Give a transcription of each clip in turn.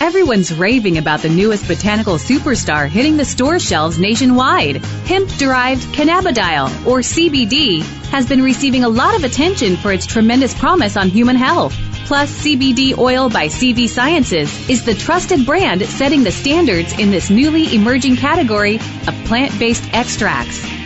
Everyone's raving about the newest botanical superstar hitting the store shelves nationwide. Hemp derived cannabidiol, or CBD, has been receiving a lot of attention for its tremendous promise on human health. Plus, CBD Oil by CV Sciences is the trusted brand setting the standards in this newly emerging category of plant based extracts,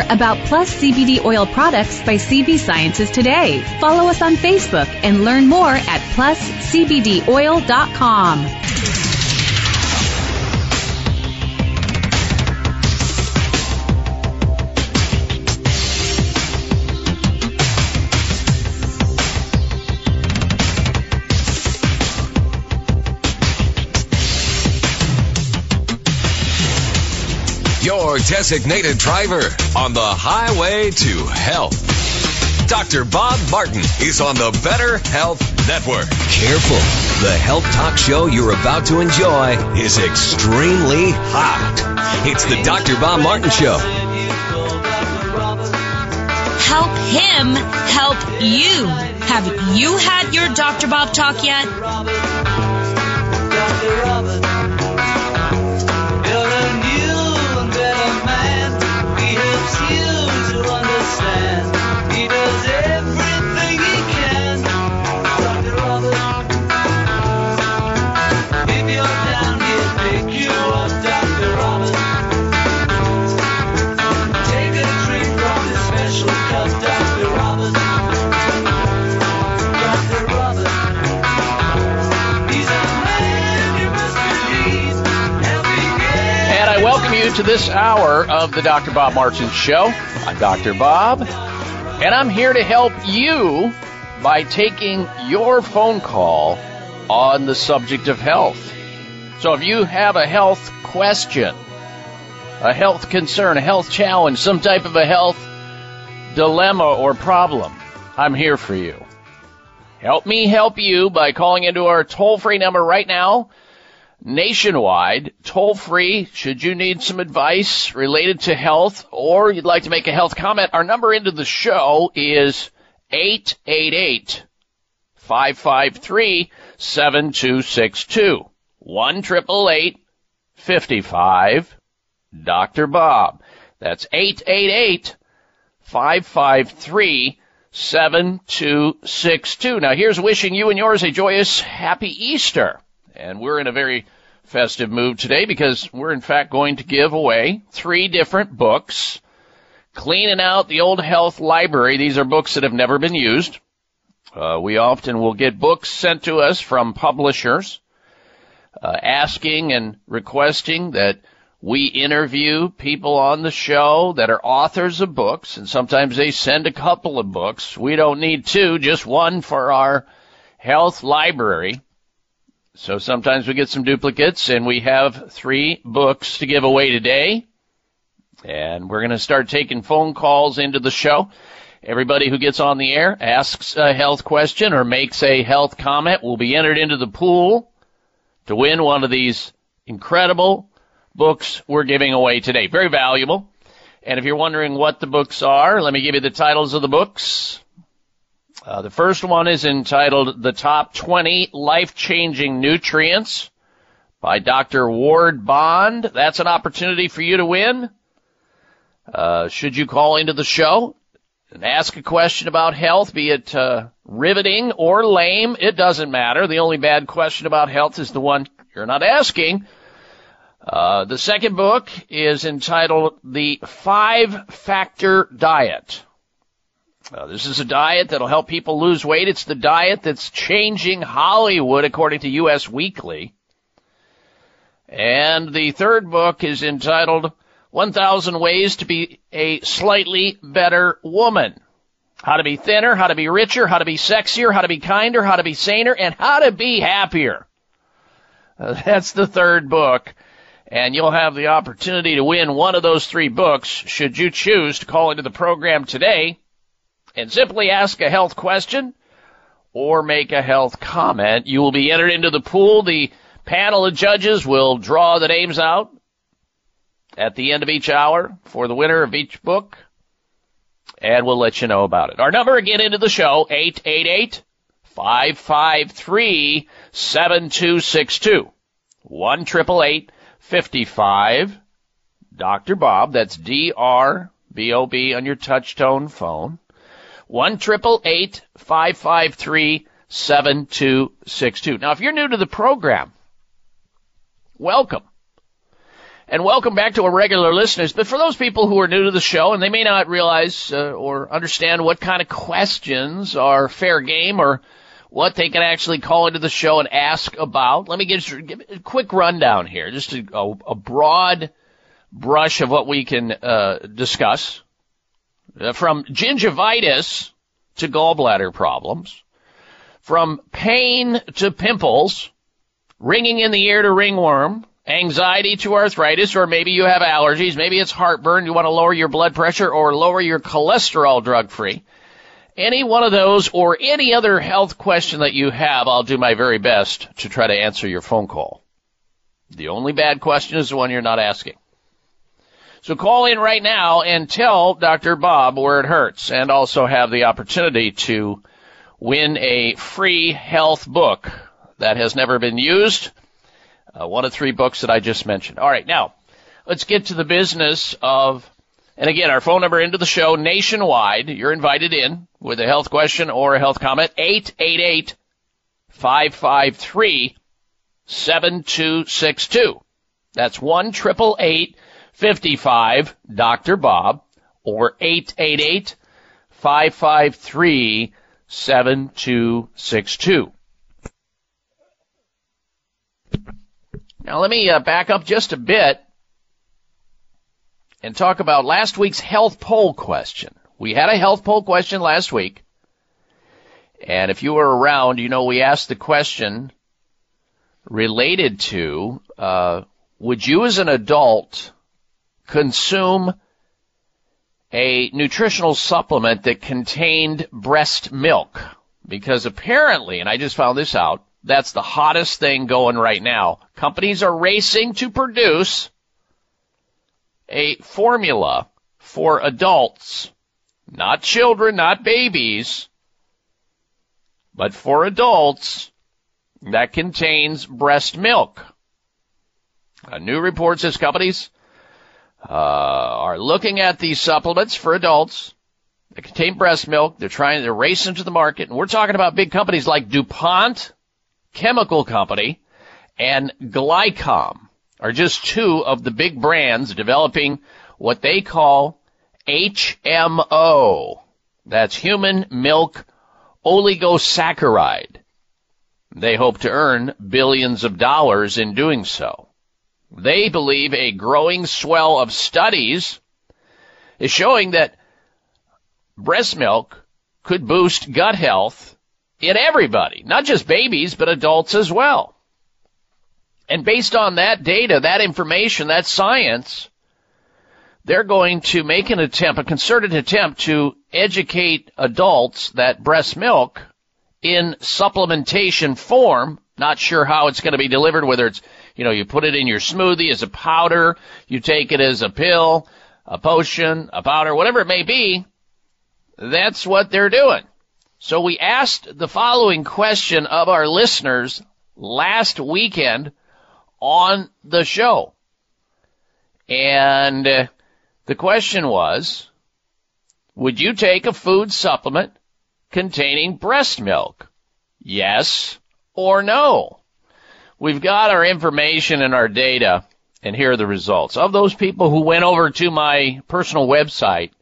about Plus CBD oil products by CV Sciences today. Follow us on Facebook and learn more at pluscbdoil.com. Your designated driver on the highway to health. Dr. Bob Martin is on the Better Health Network. Careful. The health talk show you're about to enjoy is extremely hot. It's the Dr. Bob Martin Show. Help him help you. Have you had your Dr. Bob talk yet? And to this hour of the Dr. Bob Martin Show. I'm Dr. Bob, and I'm here to help you by taking your phone call on the subject of health. So if you have a health question, a health concern, a health challenge, some type of a health dilemma or problem, I'm here for you. Help me help you by calling into our toll free number right now nationwide, toll free, should you need some advice related to health or you'd like to make a health comment. Our number into the show is 888 553 7262. 1 55 Dr. Bob. That's 888 553 7262. Now here's wishing you and yours a joyous happy Easter. And we're in a very festive move today because we're in fact going to give away three different books. Cleaning out the old health library. These are books that have never been used. Uh, we often will get books sent to us from publishers uh, asking and requesting that we interview people on the show that are authors of books, and sometimes they send a couple of books. We don't need two, just one for our health library. So sometimes we get some duplicates and we have three books to give away today. And we're going to start taking phone calls into the show. Everybody who gets on the air asks a health question or makes a health comment will be entered into the pool to win one of these incredible books we're giving away today. Very valuable. And if you're wondering what the books are, let me give you the titles of the books. Uh, the first one is entitled The Top 20 Life-Changing Nutrients by Dr. Ward Bond. That's an opportunity for you to win. Uh, should you call into the show and ask a question about health, be it uh, riveting or lame, it doesn't matter. The only bad question about health is the one you're not asking. Uh, the second book is entitled The Five Factor Diet. Uh, this is a diet that'll help people lose weight. It's the diet that's changing Hollywood, according to U.S. Weekly. And the third book is entitled 1000 Ways to Be a Slightly Better Woman. How to be thinner, how to be richer, how to be sexier, how to be kinder, how to be saner, and how to be happier. Uh, that's the third book. And you'll have the opportunity to win one of those three books should you choose to call into the program today and simply ask a health question or make a health comment. You will be entered into the pool. The panel of judges will draw the names out at the end of each hour for the winner of each book, and we'll let you know about it. Our number again into the show, 888 553 7262. 1 55 Dr. Bob, that's D R B O B on your touchtone phone. 1 553 7262. Now, if you're new to the program, welcome and welcome back to our regular listeners. But for those people who are new to the show and they may not realize uh, or understand what kind of questions are fair game or what they can actually call into the show and ask about, let me give, give a quick rundown here, just a, a broad brush of what we can uh, discuss. Uh, from gingivitis to gallbladder problems, from pain to pimples, ringing in the ear to ringworm, anxiety to arthritis, or maybe you have allergies, maybe it's heartburn, you want to lower your blood pressure or lower your cholesterol drug free. Any one of those or any other health question that you have, I'll do my very best to try to answer your phone call. The only bad question is the one you're not asking. So call in right now and tell Dr. Bob where it hurts and also have the opportunity to win a free health book that has never been used uh, one of three books that I just mentioned. All right, now let's get to the business of, and again, our phone number into the show nationwide. You're invited in with a health question or a health comment. 888 553 7262. That's 1 55 Dr. Bob or 888 553 7262. Now let me uh, back up just a bit and talk about last week's health poll question. We had a health poll question last week. And if you were around, you know we asked the question related to, uh, would you as an adult consume a nutritional supplement that contained breast milk? Because apparently, and I just found this out, that's the hottest thing going right now. Companies are racing to produce a formula for adults, not children, not babies, but for adults that contains breast milk. A new report says companies uh, are looking at these supplements for adults that contain breast milk. They're trying, to race into the market, and we're talking about big companies like DuPont Chemical Company and Glycom are just two of the big brands developing what they call HMO. That's human milk oligosaccharide. They hope to earn billions of dollars in doing so. They believe a growing swell of studies is showing that breast milk could boost gut health in everybody, not just babies, but adults as well. And based on that data, that information, that science, they're going to make an attempt, a concerted attempt to educate adults that breast milk in supplementation form Not sure how it's going to be delivered, whether it's, you know, you put it in your smoothie as a powder, you take it as a pill, a potion, a powder, whatever it may be. That's what they're doing. So we asked the following question of our listeners last weekend on the show. And uh, the question was, would you take a food supplement containing breast milk? Yes or no? We've got our information and our data, and here are the results. Of those people who went over to my personal website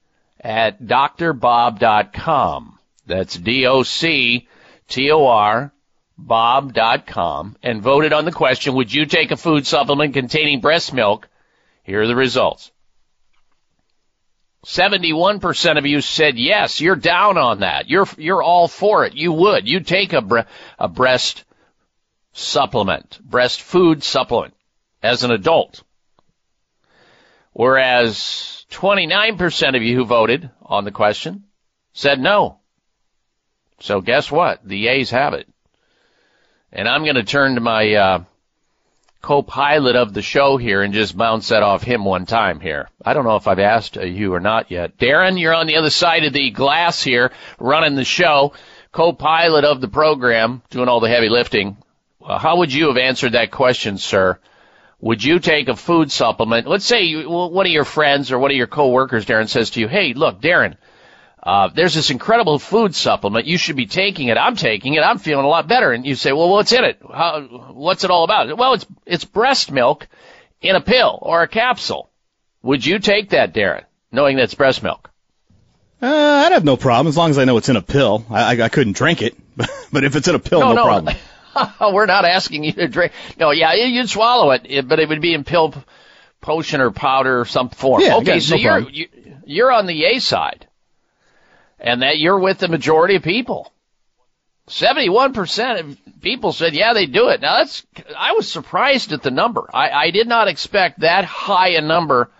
at drbob.com, that's D-O-C-T-O-R, bob.com, and voted on the question, would you take a food supplement containing breast milk? Here are the results. 71% of you said yes, you're down on that. You're, you're all for it. You would. You take a, bre- a breast supplement, breast food supplement as an adult. Whereas 29% of you who voted on the question said no. So guess what? The ayes have it. And I'm going to turn to my, uh, co-pilot of the show here and just bounce that off him one time here. I don't know if I've asked you or not yet. Darren, you're on the other side of the glass here, running the show, co-pilot of the program, doing all the heavy lifting. How would you have answered that question, sir? Would you take a food supplement? Let's say you, one of your friends or one of your coworkers, Darren, says to you, "Hey, look, Darren, uh, there's this incredible food supplement. You should be taking it. I'm taking it. I'm feeling a lot better. And you say, well, what's in it? How, what's it all about? Well, it's, it's breast milk in a pill or a capsule. Would you take that, Darren, knowing that it's breast milk? Uh, I'd have no problem as long as I know it's in a pill. I, I, I couldn't drink it, but if it's in a pill, no, no, no. problem. We're not asking you to drink. No, yeah, you'd swallow it, but it would be in pill, potion, or powder or some form. Yeah, okay, so no you're problem. you, you're on the A side and that you're with the majority of people. 71% of people said, yeah, they do it. Now that's, I was surprised at the number. I, I did not expect that high a number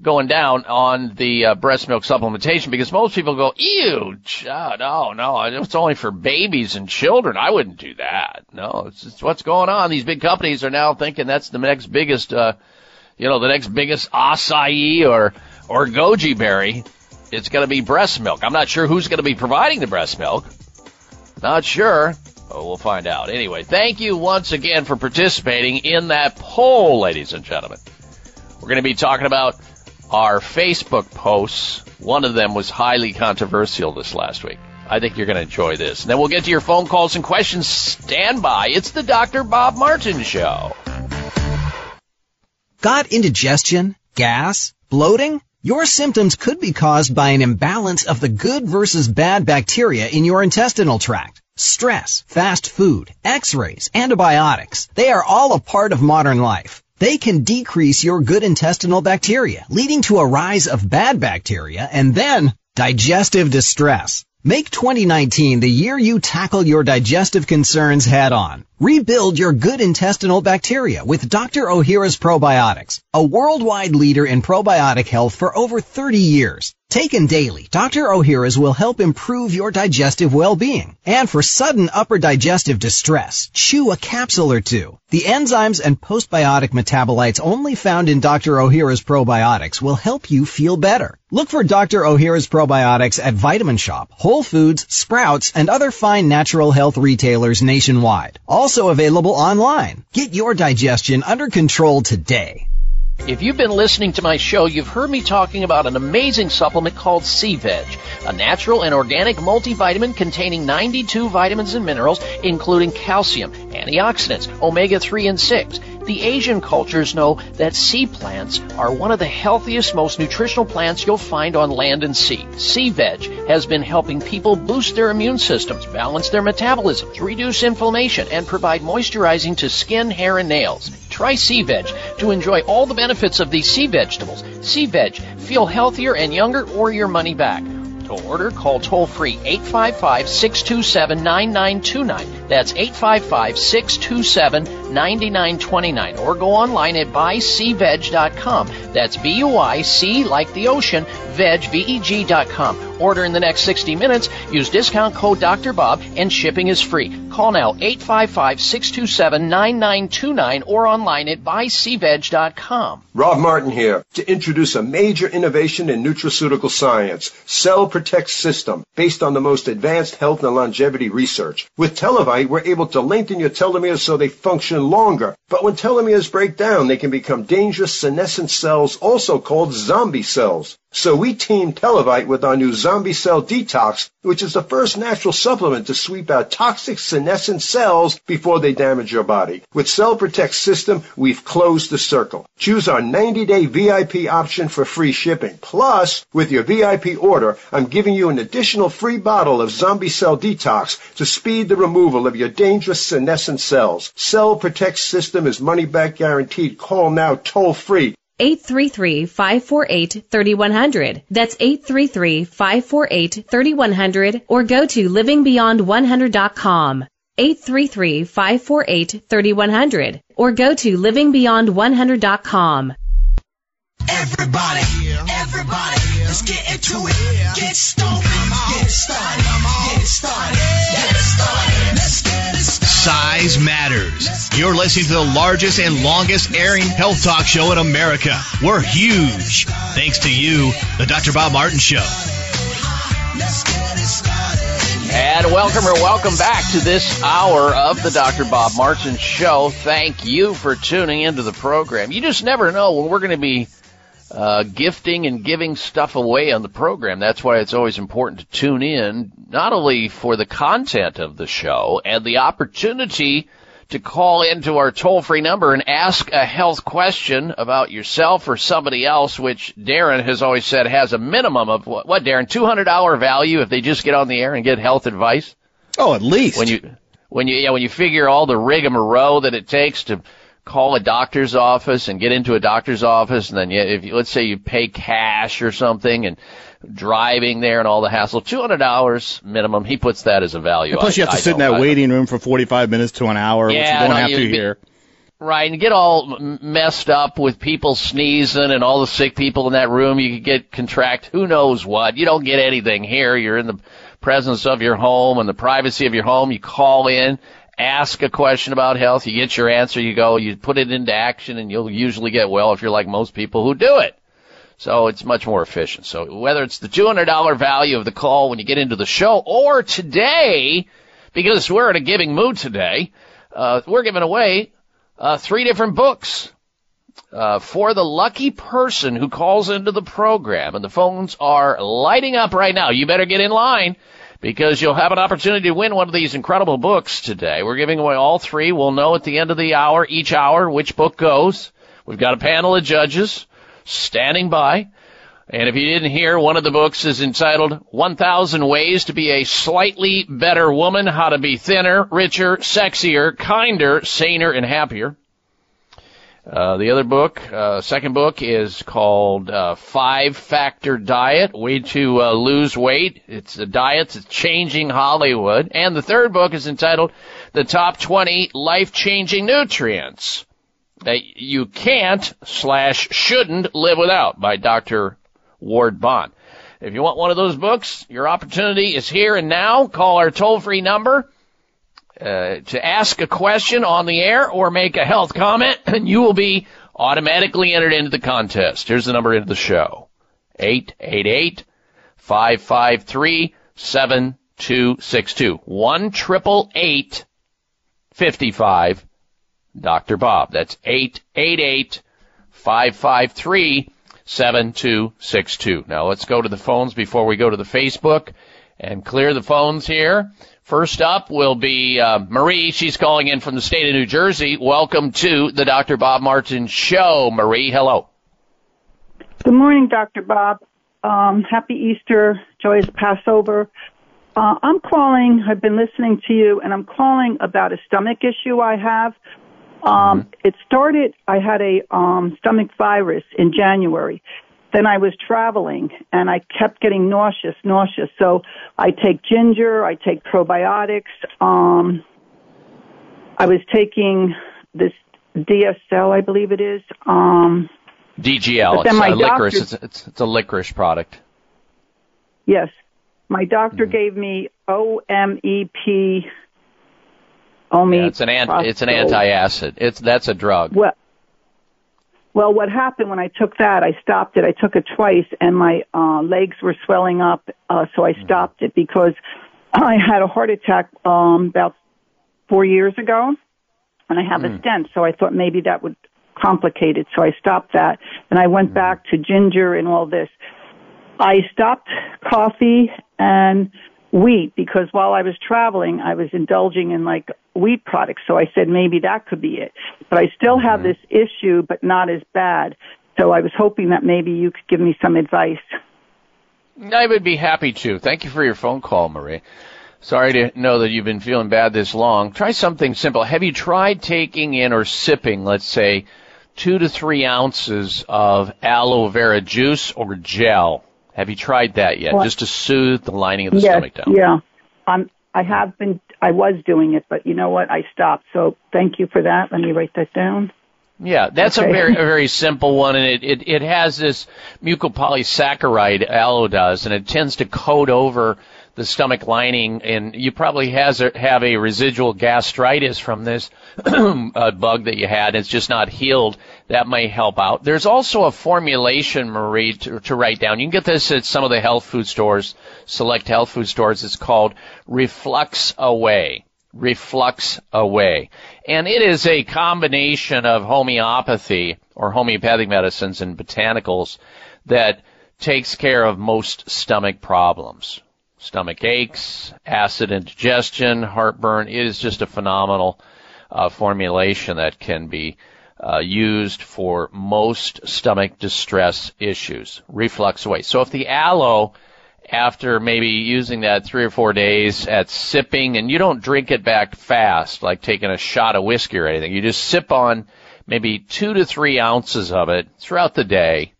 going down on the uh, breast milk supplementation because most people go, ew, uh, no, no, it's only for babies and children. I wouldn't do that. No, it's, it's what's going on. These big companies are now thinking that's the next biggest, uh, you know, the next biggest acai or, or goji berry it's going to be breast milk. I'm not sure who's going to be providing the breast milk. Not sure. Oh, we'll find out. Anyway, thank you once again for participating in that poll, ladies and gentlemen. We're going to be talking about our Facebook posts. One of them was highly controversial this last week. I think you're going to enjoy this. And then we'll get to your phone calls and questions. Stand by. It's the Dr. Bob Martin Show. Got indigestion, gas, bloating? Your symptoms could be caused by an imbalance of the good versus bad bacteria in your intestinal tract. Stress, fast food, x-rays, antibiotics, they are all a part of modern life. They can decrease your good intestinal bacteria, leading to a rise of bad bacteria and then digestive distress. Make 2019 the year you tackle your digestive concerns head on. Rebuild your good intestinal bacteria with Dr. Ohhira's probiotics, a worldwide leader in probiotic health for over 30 years. Taken daily, Dr. Ohhira's will help improve your digestive well-being. And for sudden upper digestive distress, chew a capsule or two. The enzymes and postbiotic metabolites only found in Dr. Ohhira's probiotics will help you feel better. Look for Dr. Ohhira's probiotics at Vitamin Shoppe, Whole Foods, Sprouts, and other fine natural health retailers nationwide. Also available online. Get your digestion under control today. If you've been listening to my show, you've heard me talking about an amazing supplement called Sea Veg, a natural and organic multivitamin containing 92 vitamins and minerals, including calcium, antioxidants, omega-3 and 6. The Asian cultures know that sea plants are one of the healthiest, most nutritional plants you'll find on land and sea. Sea Veg has been helping people boost their immune systems, balance their metabolisms, reduce inflammation, and provide moisturizing to skin, hair, and nails. Try Sea Veg to enjoy all the benefits of these sea vegetables. Sea Veg, feel healthier and younger or your money back. To order, call toll free 855 627 9929. That's 855 627 $99.29 or go online at buycveg.com. That's B U I C like the ocean, veg, V-E-G.com. Order in the next 60 minutes. Use discount code Dr. Bob and shipping is free. Call now 855-627-9929 or online at buycveg.com. Bob Martin here to introduce a major innovation in nutraceutical science, Cell Protect System, based on the most advanced health and longevity research. With We're able to lengthen your telomeres so they function longer. But when telomeres break down, they can become dangerous senescent cells, also called zombie cells. So we teamed Televite with our new Zombie Cell Detox, which is the first natural supplement to sweep out toxic senescent cells before they damage your body. With Cell Protect system, we've closed the circle. Choose our 90-day VIP option for free shipping. Plus, with your VIP order, I'm giving you an additional free bottle of Zombie Cell Detox to speed the removal of your dangerous senescent cells. Cell Protect system is money back guaranteed. Call now toll free 833-548-3100. That's 833-548-3100 or go to livingbeyond100.com. 833-548-3100 or go to livingbeyond100.com. Everybody, everybody, let's get into it. Get started, get started, get started, get started. Let's get. Size matters. You're listening to the largest and longest airing health talk show in America. We're huge. Thanks to you, the Dr. Bob Martin Show. And welcome or welcome back to this hour of the Dr. Bob Martin Show. Thank you for tuning into the program. You just never know when we're going to be uh, gifting and giving stuff away on the program. That's why it's always important to tune in, not only for the content of the show and the opportunity to call into our toll free number and ask a health question about yourself or somebody else, which Darren has always said has a minimum of what, what Darren, $200 value if they just get on the air and get health advice? Oh, at least. When you, when you, yeah, when you figure all the rigmarole that it takes to call a doctor's office and get into a doctor's office and then you, if you, let's say you pay cash or something and driving there and all the hassle, two hundred dollars minimum. He puts that as a value. And plus, you have to I sit in that waiting room for forty-five minutes to an hour, Yeah, which you don't no, have to you- here. Right, and get all m- messed up with people sneezing and all the sick people in that room. You could get contract who knows what. You don't get anything here. You're in the presence of your home and the privacy of your home. You call in, ask a question about health. You get your answer. You go, you put it into action, and you'll usually get well if you're like most people who do it. So it's much more efficient. So whether it's the $200 value of the call when you get into the show or today, because we're in a giving mood today, uh, we're giving away uh, three different books uh, for the lucky person who calls into the program. And the phones are lighting up right now. You better get in line because you'll have an opportunity to win one of these incredible books today. We're giving away all three. We'll know at the end of the hour, each hour, which book goes. We've got a panel of judges standing by. And if you didn't hear, one of the books is entitled 1000 Ways to be a Slightly Better Woman, How to Be Thinner, Richer, Sexier, Kinder, Saner, and Happier. Uh, the other book, uh, second book is called uh, Five Factor Diet, Way to uh, Lose Weight. It's a diet that's changing Hollywood. And the third book is entitled The Top 20 Life Changing Nutrients that you can't slash shouldn't live without by Dr. Ward Bond. If you want one of those books, your opportunity is here and now. Call our toll free number uh, to ask a question on the air or make a health comment, and you will be automatically entered into the contest. Here's the number into the show. 888 553 7262. 1 888 55 Dr. Bob. That's 888 553 7262. Now let's go to the phones before we go to the Facebook and clear the phones here. First up will be uh, Marie. She's calling in from the state of New Jersey. Welcome to the Dr. Bob Martin Show. Marie, hello. Good morning, Dr. Bob. Um, happy Easter, joyous Passover. Uh, I'm calling, I've been listening to you, and I'm calling about a stomach issue I have. Um, It started, I had a um, stomach virus in January. Then I was traveling and I kept getting nauseous, nauseous. So I take ginger, I take probiotics. Um, I was taking this DSL, I believe it is. Um, DGL. It's a licorice. It's, it's, it's a licorice product. yes, my doctor Mm-hmm. gave me OMEP. Omeprazole. Yeah, it's an ant, it's an antacid. It's that's a drug. Well, well, what happened when I took that? I stopped it. I took it twice, and my uh, legs were swelling up. Uh, so I stopped it because I had a heart attack um, about four years ago, and I have a Hmm. stent. So I thought maybe that would complicate it. So I stopped that, and I went back to ginger and all this. I stopped coffee and wheat because while I was traveling, I was indulging in like wheat products. So I said maybe that could be it. But I still have mm-hmm. this issue, but not as bad. So I was hoping that maybe you could give me some advice. I would be happy to. Thank you for your phone call, Marie. Sorry to know that you've been feeling bad this long. Try something simple. Have you tried taking in or sipping, let's say, two to three ounces of aloe vera juice or gel? Have you tried that yet? Well- Just to soothe the lining of the yes, stomach down. yeah. I'm. I have been. I was doing it, but you know what? I stopped. So thank you for that. Let me write that down. Yeah, that's a very a very simple one, and it, it, it has this mucopolysaccharide aloe does, and it tends to coat over the stomach lining, and you probably has a, have a residual gastritis from this uh, bug that you had. It's just not healed. That may help out. There's also a formulation, Marie, to, to write down. You can get this at some of the health food stores, select health food stores. It's called Reflux Away. Reflux Away. And it is a combination of homeopathy or homeopathic medicines and botanicals that takes care of most stomach problems. Stomach aches, acid indigestion, heartburn. It is just a phenomenal uh, formulation that can be uh, used for most stomach distress issues. Reflux Away. So if the aloe after maybe using that three or four days at sipping, and you don't drink it back fast, like taking a shot of whiskey or anything. You just sip on maybe two to three ounces of it throughout the day,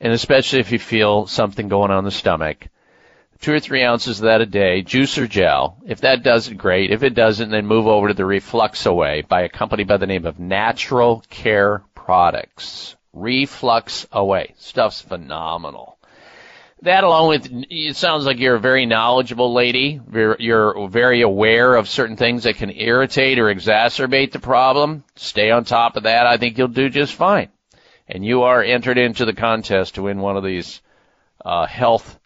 and especially if you feel something going on in the stomach. Two or three ounces of that a day, juice or gel. If that does it, great. If it doesn't, then move over to the Reflux Away by a company by the name of Natural Care Products. Reflux Away. Stuff's phenomenal. That along with, it sounds like you're a very knowledgeable lady. You're, very aware of certain things that can irritate or exacerbate the problem. Stay on top of that. I think you'll do just fine. And you are entered into the contest to win one of these uh, health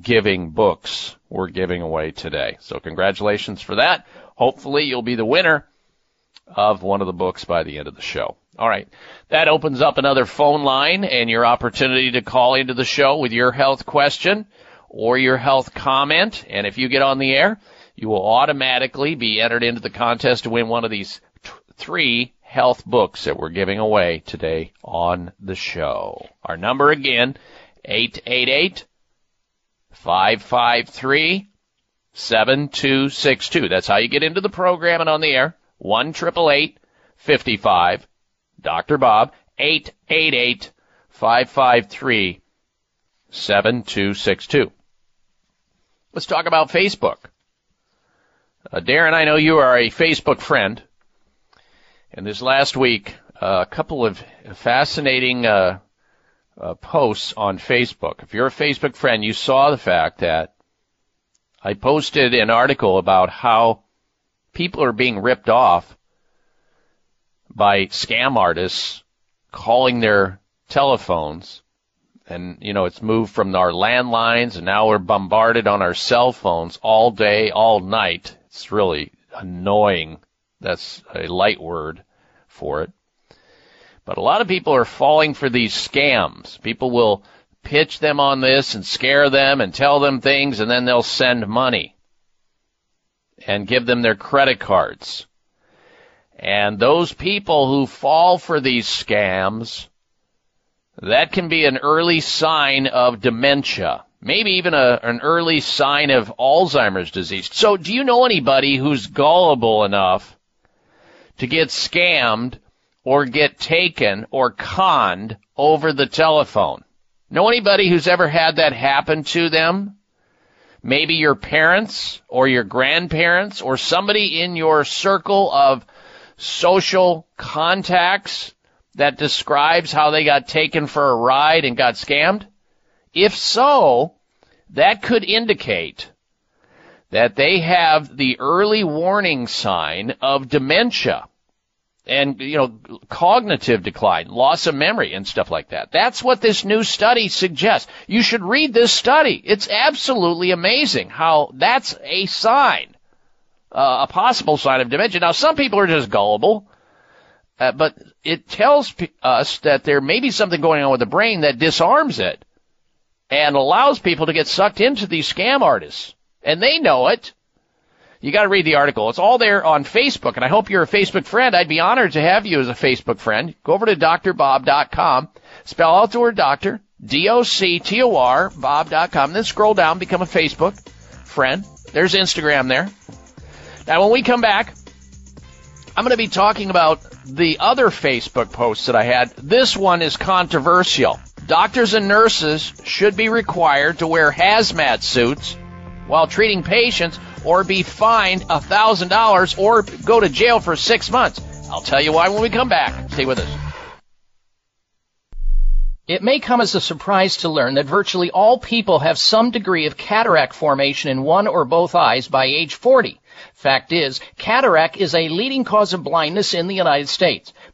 giving books we're giving away today. So congratulations for that. Hopefully you'll be the winner of one of the books by the end of the show. All right. That opens up another phone line and your opportunity to call into the show with your health question or your health comment. And if you get on the air, you will automatically be entered into the contest to win one of these t- three health books that we're giving away today on the show. Our number again, 888 553 7262. That's how you get into the program and on the air. 1 55 Dr. Bob, 888 553 7262. Let's talk about Facebook. Uh, Darren, I know you are a Facebook friend. And this last week, uh, a couple of fascinating uh, uh, posts on Facebook. If you're a Facebook friend, you saw the fact that I posted an article about how people are being ripped off by scam artists calling their telephones. And, you know, it's moved from our landlines and now we're bombarded on our cell phones all day, all night. It's really annoying. That's a light word for it. But a lot of people are falling for these scams. People will pitch them on this and scare them and tell them things and then they'll send money and give them their credit cards. And those people who fall for these scams, that can be an early sign of dementia. Maybe even a, an early sign of Alzheimer's disease. So do you know anybody who's gullible enough to get scammed or get taken or conned over the telephone? Know anybody who's ever had that happen to them? Maybe your parents or your grandparents or somebody in your circle of social contacts that describes how they got taken for a ride and got scammed? If so, that could indicate that they have the early warning sign of dementia and you know cognitive decline, loss of memory and stuff like that. That's what this new study suggests. You should read this study. It's absolutely amazing how that's a sign, uh, a possible sign of dementia. Now some people are just gullible. Uh, but it tells p- us that there may be something going on with the brain that disarms it and allows people to get sucked into these scam artists. And they know it. You got to read the article. It's all there on Facebook, and I hope you're a Facebook friend. I'd be honored to have you as a Facebook friend. Go over to drbob.com, spell out the word doctor, D-O-C-T-O-R, bob.com, then scroll down, become a Facebook friend. There's Instagram there. Now, when we come back, I'm going to be talking about the other Facebook posts that I had. This one is controversial. Doctors and nurses should be required to wear hazmat suits while treating patients or be fined $1,000 or go to jail for six months. I'll tell you why when we come back. Stay with us. It may come as a surprise to learn that virtually all people have some degree of cataract formation in one or both eyes by age 40. Fact is, cataract is a leading cause of blindness in the United States.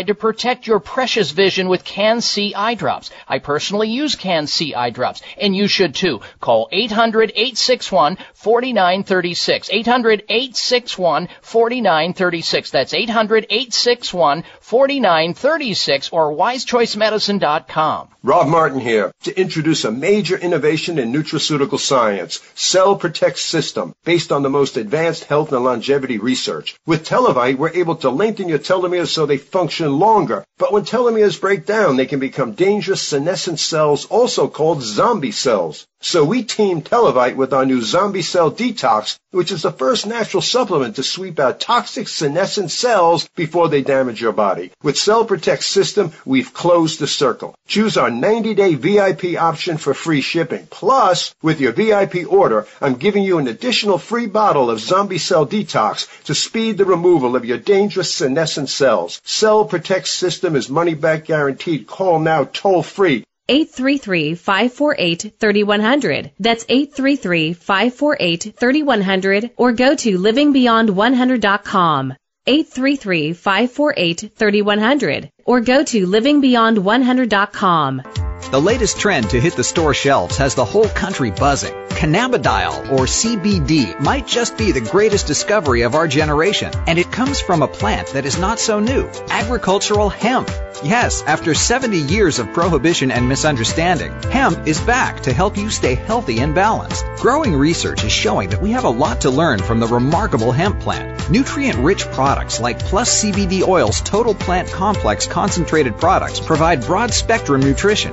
to protect your precious vision with Can-C eye drops. I personally use Can-C eye drops, and you should too. Call 800-861-4936. 800-861-4936. That's 800-861-4936 or wisechoicemedicine.com. Bob Martin here to introduce a major innovation in nutraceutical science, Cell Protect System, based on the most advanced health and longevity research. With Televite, we're able to lengthen your telomeres so they function longer. But when telomeres break down, they can become dangerous senescent cells, also called zombie cells. So we teamed Televite with our new Zombie Cell Detox, which is the first natural supplement to sweep out toxic senescent cells before they damage your body. With Cell Protect System, we've closed the circle. Choose our 90-day VIP option for free shipping. Plus, with your VIP order, I'm giving you an additional free bottle of Zombie Cell Detox to speed the removal of your dangerous senescent cells. Cell Protect System is money back guaranteed. Call now toll free 833-548-3100. That's 833-548-3100 or go to livingbeyond100.com. 833-548-3100 or go to livingbeyond100.com. The latest trend to hit the store shelves has the whole country buzzing. Cannabidiol, or CBD, might just be the greatest discovery of our generation, and it comes from a plant that is not so new agricultural hemp. Yes, after 70 years of prohibition and misunderstanding, hemp is back to help you stay healthy and balanced. Growing research is showing that we have a lot to learn from the remarkable hemp plant. Nutrient rich products like Plus CBD Oil's Total Plant Complex concentrated products provide broad spectrum nutrition,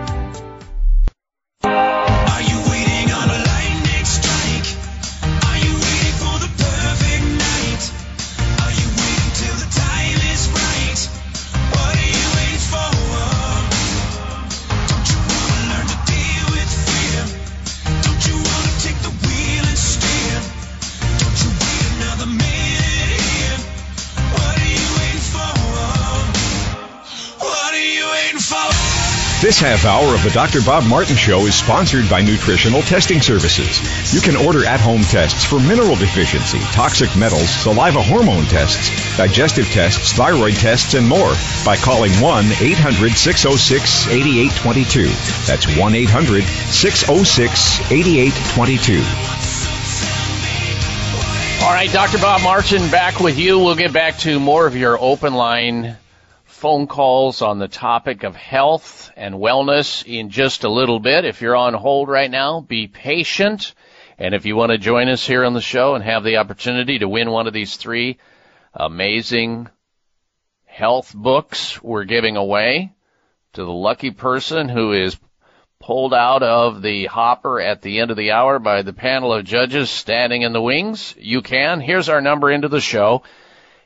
This half hour of the Dr. Bob Martin Show is sponsored by Nutritional Testing Services. You can order at-home tests for mineral deficiency, toxic metals, saliva hormone tests, digestive tests, thyroid tests, and more by calling 1-800-606-8822. That's 1-800-606-8822. All right, Dr. Bob Martin back with you. We'll get back to more of your open line phone calls on the topic of health and wellness in just a little bit. If you're on hold right now, be patient. And if you want to join us here on the show and have the opportunity to win one of these three amazing health books we're giving away to the lucky person who is pulled out of the hopper at the end of the hour by the panel of judges standing in the wings, you can. Here's our number into the show.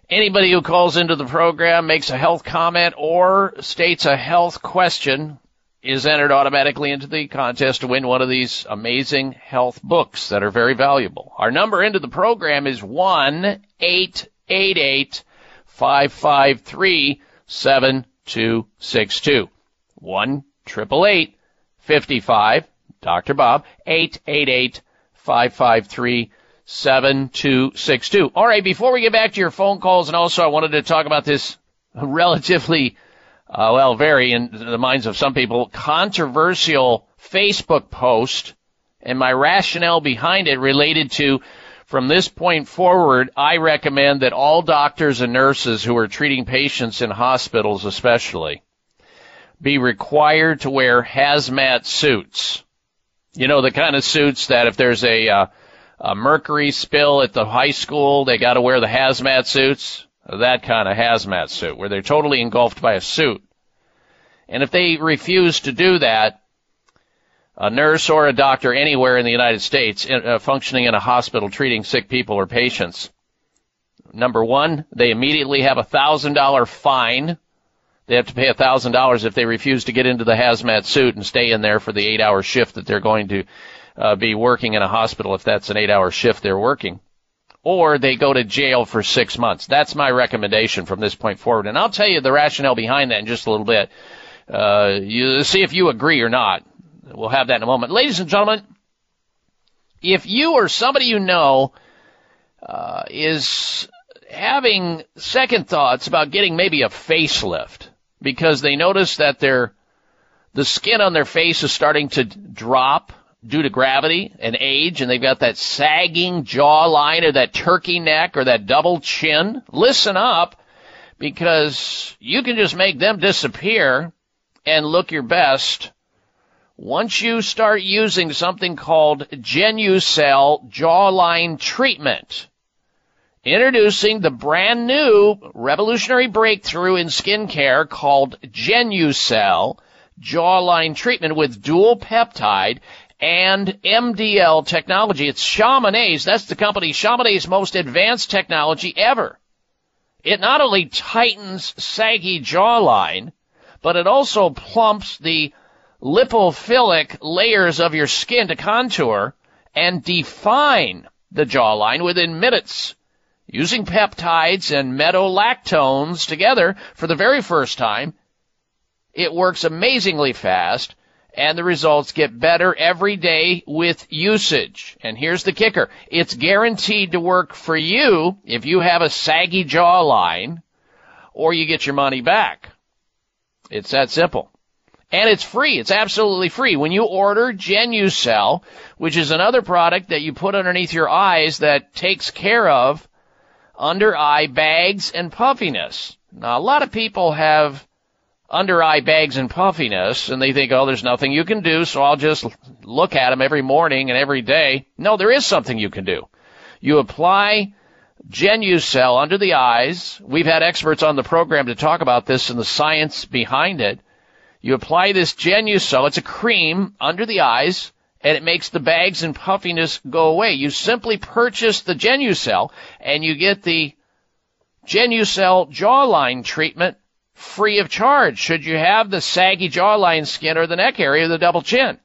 Anybody who calls into the program, makes a health comment, or states a health question is entered automatically into the contest to win one of these amazing health books that are very valuable. Our number into the program is 1 888 553 7262. 1 55 Dr. Bob 888 553 7262. All right, before we get back to your phone calls, and also I wanted to talk about this relatively, uh, well, very in the minds of some people, controversial Facebook post and my rationale behind it related to from this point forward, I recommend that all doctors and nurses who are treating patients in hospitals especially be required to wear hazmat suits. You know, the kind of suits that if there's a, uh, a mercury spill at the high school, they got to wear the hazmat suits. That kind of hazmat suit, where they're totally engulfed by a suit. And if they refuse to do that, a nurse or a doctor anywhere in the United States uh, functioning in a hospital treating sick people or patients, number one, they immediately have a thousand dollar fine. They have to pay a thousand dollars if they refuse to get into the hazmat suit and stay in there for the eight hour shift that they're going to uh, be working in a hospital if that's an eight hour shift they're working. Or they go to jail for six months. That's my recommendation from this point forward. And I'll tell you the rationale behind that in just a little bit. Uh, you see if you agree or not. We'll have that in a moment. Ladies and gentlemen, if you or somebody you know uh, is having second thoughts about getting maybe a facelift because they notice that their the skin on their face is starting to drop due to gravity and age, and they've got that sagging jawline or that turkey neck or that double chin, listen up because you can just make them disappear and look your best once you start using something called Genucel jawline treatment. Introducing the brand new revolutionary breakthrough in skincare called Genucel jawline treatment with dual peptide and MDL technology. It's Chamonix. That's the company Chamonix's most advanced technology ever. It not only tightens saggy jawline, but it also plumps the lipophilic layers of your skin to contour and define the jawline within minutes using peptides and metolactones together for the very first time. It works amazingly fast and the results get better every day with usage. And here's the kicker. It's guaranteed to work for you if you have a saggy jawline or you get your money back. It's that simple. And it's free. It's absolutely free. When you order Genucel, which is another product that you put underneath your eyes that takes care of under eye bags and puffiness. Now, a lot of people have under eye bags and puffiness and they think, oh, there's nothing you can do, so I'll just look at them every morning and every day. No, there is something you can do. You apply Genucel under the eyes. We've had experts on the program to talk about this and the science behind it. You apply this Genucel, it's a cream under the eyes, and it makes the bags and puffiness go away. You simply purchase the Genucel and you get the Genucel jawline treatment free of charge should you have the saggy jawline skin or the neck area the double chin.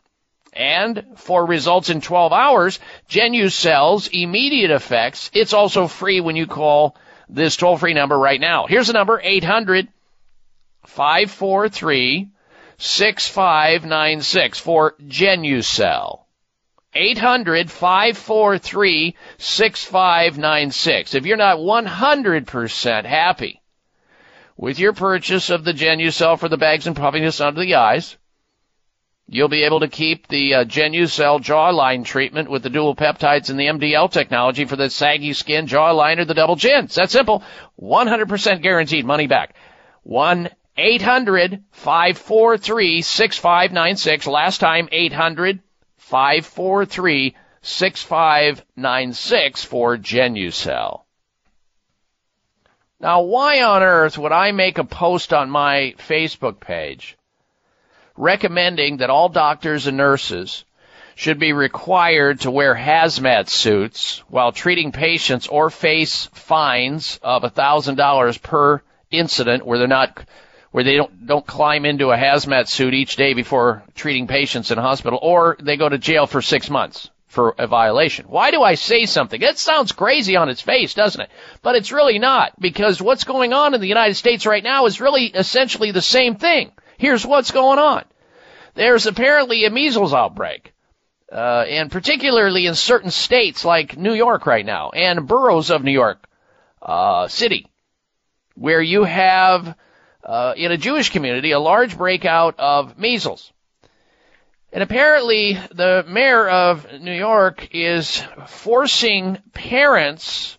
And for results in 12 hours, Genucel's immediate effects, it's also free when you call this toll free number right now. Here's the number 800 543 6596 for Genucel. 800-543-6596. If you're not 100% happy with your purchase of the Genucel for the bags and puffiness under the eyes, you'll be able to keep the uh, Genucel jawline treatment with the dual peptides and the MDL technology for the saggy skin, jawline, or the double chin. It's that simple. 100% guaranteed money back. 1 800 543 6596. Last time 800 543 6596 for Genucel. Now, why on earth would I make a post on my Facebook page recommending that all doctors and nurses should be required to wear hazmat suits while treating patients or face fines of $1,000 per incident where they're not where they don't don't climb into a hazmat suit each day before treating patients in a hospital, or they go to jail for six months for a violation. Why do I say something? It sounds crazy on its face, doesn't it? But it's really not, because what's going on in the United States right now is really essentially the same thing. Here's what's going on. There's apparently a measles outbreak. Uh, and particularly in certain states like New York right now and boroughs of New York uh, City, where you have uh, in a Jewish community a large breakout of measles. And apparently, the mayor of New York is forcing parents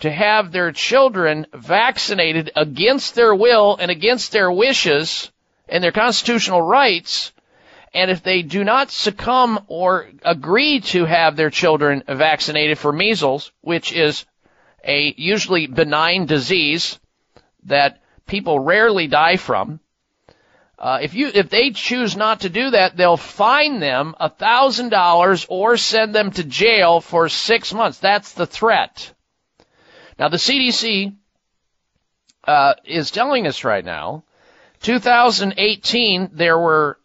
to have their children vaccinated against their will and against their wishes and their constitutional rights. And if they do not succumb or agree to have their children vaccinated for measles, which is a usually benign disease that people rarely die from. Uh, if you if they choose not to do that, they'll fine them a thousand dollars or send them to jail for six months. That's the threat. Now the CDC uh, is telling us right now, 2018 there were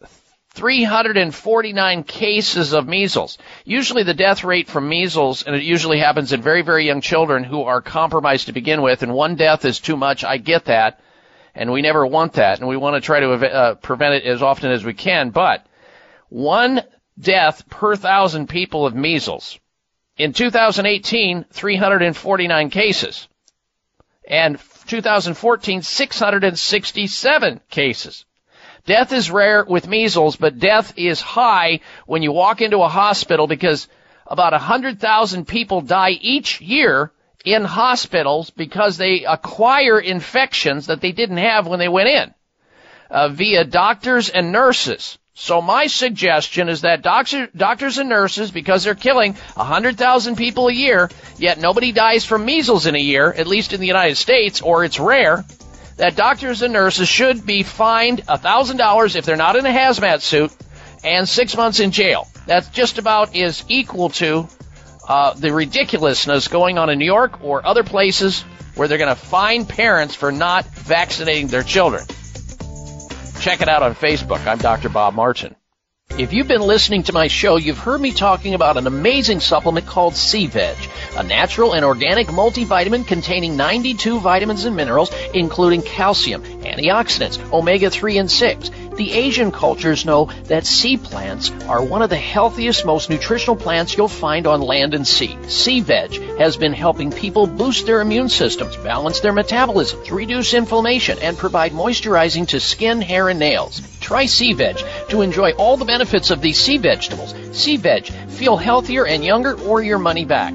349 cases of measles. Usually the death rate from measles, and it usually happens in very, very young children who are compromised to begin with, and one death is too much. I get that and we never want that, and we want to try to uh, prevent it as often as we can. But one death per thousand people of measles. In 2018, 349 cases. And 2014, 667 cases. Death is rare with measles, but death is high when you walk into a hospital because about 100,000 people die each year in hospitals because they acquire infections that they didn't have when they went in uh, via doctors and nurses. So my suggestion is that doctor, doctors and nurses, because they're killing 100,000 people a year, yet nobody dies from measles in a year, at least in the United States, or it's rare, that doctors and nurses should be fined $1,000 if they're not in a hazmat suit and six months in jail. That's just about is equal to uh, the ridiculousness going on in New York or other places where they're going to fine parents for not vaccinating their children. Check it out on Facebook. I'm Dr. Bob Martin. If you've been listening to my show, you've heard me talking about an amazing supplement called Sea Veg, a natural and organic multivitamin containing 92 vitamins and minerals, including calcium, antioxidants, omega-3 and 6. The Asian cultures know that sea plants are one of the healthiest, most nutritional plants you'll find on land and sea. Sea veg has been helping people boost their immune systems, balance their metabolism, reduce inflammation, and provide moisturizing to skin, hair, and nails. Try sea veg to enjoy all the benefits of these sea vegetables. Sea veg, feel healthier and younger or your money back.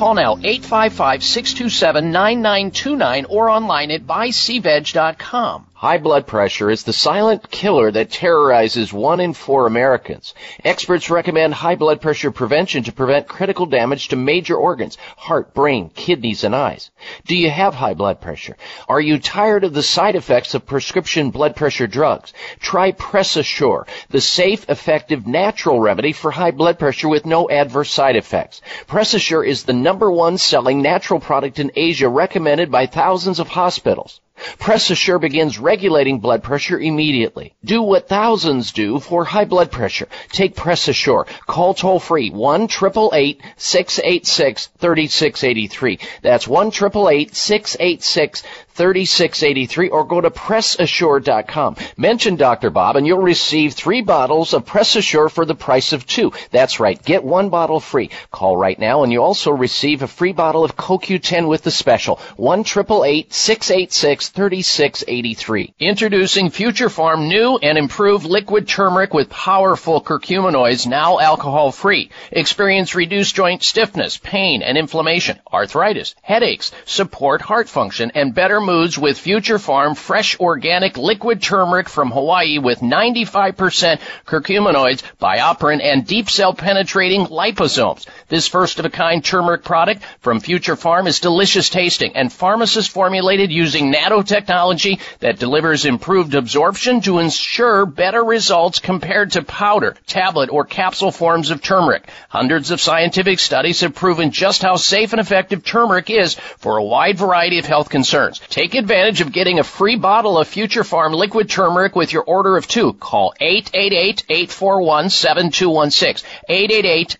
Call now 855-627-9929 or online at buycveg.com. High blood pressure is the silent killer that terrorizes one in four Americans. Experts recommend high blood pressure prevention to prevent critical damage to major organs, heart, brain, kidneys, and eyes. Do you have high blood pressure? Are you tired of the side effects of prescription blood pressure drugs? Try PressAssure, the safe, effective, natural remedy for high blood pressure with no adverse side effects. PressAssure is the number one selling natural product in Asia recommended by thousands of hospitals. Press Assure begins regulating blood pressure immediately. Do what thousands do for high blood pressure. Take Press Assure. Call toll free 1 686 3683. That's 1 686 3683 or go to PressAssure.com. Mention Dr. Bob and you'll receive three bottles of Press Assure for the price of two. That's right. Get one bottle free. Call right now and you also receive a free bottle of CoQ10 with the special. 1 686 3683. Introducing Future Pharm new and improved liquid turmeric with powerful curcuminoids now alcohol free. Experience reduced joint stiffness, pain and inflammation, arthritis, headaches, support heart function and better moods with Future Pharm fresh organic liquid turmeric from Hawaii with 95% curcuminoids, BioPerine, and deep cell penetrating liposomes. This first of a kind turmeric product from Future Pharm is delicious tasting and pharmacist formulated using nanotechnology that delivers improved absorption to ensure better results compared to powder, tablet, or capsule forms of turmeric. Hundreds of scientific studies have proven just how safe and effective turmeric is for a wide variety of health concerns. Take advantage of getting a free bottle of Future Pharm liquid turmeric with your order of two. Call 888-841-7216.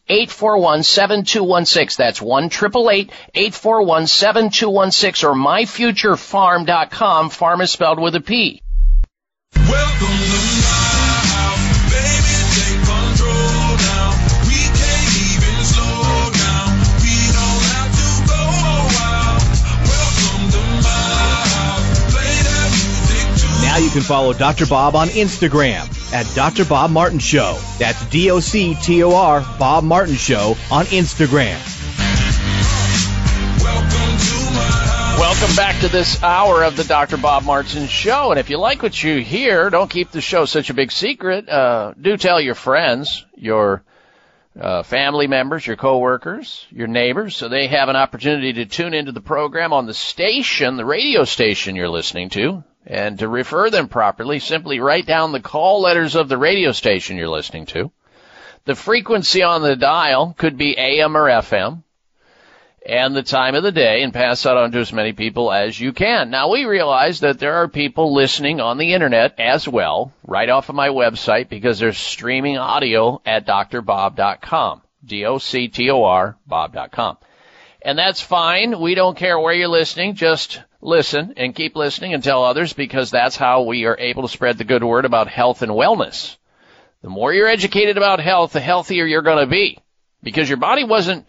888-841-7216. That's 1-888-841-7216 or myfuturepharm.com. Farm is spelled with a P. Now you can follow Dr. Bob on Instagram at Dr. Bob Martin Show. That's D-O-C-T-O-R Bob Martin Show on Instagram. Welcome back to this hour of the Dr. Bob Martin Show. And if you like what you hear, don't keep the show such a big secret. Uh, do tell your friends, your uh, family members, your coworkers, your neighbors, so they have an opportunity to tune into the program on the station, the radio station you're listening to. And to refer them properly, simply write down the call letters of the radio station you're listening to. The frequency on the dial could be AM or FM and the time of the day and pass that on to as many people as you can. Now we realize that there are people listening on the internet as well, right off of my website because there's streaming audio at drbob.com. D-O-C-T-O-R, bob.com. And that's fine. We don't care where you're listening. Just listen and keep listening and tell others because that's how we are able to spread the good word about health and wellness. The more you're educated about health, the healthier you're going to be because your body wasn't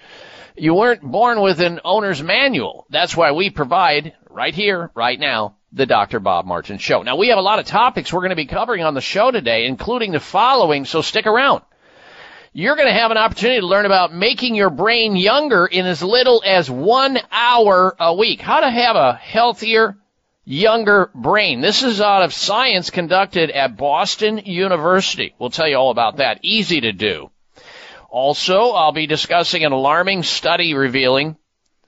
you weren't born with an owner's manual. That's why we provide right here, right now, the Dr. Bob Martin Show. Now we have a lot of topics we're going to be covering on the show today, including the following, so stick around. You're going to have an opportunity to learn about making your brain younger in as little as one hour a week. How to have a healthier, younger brain. This is out of science conducted at Boston University. We'll tell you all about that. Easy to do. Also, I'll be discussing an alarming study revealing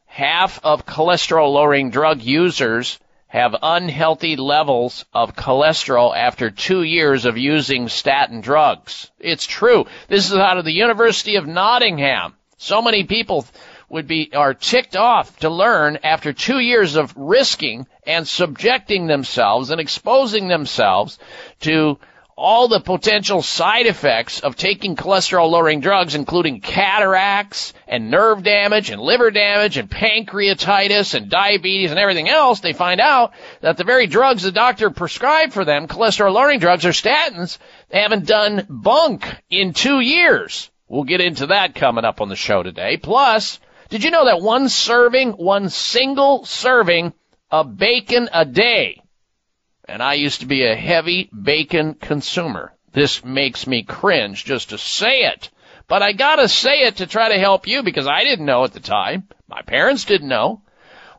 half of cholesterol lowering drug users have unhealthy levels of cholesterol after two years of using statin drugs. It's true. This is out of the University of Nottingham. So many people would be are ticked off to learn after two years of risking and subjecting themselves and exposing themselves to all the potential side effects of taking cholesterol lowering drugs, including cataracts and nerve damage and liver damage and pancreatitis and diabetes and everything else, they find out that the very drugs the doctor prescribed for them, cholesterol lowering drugs or statins, they haven't done bunk in two years. We'll get into that coming up on the show today. Plus, did you know that one serving, one single serving of bacon a day and I used to be a heavy bacon consumer. This makes me cringe just to say it. But I gotta say it to try to help you because I didn't know at the time. My parents didn't know.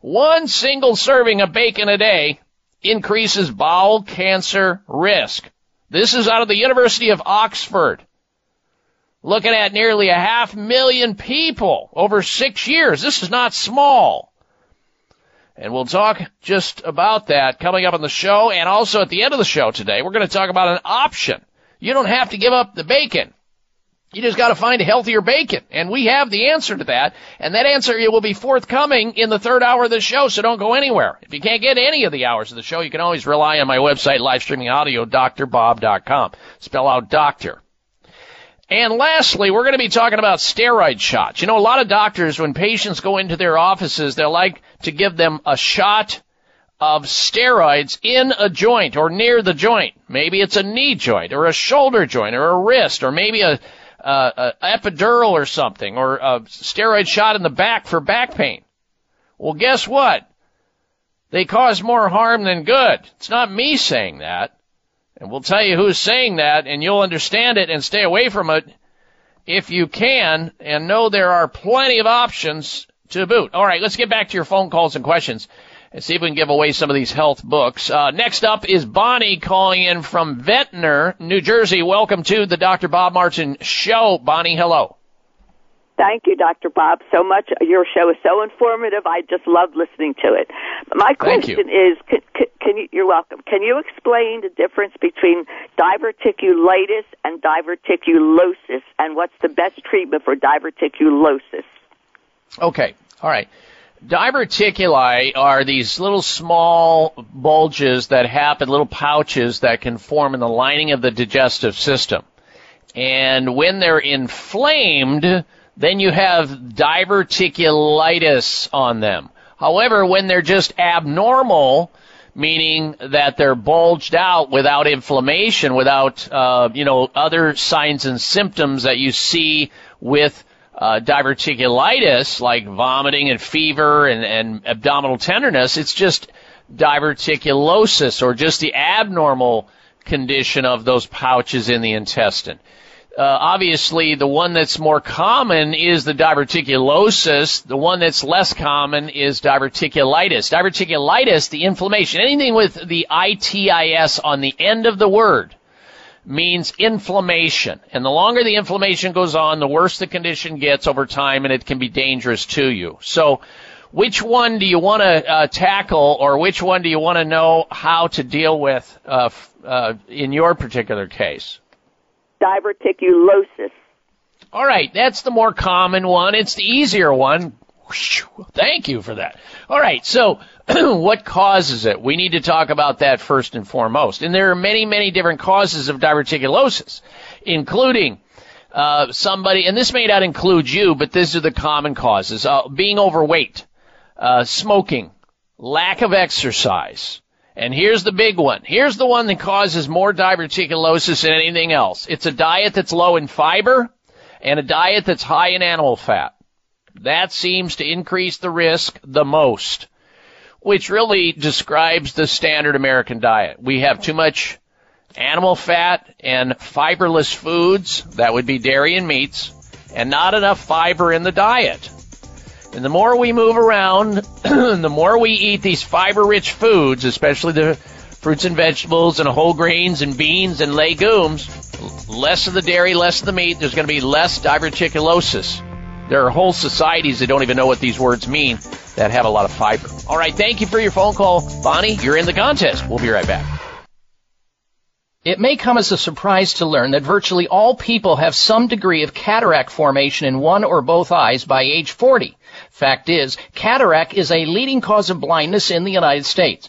One single serving of bacon a day increases bowel cancer risk. This is out of the University of Oxford. Looking at nearly a half million people over six years. This is not small. And we'll talk just about that coming up on the show and also at the end of the show today. We're going to talk about an option. You don't have to give up the bacon. You just got to find a healthier bacon. And we have the answer to that. And that answer will be forthcoming in the third hour of the show, so don't go anywhere. If you can't get any of the hours of the show, you can always rely on my website, live streaming audio, drbob.com. Spell out doctor. And lastly, we're going to be talking about steroid shots. You know, a lot of doctors, when patients go into their offices, they like to give them a shot of steroids in a joint or near the joint. Maybe it's a knee joint or a shoulder joint or a wrist or maybe a uh, epidural or something, or a steroid shot in the back for back pain. Well, guess what? They cause more harm than good. It's not me saying that. And we'll tell you who's saying that, and you'll understand it and stay away from it if you can, and know there are plenty of options to boot. All right, let's get back to your phone calls and questions and see if we can give away some of these health books. Uh, next up is Bonnie calling in from Ventnor, New Jersey. Welcome to the Dr. Bob Martin Show. Bonnie, hello. Thank you, Dr. Bob, so much. Your show is so informative. I just love listening to it. My question is, can, can, you, you're welcome. Can you explain the difference between diverticulitis and diverticulosis, and what's the best treatment for diverticulosis? Okay, all right. Diverticuli are these little small bulges that happen, little pouches that can form in the lining of the digestive system. And when they're inflamed, then you have diverticulitis on them. However, when they're just abnormal, meaning that they're bulged out without inflammation, without, uh, you know, other signs and symptoms that you see with uh, diverticulitis, like vomiting and fever and, and abdominal tenderness, it's just diverticulosis or just the abnormal condition of those pouches in the intestine. Uh, obviously, the one that's more common is the diverticulosis. The one that's less common is diverticulitis. Diverticulitis, the inflammation, anything with the itis on the end of the word, means inflammation. And the longer the inflammation goes on, the worse the condition gets over time and it can be dangerous to you. So, which one do you want to uh, tackle or which one do you want to know how to deal with uh, uh, in your particular case? Diverticulosis. All right, that's the more common one. It's the easier one. Thank you for that. All right, so what causes it? We need to talk about that first and foremost. And there are many, many different causes of diverticulosis, including uh, somebody, and this may not include you, but these are the common causes: uh, being overweight, uh, smoking, lack of exercise. And here's the big one. Here's the one that causes more diverticulosis than anything else. It's a diet that's low in fiber and a diet that's high in animal fat. That seems to increase the risk the most, which really describes the standard American diet. We have too much animal fat and fiberless foods, that would be dairy and meats, and not enough fiber in the diet. And the more we move around, the more we eat these fiber rich foods, especially the fruits and vegetables and whole grains and beans and legumes, less of the dairy, less of the meat, there's going to be less diverticulosis. There are whole societies that don't even know what these words mean that have a lot of fiber. All right, thank you for your phone call. Bonnie, you're in the contest. We'll be right back. It may come as a surprise to learn that virtually all people have some degree of cataract formation in one or both eyes by age 40. Fact is, cataract is a leading cause of blindness in the United States.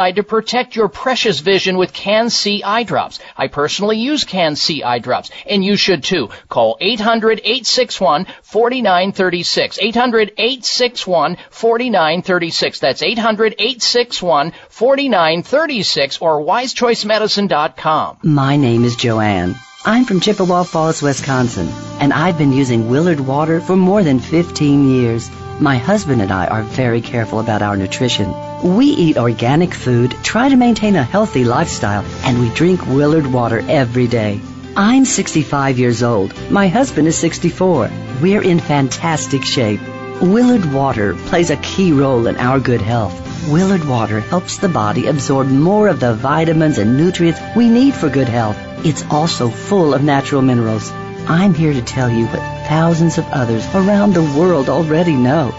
decide to protect your precious vision with Can-C eye drops. I personally use Can-C eye drops, and you should too. Call 800-861-4936. 800-861-4936. That's 800-861-4936 or wisechoicemedicine.com. My name is Joanne. I'm from Chippewa Falls, Wisconsin, and I've been using Willard water for more than 15 years. My husband and I are very careful about our nutrition. We eat organic food, try to maintain a healthy lifestyle, and we drink Willard water every day. I'm 65 years old. My husband is 64. We're in fantastic shape. Willard Water plays a key role in our good health. Willard Water helps the body absorb more of the vitamins and nutrients we need for good health. It's also full of natural minerals. I'm here to tell you what thousands of others around the world already know.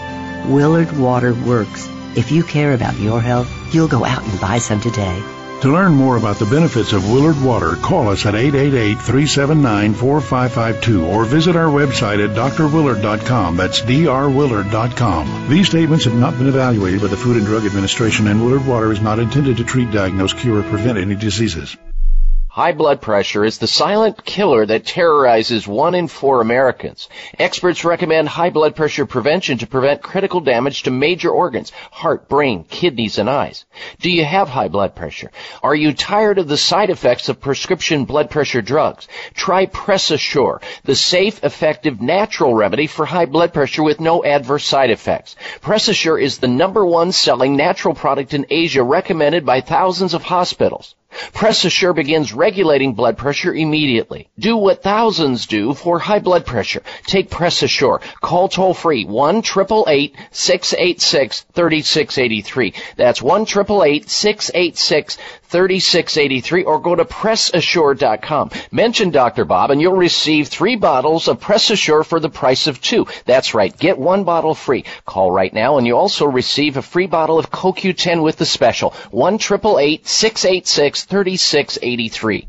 Willard Water works. If you care about your health, you'll go out and buy some today. To learn more about the benefits of Willard Water, call us at 888-379-4552 or visit our website at drwillard.com. That's drwillard.com. These statements have not been evaluated by the Food and Drug Administration and Willard Water is not intended to treat, diagnose, cure, or prevent any diseases. High blood pressure is the silent killer that terrorizes one in four Americans. Experts recommend high blood pressure prevention to prevent critical damage to major organs, heart, brain, kidneys, and eyes. Do you have high blood pressure? Are you tired of the side effects of prescription blood pressure drugs? Try PressAssure, the safe, effective, natural remedy for high blood pressure with no adverse side effects. PressAssure is the number one selling natural product in Asia recommended by thousands of hospitals. PressAssure begins regulating blood pressure immediately. Do what thousands do for high blood pressure. Take PressAssure. Call toll free 1 686 3683. That's 1 686 3683 or go to PressAssure.com. Mention Dr. Bob and you'll receive three bottles of PressAssure for the price of two. That's right. Get one bottle free. Call right now and you also receive a free bottle of CoQ10 with the special. 1 686 3683.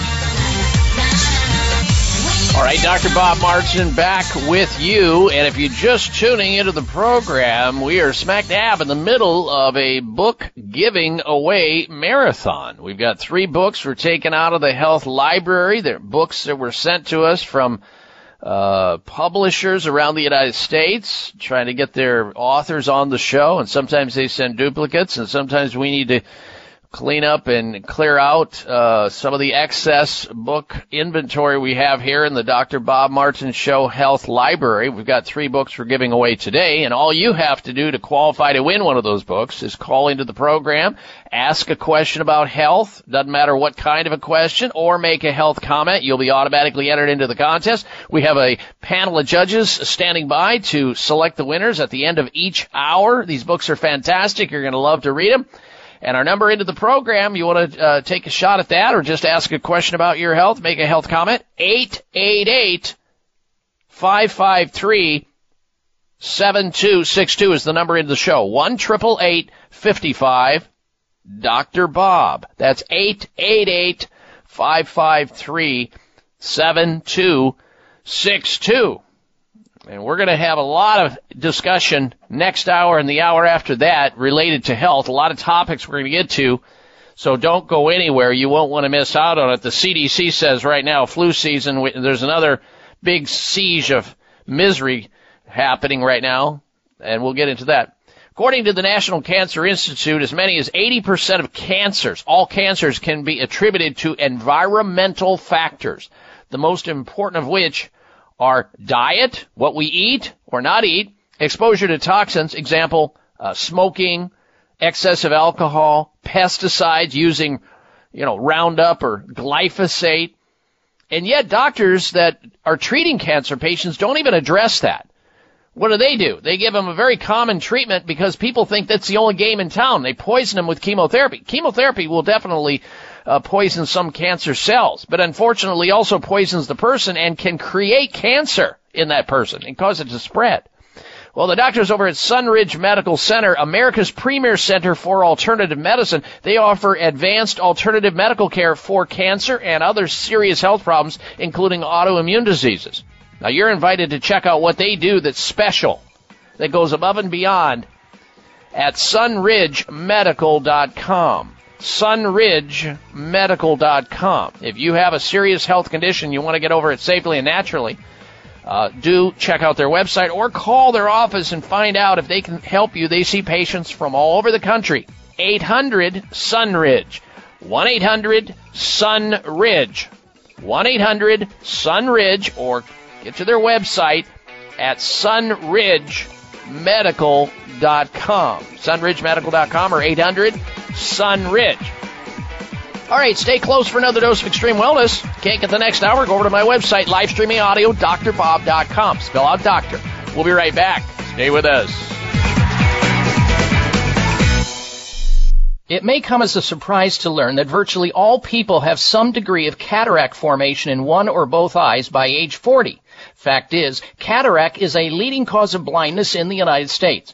All right, Dr. Bob Martin back with you. And if you're just tuning into the program, we are smack dab in the middle of a book giving away marathon. We've got three books we're taking out of the health library. They're books that were sent to us from uh, publishers around the United States trying to get their authors on the show. And sometimes they send duplicates, and sometimes we need to clean up and clear out uh, some of the excess book inventory we have here in the Dr. Bob Martin Show Health Library. We've got three books we're giving away today, and all you have to do to qualify to win one of those books is call into the program, ask a question about health, doesn't matter what kind of a question, or make a health comment. You'll be automatically entered into the contest. We have a panel of judges standing by to select the winners at the end of each hour. These books are fantastic. You're going to love to read them. And our number into the program, you want to uh, take a shot at that or just ask a question about your health, make a health comment, 888 553 7262 is the number into the show. 1 55 Dr. Bob. That's 888 553 7262. And we're going to have a lot of discussion next hour and the hour after that related to health. A lot of topics we're going to get to. So don't go anywhere. You won't want to miss out on it. The CDC says right now, flu season, there's another big siege of misery happening right now. And we'll get into that. According to the National Cancer Institute, as many as 80% of cancers, all cancers can be attributed to environmental factors. The most important of which are diet, what we eat or not eat, exposure to toxins, example, uh, smoking, excessive alcohol, pesticides using, you know, Roundup or glyphosate. And yet doctors that are treating cancer patients don't even address that. What do they do? They give them a very common treatment because people think that's the only game in town. They poison them with chemotherapy. Chemotherapy will definitely uh, poisons some cancer cells, but unfortunately also poisons the person and can create cancer in that person and cause it to spread. Well, the doctors over at Sunridge Medical Center, America's premier center for alternative medicine, they offer advanced alternative medical care for cancer and other serious health problems, including autoimmune diseases. Now, you're invited to check out what they do that's special, that goes above and beyond at sunridgemedical.com sunridgemedical.com. If you have a serious health condition you want to get over it safely and naturally, uh, do check out their website or call their office and find out if they can help you. They see patients from all over the country. 800 Sunridge. 1 800 Sunridge. 1 800 Sunridge or get to their website at sunridgemedical.com. Sunridgemedical.com or 800 Sunridge. All right, stay close for another dose of extreme wellness. Can't get the next hour? Go over to my website, live streaming audio, drbob.com. Spell out doctor. We'll be right back. Stay with us. It may come as a surprise to learn that virtually all people have some degree of cataract formation in one or both eyes by age 40. Fact is, cataract is a leading cause of blindness in the United States.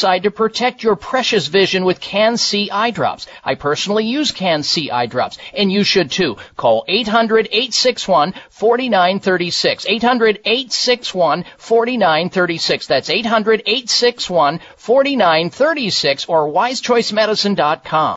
decide to protect your precious vision with Can-C eye drops. I personally use Can-C eye drops, and you should too. Call 800-861-4936. 800-861-4936. That's 800-861-4936 or wisechoicemedicine.com.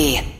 Nè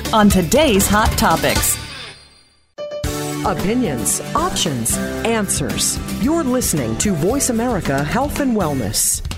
on today's hot topics. Opinions, options, answers. You're listening to Voice America Health and Wellness.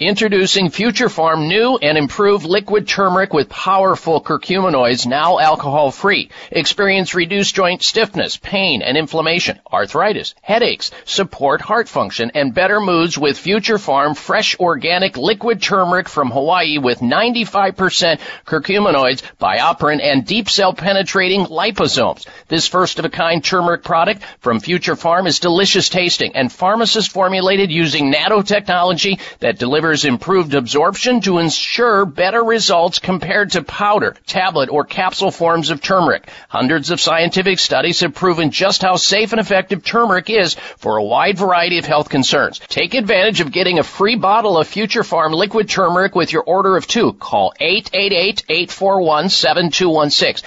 Introducing Future Pharm new and improved liquid turmeric with powerful curcuminoids, now alcohol free. Experience reduced joint stiffness, pain and inflammation, arthritis, headaches, support heart function, and better moods with Future Pharm fresh organic liquid turmeric from Hawaii with 95% curcuminoids, BioPerine, and deep cell penetrating liposomes. This first of a kind turmeric product from Future Pharm is delicious tasting and pharmacist formulated using nanotechnology that delivers improved absorption to ensure better results compared to powder, tablet, or capsule forms of turmeric. Hundreds of scientific studies have proven just how safe and effective turmeric is for a wide variety of health concerns. Take advantage of getting a free bottle of Future Pharm liquid turmeric with your order of two. Call 888-841-7216.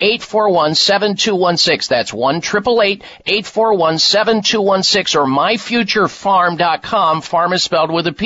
888-841-7216. That's 1 841-7216 or myfuturepharm.com. Farm is spelled with a P.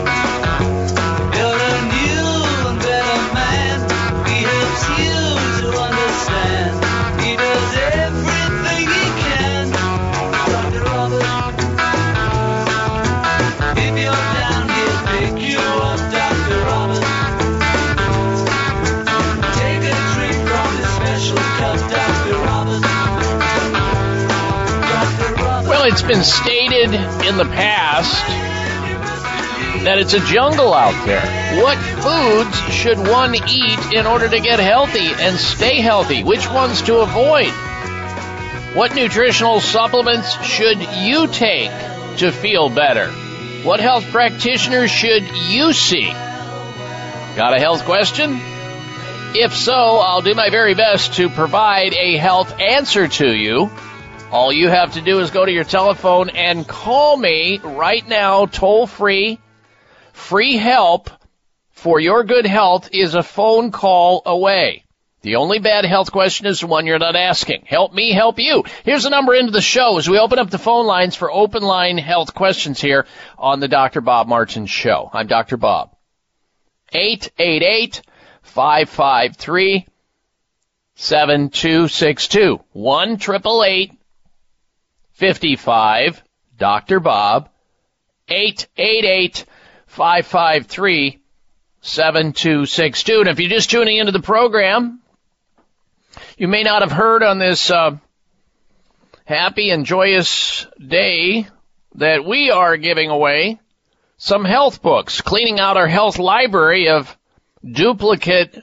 It's been stated in the past that it's a jungle out there. What foods should one eat in order to get healthy and stay healthy? Which ones to avoid? What nutritional supplements should you take to feel better? What health practitioners should you see? Got a health question? If so, I'll do my very best to provide a health answer to you. All you have to do is go to your telephone and call me right now, toll free Free help for your good health is a phone call away. The only bad health question is the one you're not asking. Help me help you. Here's the number into the show as we open up the phone lines for open line health questions here on the Dr. Bob Martin Show. I'm Dr. Bob. 888 553 7262. 1 55 Dr. Bob. 888 553 7262. And if you're just tuning into the program, you may not have heard on this uh, happy and joyous day that we are giving away some health books, cleaning out our health library of duplicate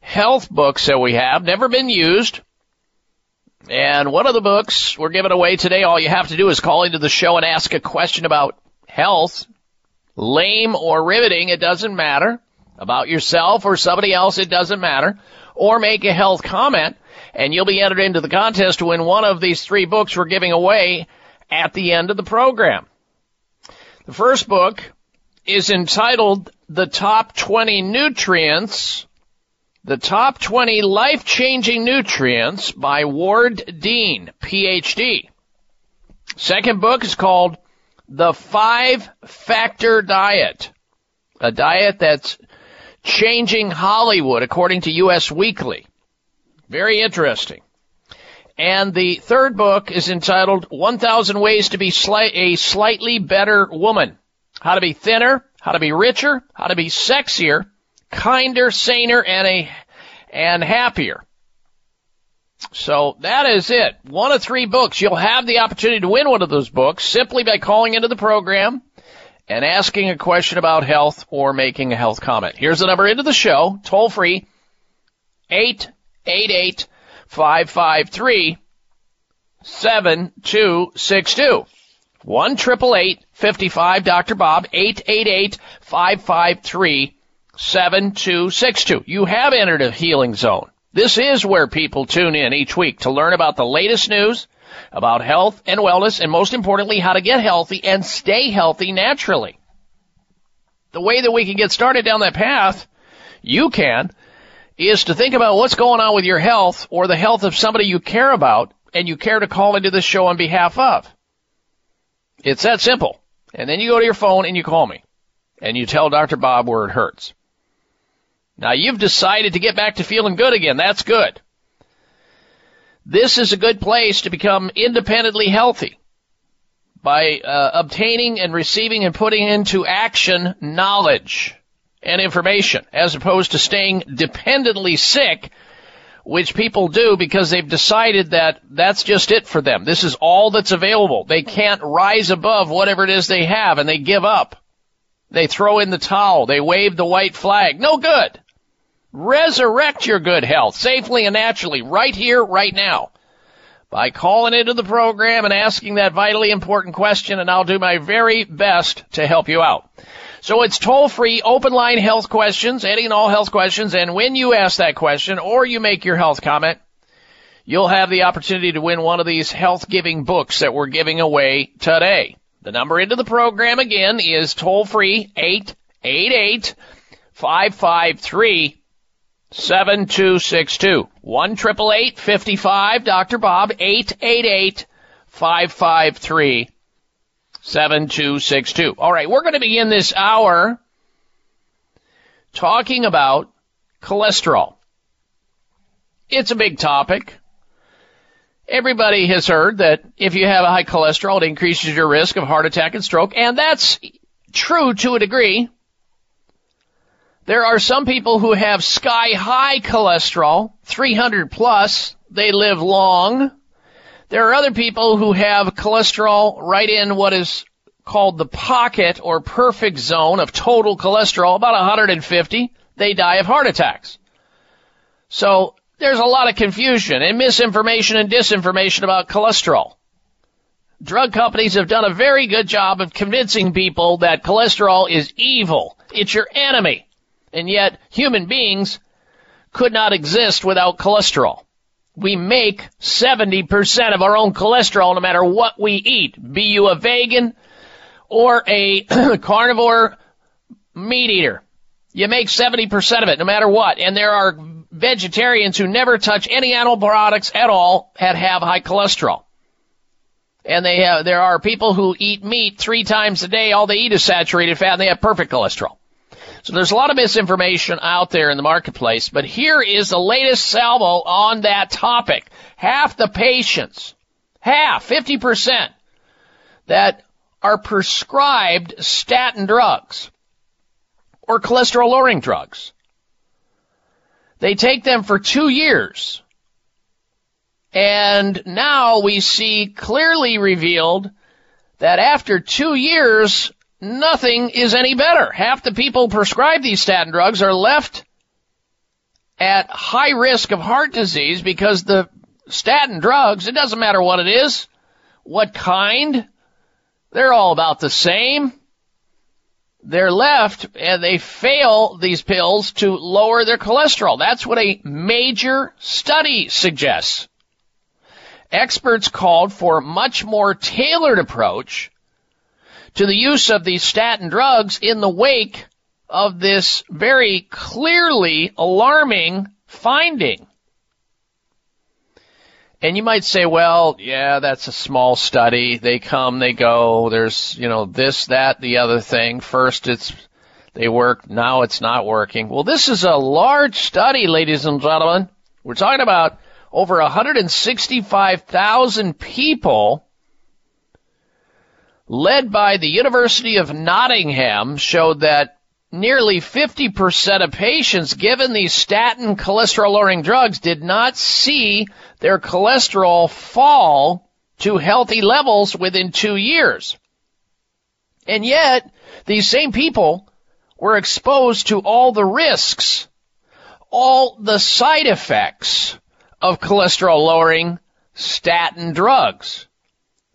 health books that we have, never been used. And one of the books we're giving away today, all you have to do is call into the show and ask a question about health lame or riveting, it doesn't matter. About yourself or somebody else, it doesn't matter. Or make a health comment, and you'll be entered into the contest to win one of these three books we're giving away at the end of the program. The first book is entitled The Top 20 Nutrients, The Top 20 Life-Changing Nutrients by Ward Dean, PhD. Second book is called the five factor diet, a diet that's changing Hollywood according to US Weekly. Very interesting. And the third book is entitled 1000 Ways to be Sli- a Slightly Better Woman. How to be thinner, how to be richer, how to be sexier, kinder, saner, and a, and happier. So that is it. One of three books. You'll have the opportunity to win one of those books simply by calling into the program and asking a question about health or making a health comment. Here's the number into the show, toll free, 888-553-7262. 1 55 Dr. Bob, 888-553-7262. You have entered a healing zone. This is where people tune in each week to learn about the latest news about health and wellness and most importantly, how to get healthy and stay healthy naturally. The way that we can get started down that path, you can, is to think about what's going on with your health or the health of somebody you care about and you care to call into this show on behalf of. It's that simple. And then you go to your phone and you call me and you tell Dr. Bob where it hurts. Now you've decided to get back to feeling good again. That's good. This is a good place to become independently healthy by uh, obtaining and receiving and putting into action knowledge and information as opposed to staying dependently sick, which people do because they've decided that that's just it for them. This is all that's available. They can't rise above whatever it is they have and they give up. They throw in the towel. They wave the white flag. No good. Resurrect your good health safely and naturally right here, right now by calling into the program and asking that vitally important question and I'll do my very best to help you out. So it's toll free, open line health questions, any and all health questions. And when you ask that question or you make your health comment, you'll have the opportunity to win one of these health giving books that we're giving away today. The number into the program again is toll free 888 553 7262. 1 55 Dr. Bob 888 553 7262. All right, we're going to begin this hour talking about cholesterol. It's a big topic. Everybody has heard that if you have a high cholesterol, it increases your risk of heart attack and stroke, and that's true to a degree. There are some people who have sky high cholesterol, 300 plus. They live long. There are other people who have cholesterol right in what is called the pocket or perfect zone of total cholesterol, about 150. They die of heart attacks. So there's a lot of confusion and misinformation and disinformation about cholesterol. Drug companies have done a very good job of convincing people that cholesterol is evil. It's your enemy. And yet human beings could not exist without cholesterol. We make 70% of our own cholesterol no matter what we eat. Be you a vegan or a carnivore meat eater. You make 70% of it no matter what. And there are vegetarians who never touch any animal products at all that have high cholesterol. And they have, there are people who eat meat three times a day. All they eat is saturated fat and they have perfect cholesterol. So there's a lot of misinformation out there in the marketplace, but here is the latest salvo on that topic. Half the patients, half, 50%, that are prescribed statin drugs or cholesterol lowering drugs. They take them for two years. And now we see clearly revealed that after two years, nothing is any better. Half the people prescribed these statin drugs are left at high risk of heart disease because the statin drugs, it doesn't matter what it is, what kind, they're all about the same. They're left and they fail these pills to lower their cholesterol. That's what a major study suggests. Experts called for a much more tailored approach to the use of these statin drugs in the wake of this very clearly alarming finding. And you might say, well, yeah, that's a small study. They come, they go. There's, you know, this, that, the other thing. First it's, they work. Now it's not working. Well, this is a large study, ladies and gentlemen. We're talking about over 165,000 people led by the University of Nottingham showed that nearly 50% of patients given these statin cholesterol lowering drugs did not see their cholesterol fall to healthy levels within two years. And yet, these same people were exposed to all the risks, all the side effects of cholesterol lowering statin drugs.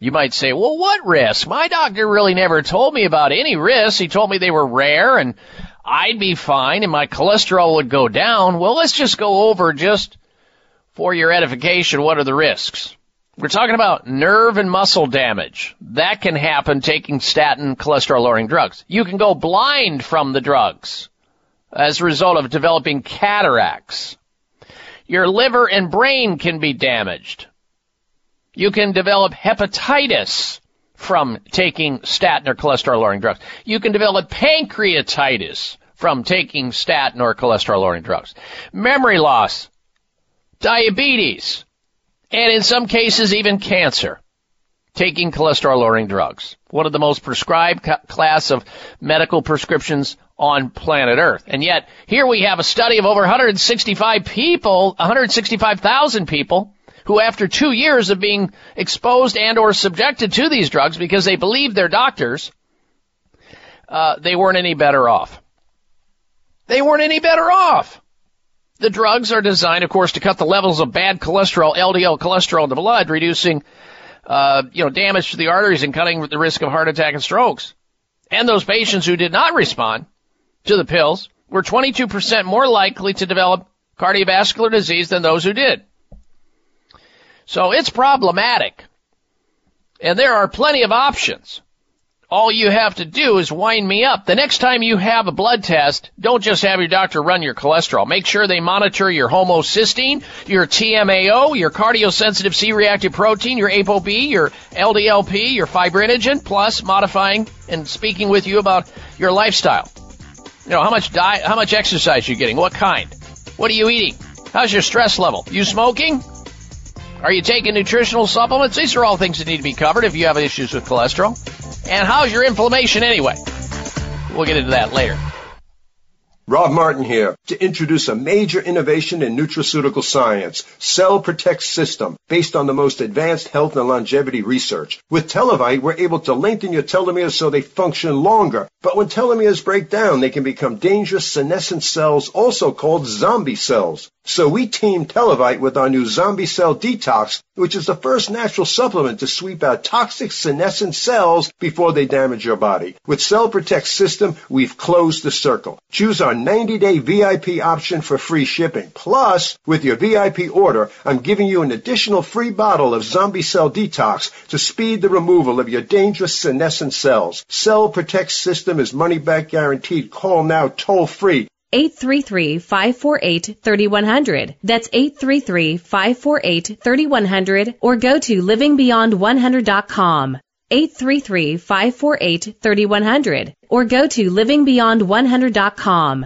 You might say, well, what risk? My doctor really never told me about any risks. He told me they were rare and I'd be fine and my cholesterol would go down. Well, let's just go over just for your edification. What are the risks? We're talking about nerve and muscle damage. That can happen taking statin cholesterol lowering drugs. You can go blind from the drugs as a result of developing cataracts. Your liver and brain can be damaged you can develop hepatitis from taking statin or cholesterol lowering drugs. You can develop pancreatitis from taking statin or cholesterol lowering drugs. Memory loss, diabetes, and in some cases even cancer taking cholesterol lowering drugs. One of the most prescribed class of medical prescriptions on planet Earth. And yet, here we have a study of over 165 people, 165,000 people who after two years of being exposed and or subjected to these drugs because they believed their doctors, uh, they weren't any better off. They weren't any better off. The drugs are designed, of course, to cut the levels of bad cholesterol, LDL cholesterol in the blood, reducing, uh, you know, damage to the arteries and cutting the risk of heart attack and strokes. And those patients who did not respond to the pills were 22% more likely to develop cardiovascular disease than those who did. So it's problematic. And there are plenty of options. All you have to do is wind me up. The next time you have a blood test, don't just have your doctor run your cholesterol. Make sure they monitor your homocysteine, your TMAO, your cardiosensitive C-reactive protein, your ApoB, your LDLP, your fibrinogen, plus modifying and speaking with you about your lifestyle. You know, how much diet, how much exercise you're getting, what kind, what are you eating, how's your stress level, you smoking? Are you taking nutritional supplements? These are all things that need to be covered if you have issues with cholesterol. And how's your inflammation anyway? We'll get into that later. Bob Martin here to introduce a major innovation in nutraceutical science, Cell Protect System, based on the most advanced health and longevity research. With Televite, we're able to lengthen your telomeres so they function longer. But when telomeres break down, they can become dangerous senescent cells, also called zombie cells. So we teamed Televite with our new Zombie Cell Detox, which is the first natural supplement to sweep out toxic senescent cells before they damage your body. With Cell Protect System, we've closed the circle. Choose our 90-day VIP option for free shipping. Plus, with your VIP order, I'm giving you an additional free bottle of Zombie Cell Detox to speed the removal of your dangerous senescent cells. Cell Protect System is money back guaranteed. Call now toll free 833-548-3100. That's 833-548-3100 or go to livingbeyond100.com. 833-548-3100 or go to livingbeyond100.com.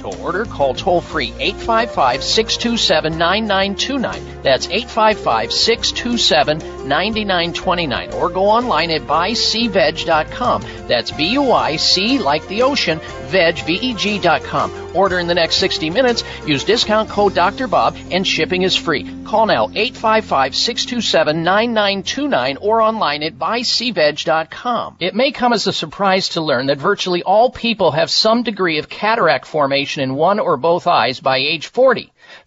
To order, call toll free 855 627 9929. That's 855 627 9929. Or go online at buyseaveg.com. That's B U I C like the ocean, veg, V-E-G.com. Order in the next 60 minutes. Use discount code Dr. Bob and shipping is free. Call now 855-627-9929 or online at buyseaveg.com. It may come as a surprise to learn that virtually all people have some degree of cataract formation in one or both eyes by age 40.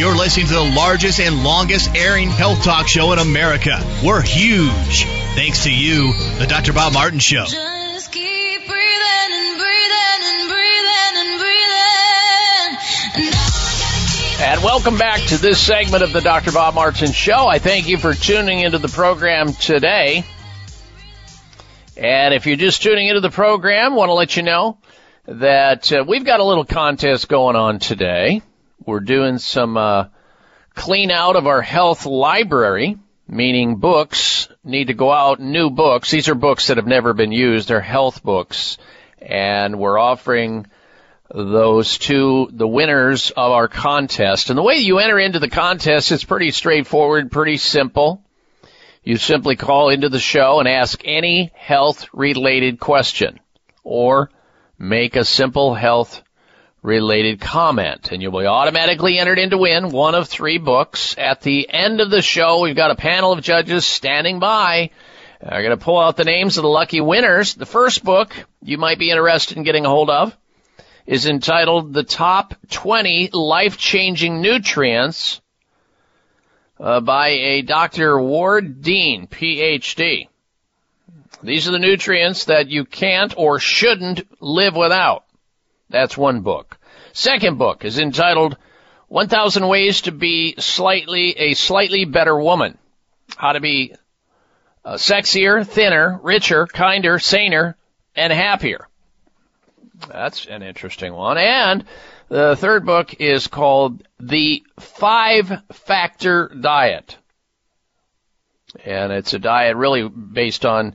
You're listening to the largest and longest airing health talk show in America. We're huge. Thanks to you, the Dr. Bob Martin Show. And welcome back to this segment of the Dr. Bob Martin Show. I thank you for tuning into the program today. And if you're just tuning into the program, want to let you know that uh, we've got a little contest going on today. We're doing some uh, clean out of our health library, meaning books need to go out, new books. These are books that have never been used. They're health books. And we're offering those to the winners of our contest. And the way you enter into the contest is pretty straightforward, pretty simple. You simply call into the show and ask any health related question or make a simple health related comment and you'll be automatically entered in to win one of three books. At the end of the show, we've got a panel of judges standing by. I'm going to pull out the names of the lucky winners. The first book you might be interested in getting a hold of is entitled The Top 20 Life-Changing Nutrients uh, by a Dr. Ward Dean, PhD. These are the nutrients that you can't or shouldn't live without. That's one book. Second book is entitled 1000 Ways to Be Slightly, a Slightly Better Woman. How to be uh, sexier, thinner, richer, kinder, saner, and happier. That's an interesting one. And the third book is called The Five Factor Diet. And it's a diet really based on,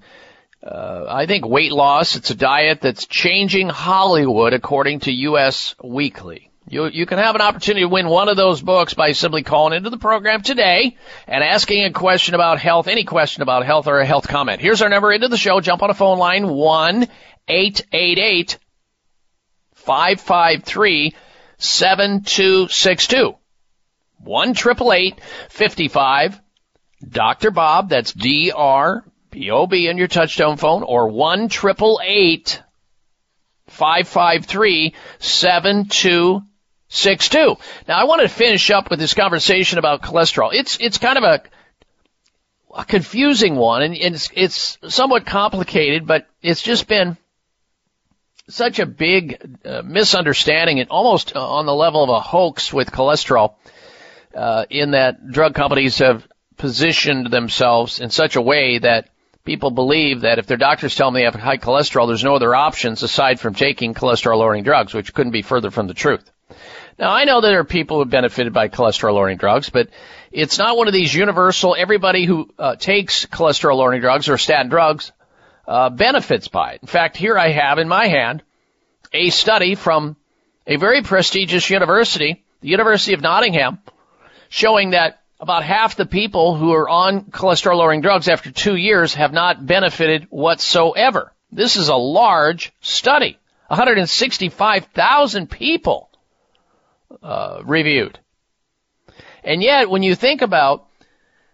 uh, I think, weight loss. It's a diet that's changing Hollywood according to U.S. Weekly. You, you can have an opportunity to win one of those books by simply calling into the program today and asking a question about health, any question about health or a health comment. Here's our number into the show. Jump on a phone line, 1 888 553 7262. 1 55 Dr. Bob, that's D R B O B in your touchdown phone, or 1 888 553 7262. Now, I want to finish up with this conversation about cholesterol. It's, it's kind of a, a confusing one, and it's, it's somewhat complicated, but it's just been such a big uh, misunderstanding and almost uh, on the level of a hoax with cholesterol uh, in that drug companies have positioned themselves in such a way that people believe that if their doctors tell them they have high cholesterol, there's no other options aside from taking cholesterol lowering drugs, which couldn't be further from the truth. Now, I know that there are people who have benefited by cholesterol lowering drugs, but it's not one of these universal, everybody who uh, takes cholesterol lowering drugs or statin drugs uh, benefits by it. In fact, here I have in my hand a study from a very prestigious university, the University of Nottingham, showing that about half the people who are on cholesterol lowering drugs after two years have not benefited whatsoever. This is a large study. 165,000 people uh, reviewed. And yet, when you think about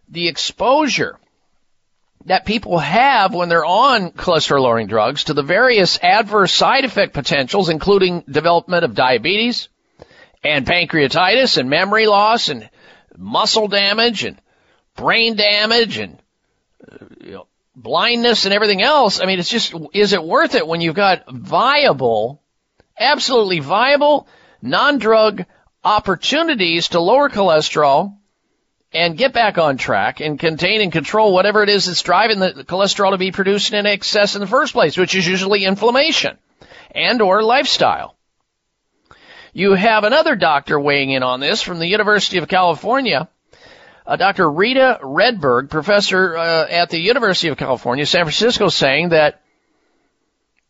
the exposure that people have when they're on cholesterol lowering drugs to the various adverse side effect potentials, including development of diabetes and pancreatitis and memory loss and muscle damage and brain damage and uh, you know, blindness and everything else. I mean, it's just, is it worth it when you've got viable, absolutely viable, non-drug opportunities to lower cholesterol and get back on track and contain and control whatever it is that's driving the cholesterol to be produced in excess in the first place, which is usually inflammation and or lifestyle. You have another doctor weighing in on this from the University of California, uh, Dr. Rita Redberg, professor uh, at the University of California, San Francisco, saying that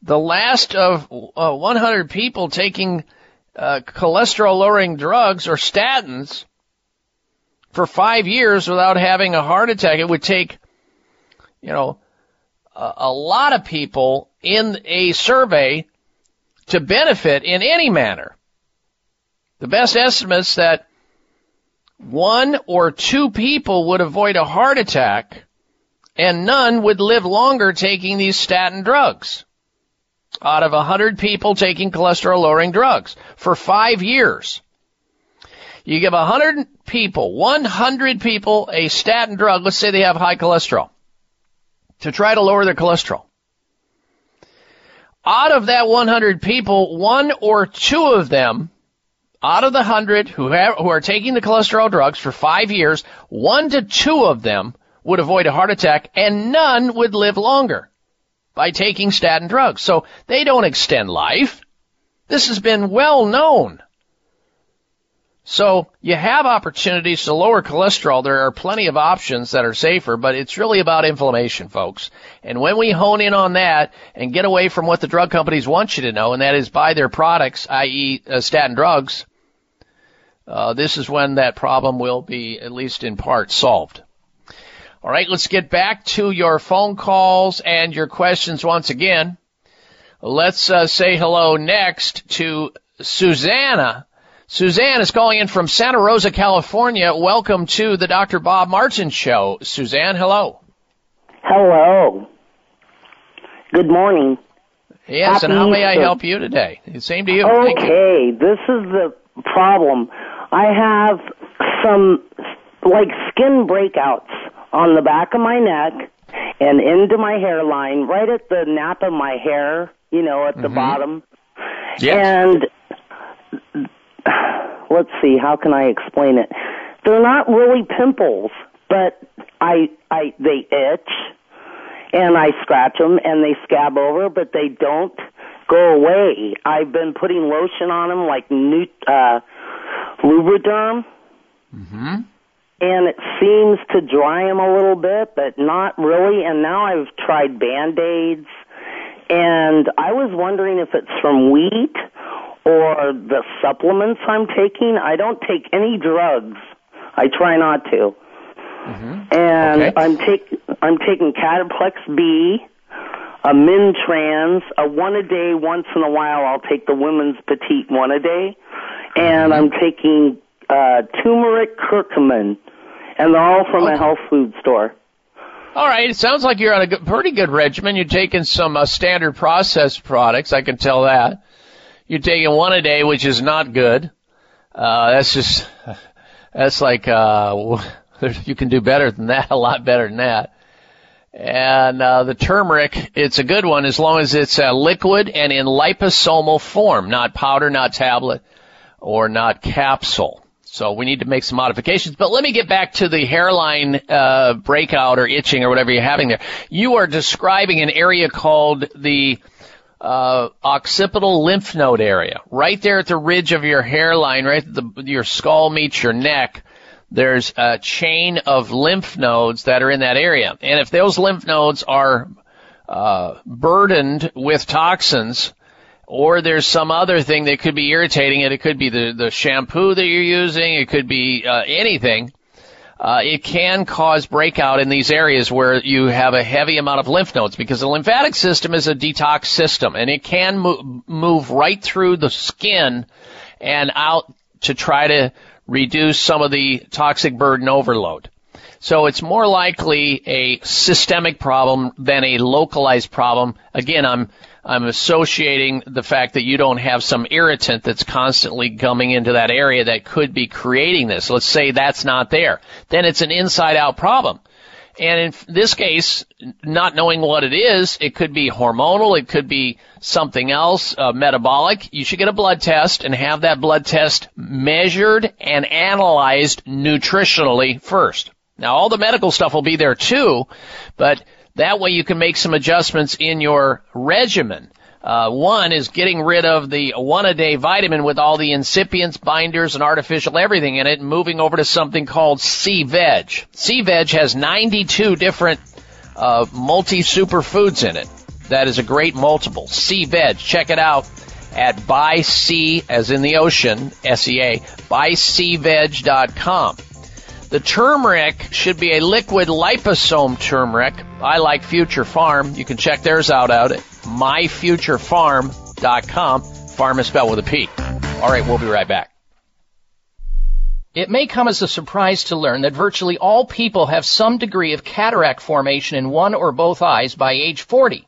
the last of uh, 100 people taking uh, cholesterol lowering drugs or statins for five years without having a heart attack. It would take, you know, a, a lot of people in a survey to benefit in any manner. The best estimates that one or two people would avoid a heart attack and none would live longer taking these statin drugs. Out of a hundred people taking cholesterol lowering drugs for five years. You give a hundred people, 100 people a statin drug, let's say they have high cholesterol, to try to lower their cholesterol. Out of that 100 people, one or two of them, out of the 100 who, have, who are taking the cholesterol drugs for five years, one to two of them would avoid a heart attack and none would live longer by taking statin drugs. So they don't extend life. This has been well known. So you have opportunities to lower cholesterol. There are plenty of options that are safer, but it's really about inflammation, folks. And when we hone in on that and get away from what the drug companies want you to know, and that is buy their products, i.e. Uh, statin drugs, uh, this is when that problem will be, at least in part, solved. All right, let's get back to your phone calls and your questions once again. Let's uh, say hello next to Susanna Suzanne is calling in from Santa Rosa, California. Welcome to the Dr. Bob Martin Show. Suzanne, hello. Hello. Good morning. Yes, Happy and how may I help you today? Same to you. Okay, you. this is the problem. I have some like skin breakouts on the back of my neck and into my hairline, right at the nap of my hair, you know, at the mm-hmm. bottom. Yes. And let's see, how can I explain it? They're not really pimples, but I I they itch and I scratch them and they scab over, but they don't go away. I've been putting lotion on them like new uh Lubriderm. Mm-hmm. And it seems to dry them a little bit, but not really. And now I've tried Band-Aids. And I was wondering if it's from wheat or the supplements I'm taking. I don't take any drugs. I try not to. Mm-hmm. And Okay. I'm take I'm taking Cataplex B, a Mintrans, a one a day. Once in a while, I'll take the women's petite one a day, and I'm taking uh, turmeric curcumin, and they're all from a health food store. All right, it sounds like you're on a good, pretty good regimen. You're taking some uh, standard processed products. I can tell that. You're taking one a day, which is not good. Uh, that's just, that's like, uh, you can do better than that, a lot better than that. And, uh, the turmeric, it's a good one as long as it's uh, liquid and in liposomal form, not powder, not tablet, or not capsule. So we need to make some modifications. But let me get back to the hairline uh, breakout or itching or whatever you're having there. You are describing an area called the uh, occipital lymph node area, right there at the ridge of your hairline, right the, your skull meets your neck. There's a chain of lymph nodes that are in that area, and if those lymph nodes are uh, burdened with toxins, or there's some other thing that could be irritating it. It could be the, the shampoo that you're using. It could be uh, anything. Uh, it can cause breakout in these areas where you have a heavy amount of lymph nodes because the lymphatic system is a detox system and it can mo- move right through the skin and out to try to reduce some of the toxic burden overload. So it's more likely a systemic problem than a localized problem. Again, I'm I'm associating the fact that you don't have some irritant that's constantly coming into that area that could be creating this. Let's say that's not there. Then it's an inside out problem. And in this case, not knowing what it is, it could be hormonal, it could be something else, uh, metabolic. You should get a blood test and have that blood test measured and analyzed nutritionally first. Now all the medical stuff will be there too, but that way you can make some adjustments in your regimen. Uh, one is getting rid of the one a day vitamin with all the incipients, binders, and artificial everything in it and moving over to something called Sea Veg. C-Veg has 92 different uh, multi superfoods in it. That is a great multiple. Sea Veg. Check it out at buy as in the ocean, S-E-A, buyseaveg.com. The turmeric should be a liquid liposome turmeric. I like Future Pharm. You can check theirs out at myfuturepharm.com. Farm is spelled with a P. All right, we'll be right back. It may come as a surprise to learn that virtually all people have some degree of cataract formation in one or both eyes by age 40.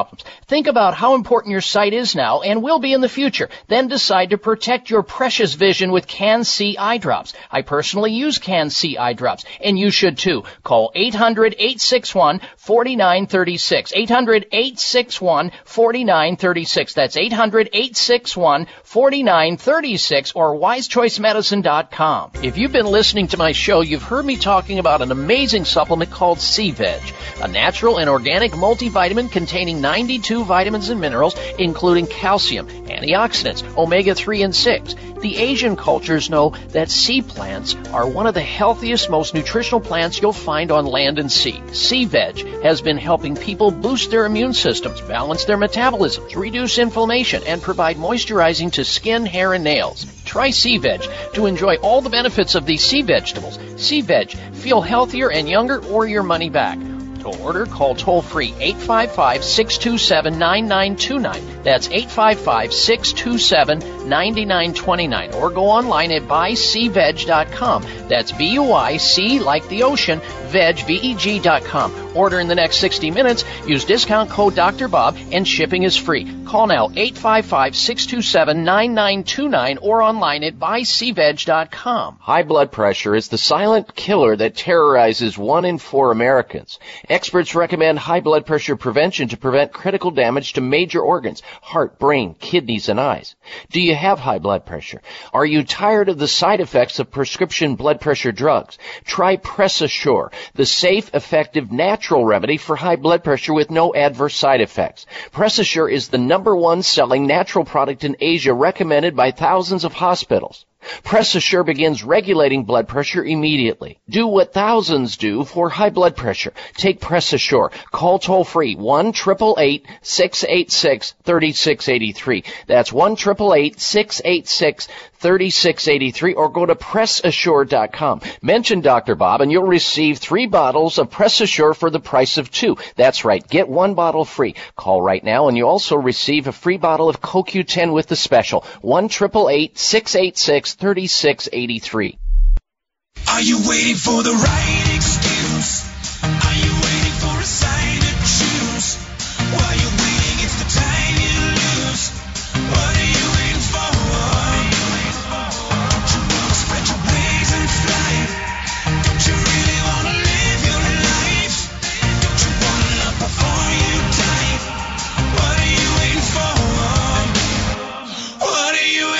Think about how important your sight is now and will be in the future. Then decide to protect your precious vision with CAN-C eye drops. I personally use CAN-C eye drops, and you should too. Call 800-861-4936. 800-861-4936. That's 800-861-4936 or wisechoicemedicine.com. If you've been listening to my show, you've heard me talking about an amazing supplement called Sea Veg, a natural and organic multivitamin containing 92 vitamins and minerals, including calcium, antioxidants, omega-3 and 6. The Asian cultures know that sea plants are one of the healthiest, most nutritional plants you'll find on land and sea. Sea Veg has been helping people boost their immune systems, balance their metabolisms, reduce inflammation, and provide moisturizing to skin, hair, and nails. Try Sea Veg to enjoy all the benefits of these sea vegetables. Sea Veg, feel healthier and younger or your money back. To order, call toll free 855 627 9929. That's 855 627 $99.29 or go online at buyseaveg.com. That's B U I C like the ocean, veg. Order in the next 60 minutes. Use discount code Dr. Bob and shipping is free. Call now 855-627-9929 or online at buyseaveg.com. High blood pressure is the silent killer that terrorizes one in four Americans. Experts recommend high blood pressure prevention to prevent critical damage to major organs, heart, brain, kidneys, and eyes. Do you have high blood pressure? Are you tired of the side effects of prescription blood pressure drugs? Try Press Assure, the safe, effective, natural remedy for high blood pressure with no adverse side effects. PressAsure is the number one selling natural product in Asia recommended by thousands of hospitals. PressAsure begins regulating blood pressure immediately. Do what thousands do for high blood pressure. Take PressAsure. Call toll free 1 686 3683. That's 1 686 3683 or go to PressAssure.com. Mention Dr. Bob and you'll receive three bottles of Press Assure for the price of two. That's right. Get one bottle free. Call right now and you also receive a free bottle of CoQ10 with the special. 1 686 3683. Are you waiting for the right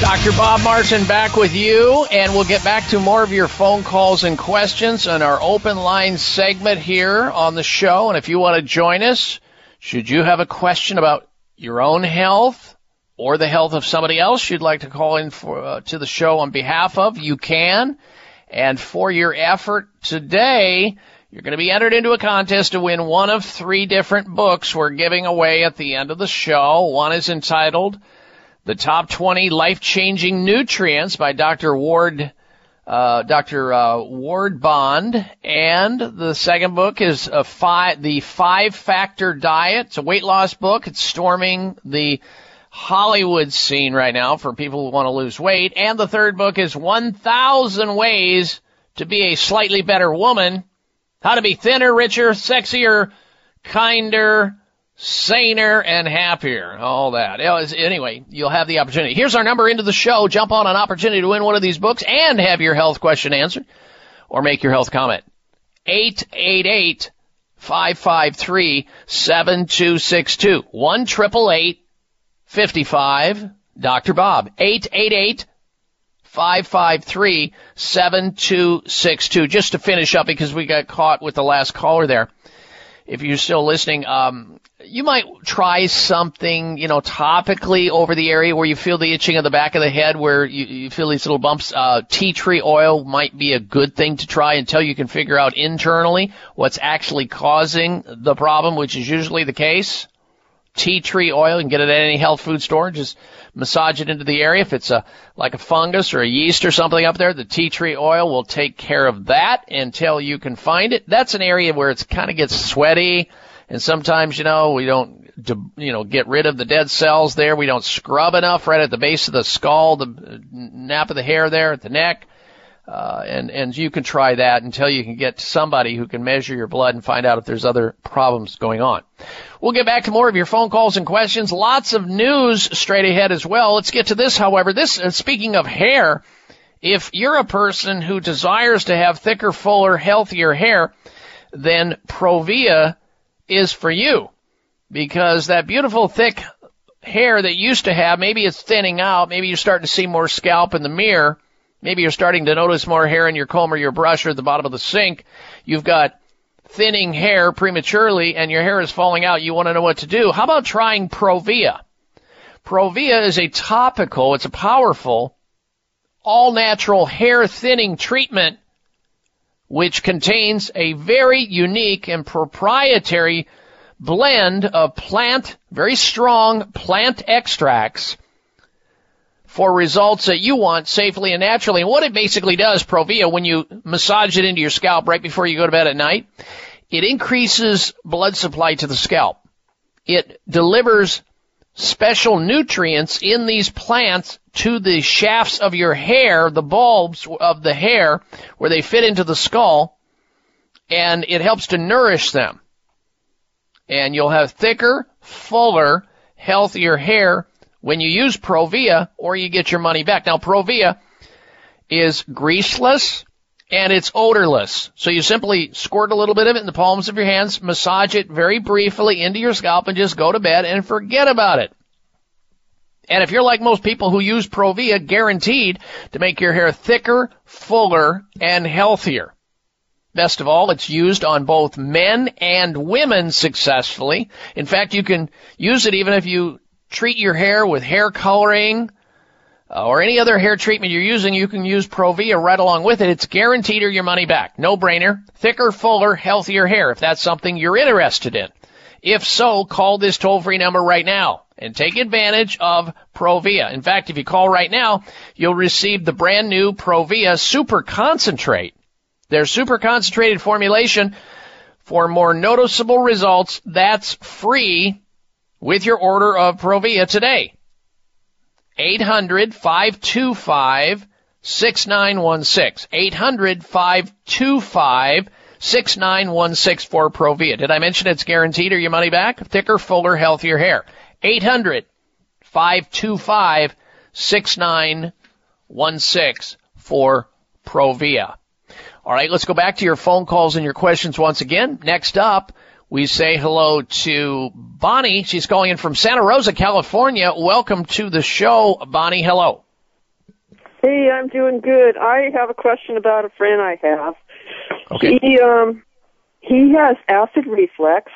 Dr. Bob Martin back with you, and we'll get back to more of your phone calls and questions on our open line segment here on the show. And if you want to join us, should you have a question about your own health or the health of somebody else you'd like to call in for uh, to the show on behalf of, you can. And for your effort today, you're going to be entered into a contest to win one of three different books we're giving away at the end of the show. One is entitled the top 20 life-changing nutrients by Dr. Ward, uh, Dr. Uh, Ward Bond. And the second book is five, the five factor diet. It's a weight loss book. It's storming the Hollywood scene right now for people who want to lose weight. And the third book is 1000 ways to be a slightly better woman. How to be thinner, richer, sexier, kinder, saner and happier. All that. Anyway, you'll have the opportunity. Here's our number into the show. Jump on an opportunity to win one of these books and have your health question answered or make your health comment. 888 553 7262. 1 55 Dr. Bob. 888 553 7262. Just to finish up because we got caught with the last caller there if you're still listening, um, you might try something, you know, topically over the area where you feel the itching of the back of the head, where you, you feel these little bumps. Uh, tea tree oil might be a good thing to try until you can figure out internally what's actually causing the problem, which is usually the case. Tea tree oil, you can get it at any health food store. Just massage it into the area. If it's a like a fungus or a yeast or something up there, the tea tree oil will take care of that until you can find it. That's an area where it kind of gets sweaty, and sometimes you know we don't you know get rid of the dead cells there. We don't scrub enough right at the base of the skull, the nap of the hair there at the neck. Uh, and and you can try that until you can get somebody who can measure your blood and find out if there's other problems going on. We'll get back to more of your phone calls and questions. Lots of news straight ahead as well. Let's get to this, however. This, uh, speaking of hair, if you're a person who desires to have thicker, fuller, healthier hair, then Provia is for you. Because that beautiful, thick hair that you used to have, maybe it's thinning out, maybe you're starting to see more scalp in the mirror, maybe you're starting to notice more hair in your comb or your brush or the bottom of the sink. You've got thinning hair prematurely and your hair is falling out, you want to know what to do. How about trying Provia? Provia is a topical, it's a powerful, all natural hair thinning treatment which contains a very unique and proprietary blend of plant, very strong plant extracts for results that you want safely and naturally. And what it basically does, Provia, when you massage it into your scalp right before you go to bed at night, it increases blood supply to the scalp. It delivers special nutrients in these plants to the shafts of your hair, the bulbs of the hair, where they fit into the skull, and it helps to nourish them. And you'll have thicker, fuller, healthier hair when you use Provia or you get your money back. Now Provia is greaseless and it's odorless. So you simply squirt a little bit of it in the palms of your hands, massage it very briefly into your scalp and just go to bed and forget about it. And if you're like most people who use Provia, guaranteed to make your hair thicker, fuller, and healthier. Best of all, it's used on both men and women successfully. In fact, you can use it even if you treat your hair with hair coloring uh, or any other hair treatment you're using. You can use Provia right along with it. It's guaranteed or your money back. No brainer. Thicker, fuller, healthier hair if that's something you're interested in. If so, call this toll free number right now and take advantage of Provia. In fact, if you call right now, you'll receive the brand new Provia Super Concentrate. Their super concentrated formulation for more noticeable results. That's free with your order of Provia today. 800 525 6916. 800 525 6916 for Provia. Did I mention it's guaranteed or your money back? Thicker, fuller, healthier hair. 800 525 6916 for Provia. All right, let's go back to your phone calls and your questions once again. Next up, we say hello to Bonnie. She's calling in from Santa Rosa, California. Welcome to the show, Bonnie. Hello. Hey, I'm doing good. I have a question about a friend I have. Okay. He um he has acid reflux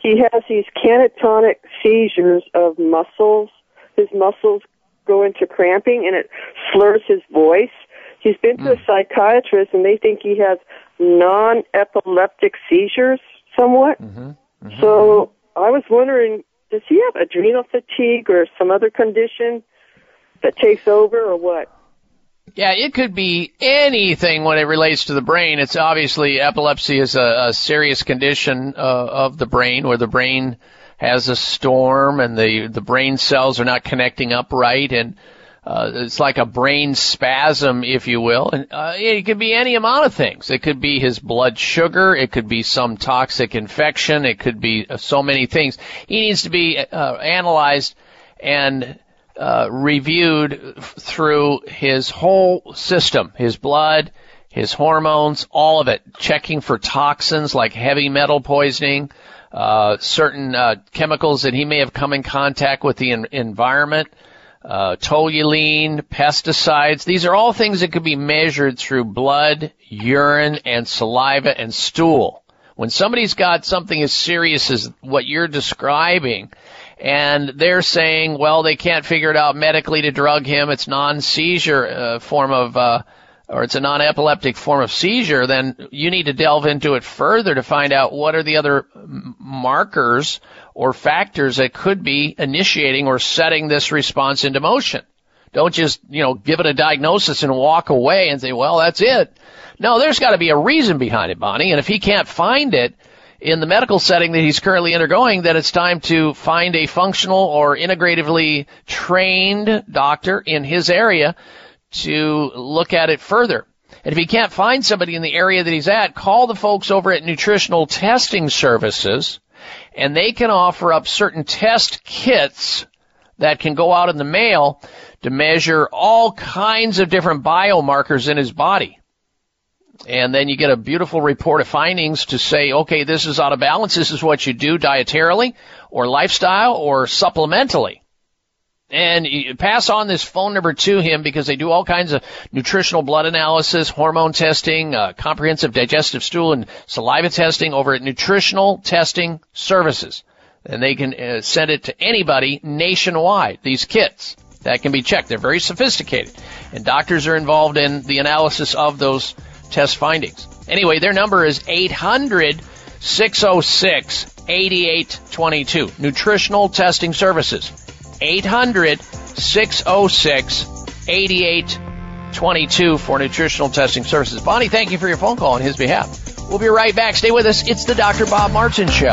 he has these catatonic seizures of muscles. His muscles go into cramping and it slurs his voice. He's been to a hmm. psychiatrist and they think he has non-epileptic seizures somewhat. Mm-hmm. Mm-hmm. So I was wondering, does he have adrenal fatigue or some other condition that takes over or what? Yeah, it could be anything when it relates to the brain. It's obviously epilepsy is a, a serious condition uh, of the brain where the brain has a storm and the the brain cells are not connecting up right and uh, it's like a brain spasm, if you will. And uh, it could be any amount of things. It could be his blood sugar. It could be some toxic infection. It could be uh, so many things. He needs to be uh, analyzed and uh, reviewed through his whole system, his blood, his hormones, all of it, checking for toxins like heavy metal poisoning, uh, certain uh, chemicals that he may have come in contact with the en- environment, uh, toluene, pesticides. These are all things that could be measured through blood, urine, and saliva and stool. When somebody's got something as serious as what you're describing, and they're saying, well, they can't figure it out medically to drug him. It's non-seizure uh, form of, uh, or it's a non-epileptic form of seizure. Then you need to delve into it further to find out what are the other markers or factors that could be initiating or setting this response into motion. Don't just, you know, give it a diagnosis and walk away and say, well, that's it. No, there's got to be a reason behind it, Bonnie. And if he can't find it, in the medical setting that he's currently undergoing that it's time to find a functional or integratively trained doctor in his area to look at it further. And if he can't find somebody in the area that he's at, call the folks over at Nutritional Testing Services and they can offer up certain test kits that can go out in the mail to measure all kinds of different biomarkers in his body and then you get a beautiful report of findings to say, okay, this is out of balance. This is what you do dietarily or lifestyle or supplementally. And you pass on this phone number to him because they do all kinds of nutritional blood analysis, hormone testing, uh, comprehensive digestive stool and saliva testing over at Nutritional Testing Services. And they can uh, send it to anybody nationwide, these kits that can be checked. They're very sophisticated. And doctors are involved in the analysis of those test findings. Anyway, their number is 800 606 8822. Nutritional Testing Services. 800 606 8822 for nutritional testing services. Bonnie, thank you for your phone call on his behalf. We'll be right back. Stay with us. It's the Dr. Bob Martin Show.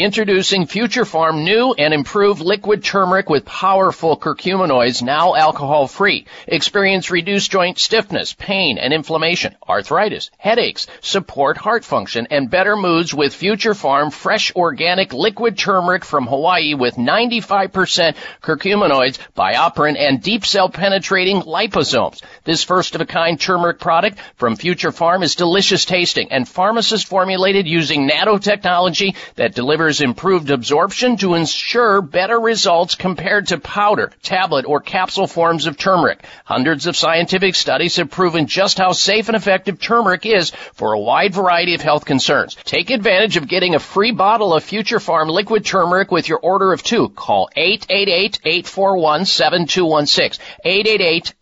Introducing Future Pharm new and improved liquid turmeric with powerful curcuminoids, now alcohol free. Experience reduced joint stiffness, pain and inflammation, arthritis, headaches, support heart function, and better moods with Future Pharm fresh organic liquid turmeric from Hawaii with 95% curcuminoids, BioPerine, and deep cell penetrating liposomes. This first of a kind turmeric product from Future Pharm is delicious tasting and pharmacist formulated using nanotechnology that delivers improved absorption to ensure better results compared to powder, tablet, or capsule forms of turmeric. Hundreds of scientific studies have proven just how safe and effective turmeric is for a wide variety of health concerns. Take advantage of getting a free bottle of Future Pharm liquid turmeric with your order of two. Call 888-841-7216.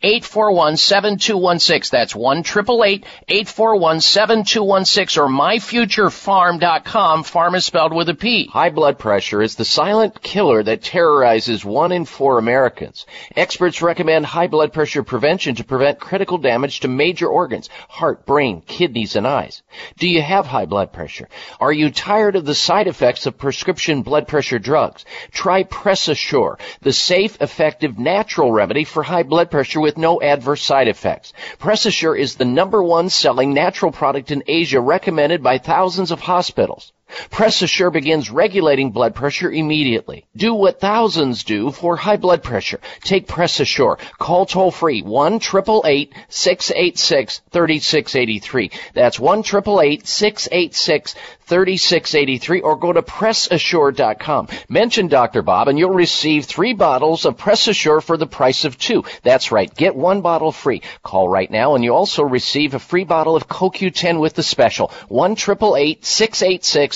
888-841-7216. That's 1 841 or myfuturepharm.com. Pharm is spelled with a P. High blood pressure is the silent killer that terrorizes one in four Americans. Experts recommend high blood pressure prevention to prevent critical damage to major organs, heart, brain, kidneys, and eyes. Do you have high blood pressure? Are you tired of the side effects of prescription blood pressure drugs? Try PressAssure, the safe, effective, natural remedy for high blood pressure with no adverse side effects. PressAssure is the number one selling natural product in Asia recommended by thousands of hospitals. PressAssure begins regulating blood pressure immediately. Do what thousands do for high blood pressure. Take PressAssure. Call toll free 1 686 3683. That's 1 686 3683 or go to PressAssure.com. Mention Dr. Bob and you'll receive three bottles of PressAssure for the price of two. That's right. Get one bottle free. Call right now and you also receive a free bottle of CoQ10 with the special. 1 686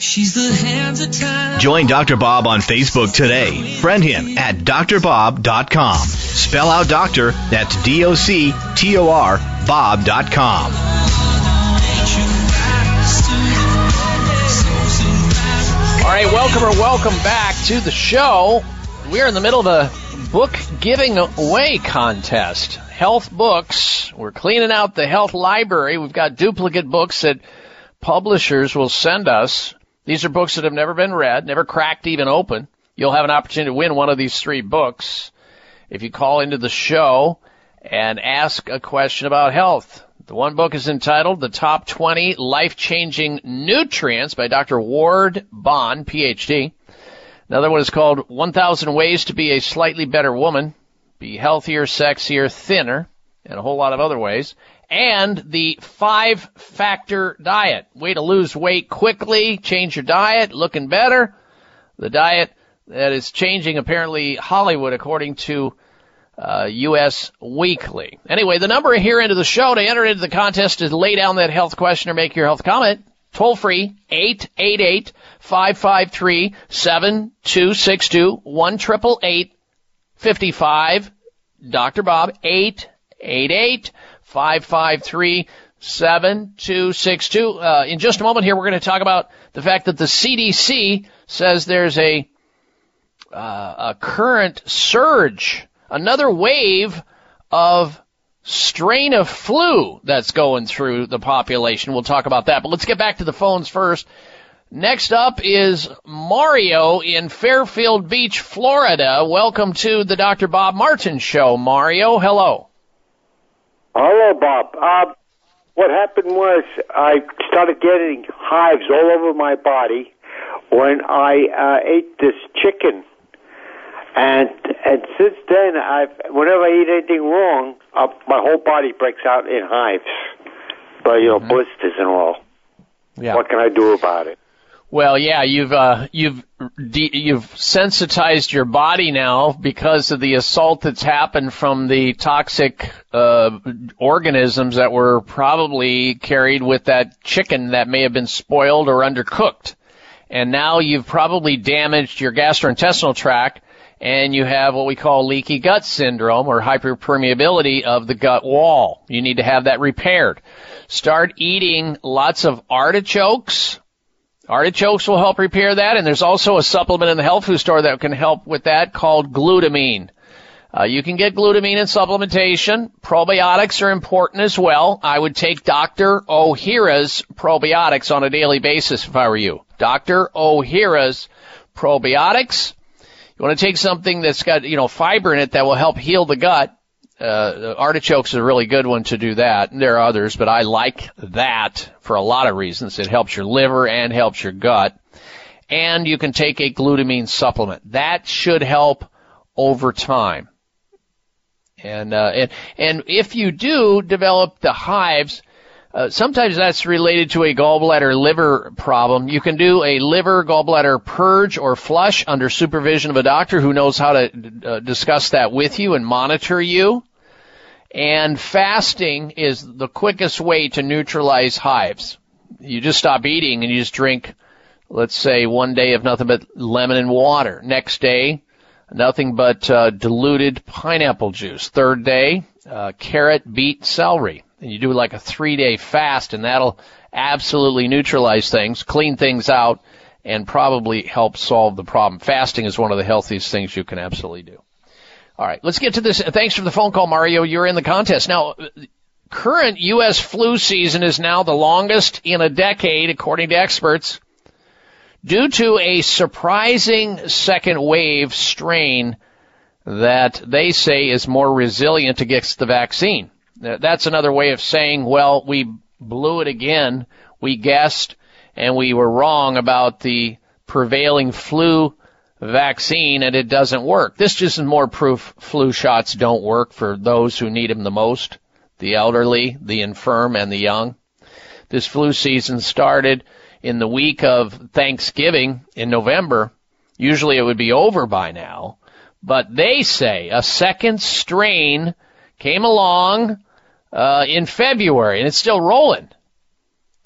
She's the hands of time. Join Dr. Bob on Facebook today. Friend him at drbob.com. Spell out doctor, that's D O C T O R, Bob.com. All right, welcome or welcome back to the show. We're in the middle of a book giving away contest. Health books. We're cleaning out the health library. We've got duplicate books that publishers will send us these are books that have never been read, never cracked even open. You'll have an opportunity to win one of these three books if you call into the show and ask a question about health. The one book is entitled The Top 20 Life-Changing Nutrients by Dr. Ward Bond, PhD. Another one is called 1000 Ways to Be a Slightly Better Woman, Be Healthier, Sexier, Thinner, and a whole lot of other ways and the five factor diet. Way to lose weight quickly, change your diet, looking better. The diet that is changing apparently Hollywood according to uh, U.S. Weekly. Anyway, the number here into the show to enter into the contest is lay down that health question or make your health comment. Toll free, 888-553-7262, 1 Dr. Bob, 888 553 7262. Uh, in just a moment here, we're going to talk about the fact that the CDC says there's a uh, a current surge, another wave of strain of flu that's going through the population. We'll talk about that, but let's get back to the phones first. Next up is Mario in Fairfield Beach, Florida. Welcome to the Dr. Bob Martin Show. Mario, hello. Hello, Bob. Uh, what happened was I started getting hives all over my body when I uh, ate this chicken and and since then, I've whenever I eat anything wrong, uh, my whole body breaks out in hives, but you know, mm-hmm. blisters and all. Yeah. What can I do about it? Well, yeah, you've uh, you've de- you've sensitized your body now because of the assault that's happened from the toxic uh, organisms that were probably carried with that chicken that may have been spoiled or undercooked, and now you've probably damaged your gastrointestinal tract and you have what we call leaky gut syndrome or hyperpermeability of the gut wall. You need to have that repaired. Start eating lots of artichokes. Artichokes will help repair that, and there's also a supplement in the health food store that can help with that called glutamine. Uh, you can get glutamine in supplementation. Probiotics are important as well. I would take Dr. Ohhira's probiotics on a daily basis if I were you. Dr. Ohhira's probiotics you want to take something that's got, you know, fiber in it that will help heal the gut. Uh, artichokes is a really good one to do that. There are others, but I like that for a lot of reasons. It helps your liver and helps your gut. And you can take a glutamine supplement. That should help over time. And, uh, and, and if you do develop the hives, uh, sometimes that's related to a gallbladder liver problem. You can do a liver gallbladder purge or flush under supervision of a doctor who knows how to uh, discuss that with you and monitor you. And fasting is the quickest way to neutralize hives. You just stop eating and you just drink, let's say, one day of nothing but lemon and water. Next day, nothing but uh, diluted pineapple juice. Third day, uh, carrot, beet, celery and you do like a three day fast and that'll absolutely neutralize things, clean things out, and probably help solve the problem. Fasting is one of the healthiest things you can absolutely do. All right, let's get to this. Thanks for the phone call, Mario. You're in the contest. Now, current U.S. flu season is now the longest in a decade, according to experts, due to a surprising second wave strain that they say is more resilient against the vaccine. That's another way of saying, well, we blew it again. We guessed and we were wrong about the prevailing flu vaccine and it doesn't work. This just is more proof flu shots don't work for those who need them the most. The elderly, the infirm, and the young. This flu season started in the week of Thanksgiving in November. Usually it would be over by now. But they say a second strain came along uh, in February, and it's still rolling.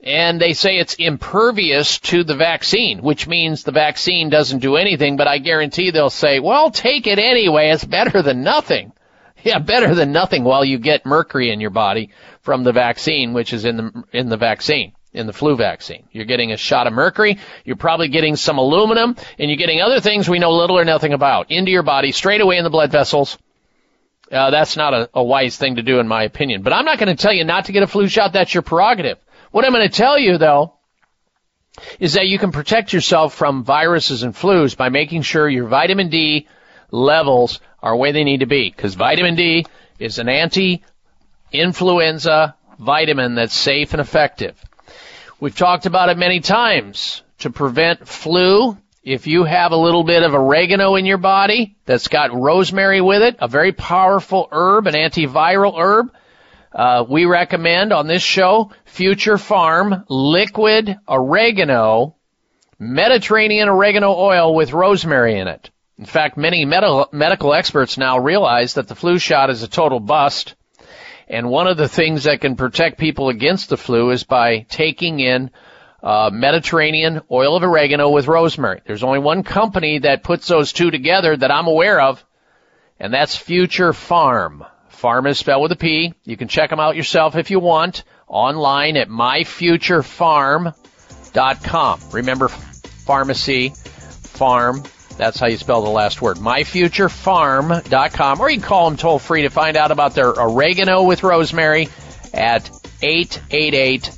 And they say it's impervious to the vaccine, which means the vaccine doesn't do anything, but I guarantee they'll say, well, take it anyway. It's better than nothing. Yeah, better than nothing while you get mercury in your body from the vaccine, which is in the, in the vaccine, in the flu vaccine. You're getting a shot of mercury. You're probably getting some aluminum and you're getting other things we know little or nothing about into your body straight away in the blood vessels uh, that's not a, a wise thing to do, in my opinion. But I'm not going to tell you not to get a flu shot. That's your prerogative. What I'm going to tell you, though, is that you can protect yourself from viruses and flus by making sure your vitamin D levels are where they need to be. Because vitamin D is an anti-influenza vitamin that's safe and effective. We've talked about it many times. To prevent flu, if you have a little bit of oregano in your body that's got rosemary with it, a very powerful herb, an antiviral herb, uh, we recommend on this show Future Pharm liquid oregano, Mediterranean oregano oil with rosemary in it. In fact, many medical, medical experts now realize that the flu shot is a total bust. And one of the things that can protect people against the flu is by taking in uh, Mediterranean oil of oregano with rosemary. There's only one company that puts those two together that I'm aware of, and that's Future Pharm. Pharm is spelled with a P. You can check them out yourself if you want online at myfuturepharm.com. Remember pharmacy, Pharm. That's how you spell the last word. MyFuturePharm.com. Or you can call them toll free to find out about their oregano with rosemary at 888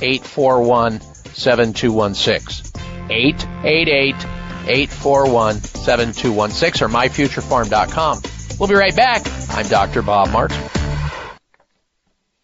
841 7216. 888 841 7216 or myfuturepharm.com. We'll be right back. I'm Dr. Bob Martin.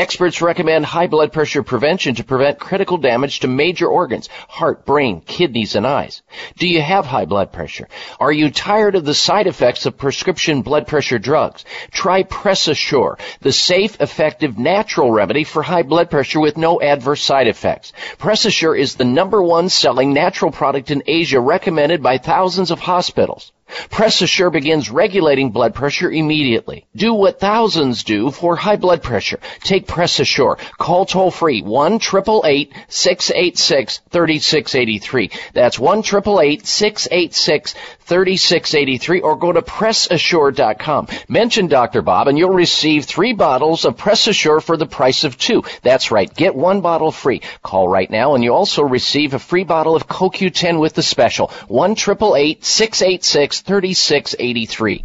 Experts recommend high blood pressure prevention to prevent critical damage to major organs, heart, brain, kidneys, and eyes. Do you have high blood pressure? Are you tired of the side effects of prescription blood pressure drugs? Try PressAssure, the safe, effective, natural remedy for high blood pressure with no adverse side effects. PressAssure is the number one selling natural product in Asia recommended by thousands of hospitals. PressAssure begins regulating blood pressure immediately. Do what thousands do for high blood pressure. Take PressAssure. Call toll free 1 686 3683. That's 1 686 3683 or go to PressAssure.com. Mention Dr. Bob and you'll receive three bottles of PressAssure for the price of two. That's right. Get one bottle free. Call right now and you also receive a free bottle of CoQ10 with the special. 1 686 3683.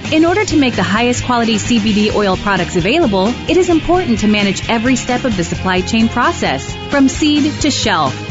In order to make the highest quality CBD oil products available, it is important to manage every step of the supply chain process, from seed to shelf.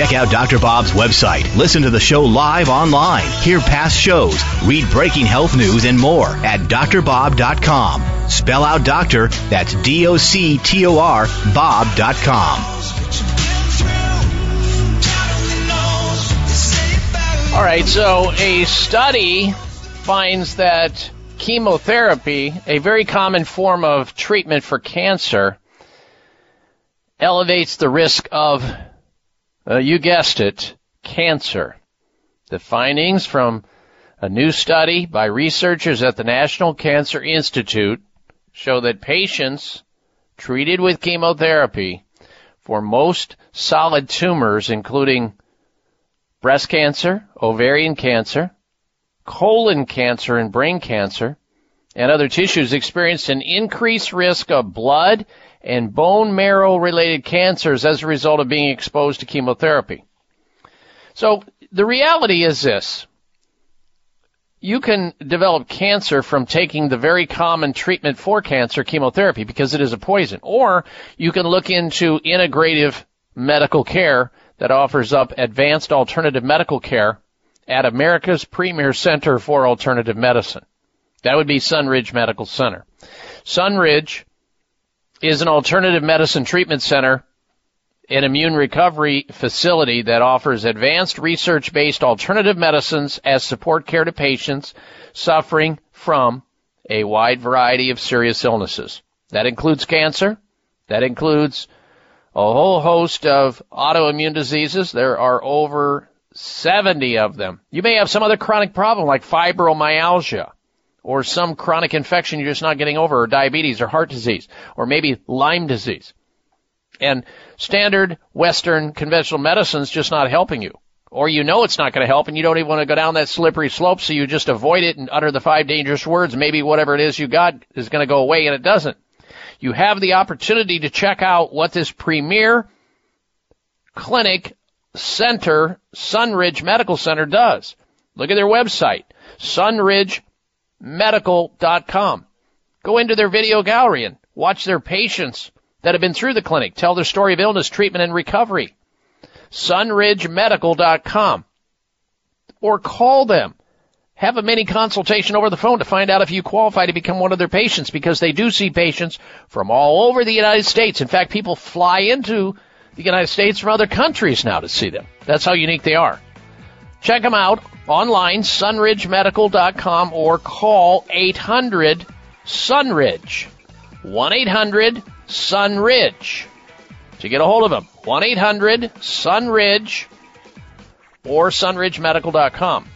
Check out Dr. Bob's website. Listen to the show live online. Hear past shows. Read breaking health news and more at drbob.com. Spell out doctor, that's D O C T O R, Bob.com. All right, so a study finds that chemotherapy, a very common form of treatment for cancer, elevates the risk of uh, you guessed it, cancer. The findings from a new study by researchers at the National Cancer Institute show that patients treated with chemotherapy for most solid tumors, including breast cancer, ovarian cancer, colon cancer, and brain cancer, and other tissues experienced an increased risk of blood and bone marrow related cancers as a result of being exposed to chemotherapy. So the reality is this. You can develop cancer from taking the very common treatment for cancer, chemotherapy, because it is a poison. Or you can look into integrative medical care that offers up advanced alternative medical care at America's premier center for alternative medicine. That would be Sunridge Medical Center. Sunridge is an alternative medicine treatment center an immune recovery facility that offers advanced research based alternative medicines as support care to patients suffering from a wide variety of serious illnesses. That includes cancer. That includes a whole host of autoimmune diseases. There are over 70 of them. You may have some other chronic problem like fibromyalgia or some chronic infection you're just not getting over or diabetes or heart disease or maybe Lyme disease. And standard Western conventional medicine's just not helping you. Or you know it's not going to help and you don't even want to go down that slippery slope so you just avoid it and utter the five dangerous words. Maybe whatever it is you got is going to go away and it doesn't. You have the opportunity to check out what this premier clinic center, Sunridge Medical Center does. Look at their website, sunridgemedical.com. Go into their video gallery and watch their patients that have been through the clinic tell their story of illness, treatment, and recovery. sunridgemedical.com. Or call them. Have a mini consultation over the phone to find out if you qualify to become one of their patients because they do see patients from all over the United States. In fact, people fly into the United States from other countries now to see them. That's how unique they are. Check them out online, sunridgemedical.com, or call 800 Sunridge. 1 800 Sunridge. To get a hold of them, 1 800 Sunridge or sunridgemedical.com.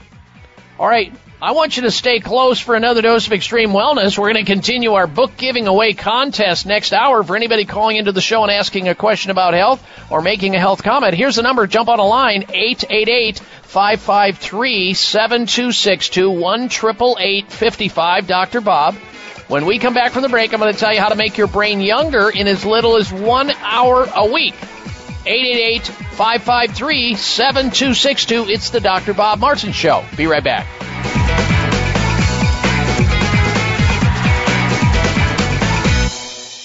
All right, I want you to stay close for another dose of extreme wellness. We're going to continue our book giving away contest next hour for anybody calling into the show and asking a question about health or making a health comment. Here's the number. Jump on a line 888 553 7262 1 55 Dr. Bob. When we come back from the break, I'm going to tell you how to make your brain younger in as little as one hour a week. 888-553-7262. It's the Dr. Bob Martin Show. Be right back.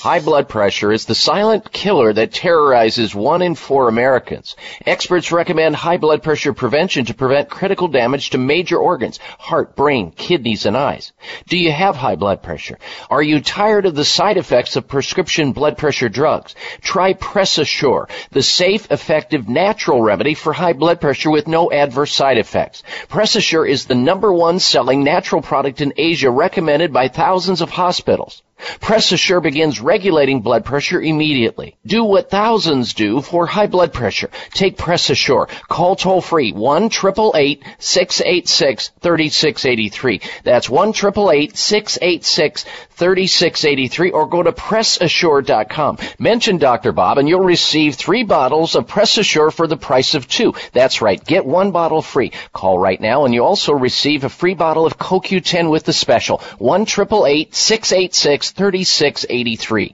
High blood pressure is the silent killer that terrorizes one in four Americans. Experts recommend high blood pressure prevention to prevent critical damage to major organs, heart, brain, kidneys, and eyes. Do you have high blood pressure? Are you tired of the side effects of prescription blood pressure drugs? Try PressAssure, the safe, effective, natural remedy for high blood pressure with no adverse side effects. PressAssure is the number one selling natural product in Asia recommended by thousands of hospitals. PressAssure begins regulating blood pressure immediately. Do what thousands do for high blood pressure. Take PressAssure. Call toll free 1 686 3683. That's 1 686 3683 or go to PressAssure.com. Mention Dr. Bob and you'll receive three bottles of PressAssure for the price of two. That's right. Get one bottle free. Call right now and you also receive a free bottle of CoQ10 with the special. 1 686 3683.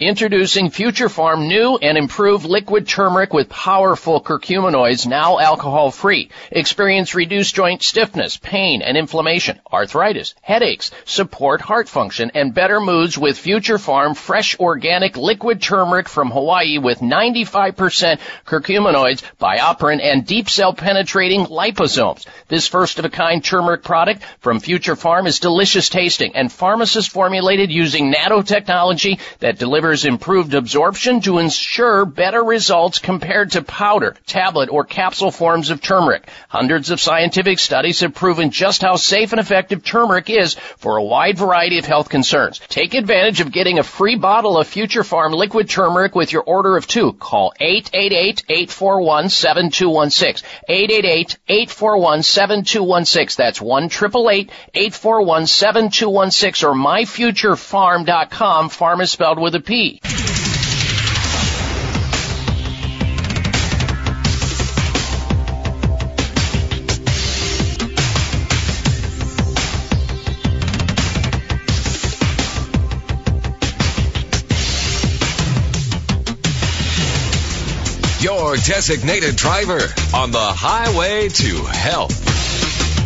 Introducing Future Pharm new and improved liquid turmeric with powerful curcuminoids, now alcohol free. Experience reduced joint stiffness, pain and inflammation, arthritis, headaches, support heart function, and better moods with Future Pharm fresh organic liquid turmeric from Hawaii with 95% curcuminoids, BioPerine, and deep cell penetrating liposomes. This first of a kind turmeric product from Future Pharm is delicious tasting and pharmacist formulated using nanotechnology that delivers improved absorption to ensure better results compared to powder, tablet, or capsule forms of turmeric. Hundreds of scientific studies have proven just how safe and effective turmeric is for a wide variety of health concerns. Take advantage of getting a free bottle of Future Pharm liquid turmeric with your order of two. Call 888-841-7216. 888-841-7216. That's 1 841 7216 or myfuturepharm.com. Pharm is spelled with a P. Your designated driver on the highway to health.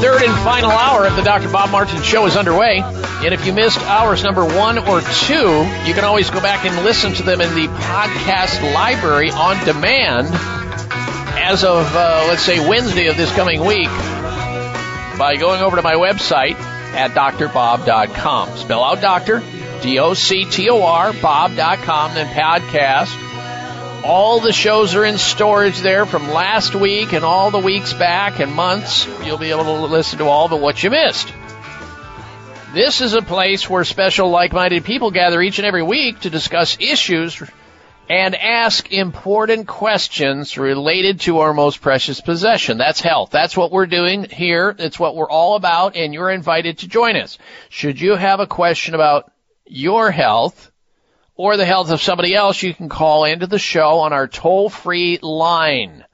Third and final hour of the Dr. Bob Martin Show is underway. And if you missed hours number one or two, you can always go back and listen to them in the podcast library on demand as of, uh, let's say, Wednesday of this coming week by going over to my website at drbob.com. Spell out doctor, D-O-C-T-O-R, bob.com, then podcast. All the shows are in storage there from last week and all the weeks back and months. You'll be able to listen to all but what you missed. This is a place where special like-minded people gather each and every week to discuss issues and ask important questions related to our most precious possession. That's health. That's what we're doing here. It's what we're all about and you're invited to join us. Should you have a question about your health, or the health of somebody else, you can call into the show on our toll free line.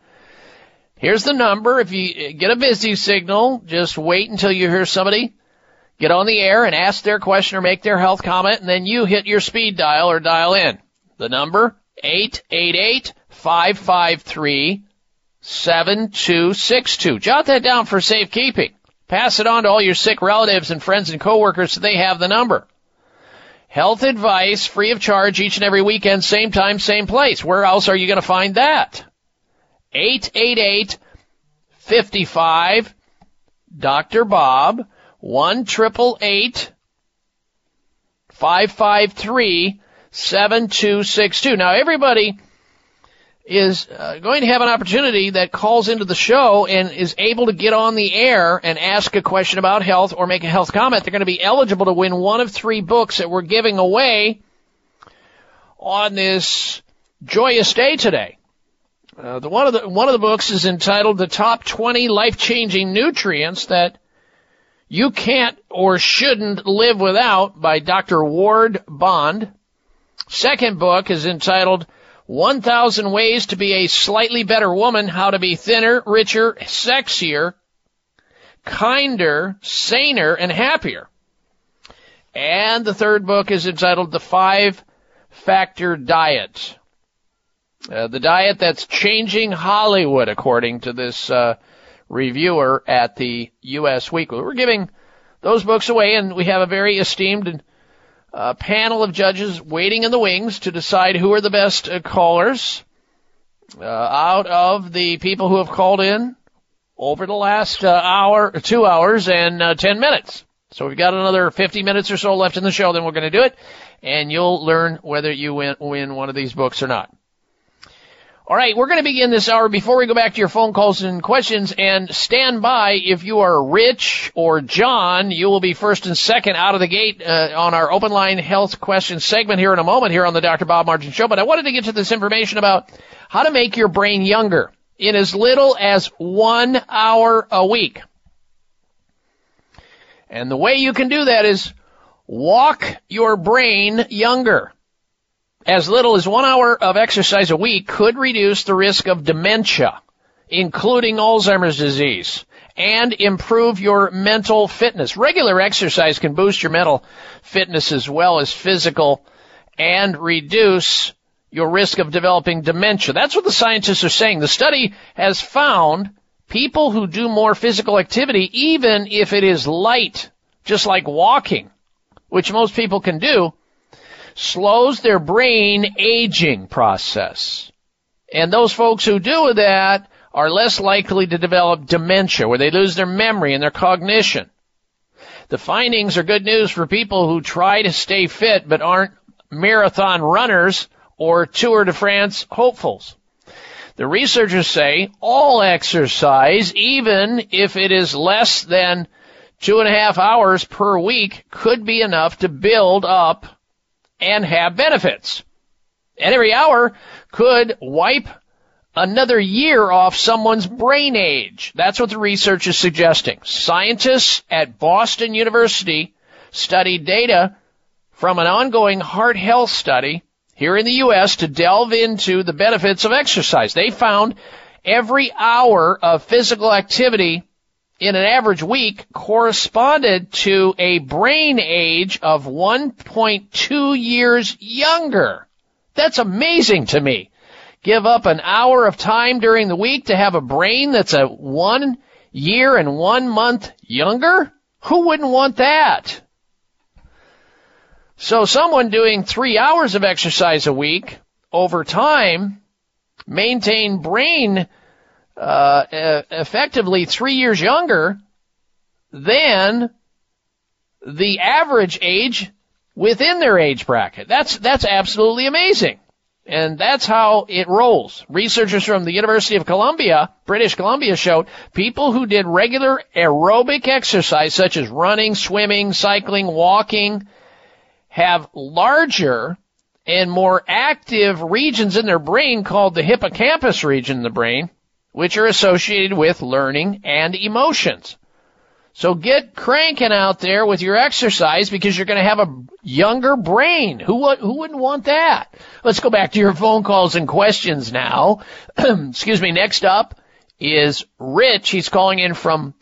Here's the number. If you uh, get a busy signal, just wait until you hear somebody get on the air and ask their question or make their health comment, and then you hit your speed dial or dial in. The number, 888-553-7262. Jot that down for safekeeping. Pass it on to all your sick relatives and friends and coworkers so they have the number. Health advice free of charge each and every weekend, same time, same place. Where else are you going to find that? 888 55 Dr. Bob 1 553 7262. Now everybody is uh, going to have an opportunity that calls into the show and is able to get on the air and ask a question about health or make a health comment. They're going to be eligible to win one of three books that we're giving away on this joyous day today. Uh, the one of the one of the books is entitled "The Top 20 Life-Changing Nutrients That You Can't or Shouldn't Live Without" by Dr. Ward Bond. Second book is entitled 1000 Ways to be a Slightly Better Woman, How to Be Thinner, Richer, Sexier, Kinder, Saner, and Happier. And the third book is entitled The Five Factor Diet. Uh, the diet that's changing Hollywood, according to this uh, reviewer at the U.S. Weekly. We're giving those books away, and we have a very esteemed and a panel of judges waiting in the wings to decide who are the best uh, callers uh, out of the people who have called in over the last uh, hour, two hours and uh, ten minutes. So we've got another 50 minutes or so left in the show, then we're going to do it, and you'll learn whether you win, win one of these books or not. All right, we're going to begin this hour before we go back to your phone calls and questions and stand by if you are Rich or John. You will be first and second out of the gate uh, on our open line health question segment here in a moment here on the Dr. Bob Martin Show. But I wanted to get to this information about how to make your brain younger in as little as one hour a week. And the way you can do that is walk your brain younger as little as one hour of exercise a week could reduce the risk of dementia, including Alzheimer's disease, and improve your mental fitness. Regular exercise can boost your mental fitness as well as physical and reduce your risk of developing dementia. That's what the scientists are saying. The study has found people who do more physical activity, even if it is light, just like walking, which most people can do, slows their brain aging process. And those folks who do that are less likely to develop dementia, where they lose their memory and their cognition. The findings are good news for people who try to stay fit but aren't marathon runners or Tour de France hopefuls. The researchers say all exercise, even if it is less than two and a half hours per week, could be enough to build up and have benefits. And every hour could wipe another year off someone's brain age. That's what the research is suggesting. Scientists at Boston University studied data from an ongoing heart health study here in the U.S. to delve into the benefits of exercise. They found every hour of physical activity in an average week corresponded to a brain age of 1.2 years younger. That's amazing to me. Give up an hour of time during the week to have a brain that's a one year and one month younger? Who wouldn't want that? So someone doing three hours of exercise a week over time maintain brain uh, effectively three years younger than the average age within their age bracket. That's that's absolutely amazing. And that's how it rolls. Researchers from the University of Columbia, British Columbia showed people who did regular aerobic exercise such as running, swimming, cycling, walking have larger and more active regions in their brain called the hippocampus region in the brain which are associated with learning and emotions. So get cranking out there with your exercise because you're going to have a younger brain. Who who wouldn't want that? Let's go back to your phone calls and questions now. Excuse me. Next up is Rich. He's calling in from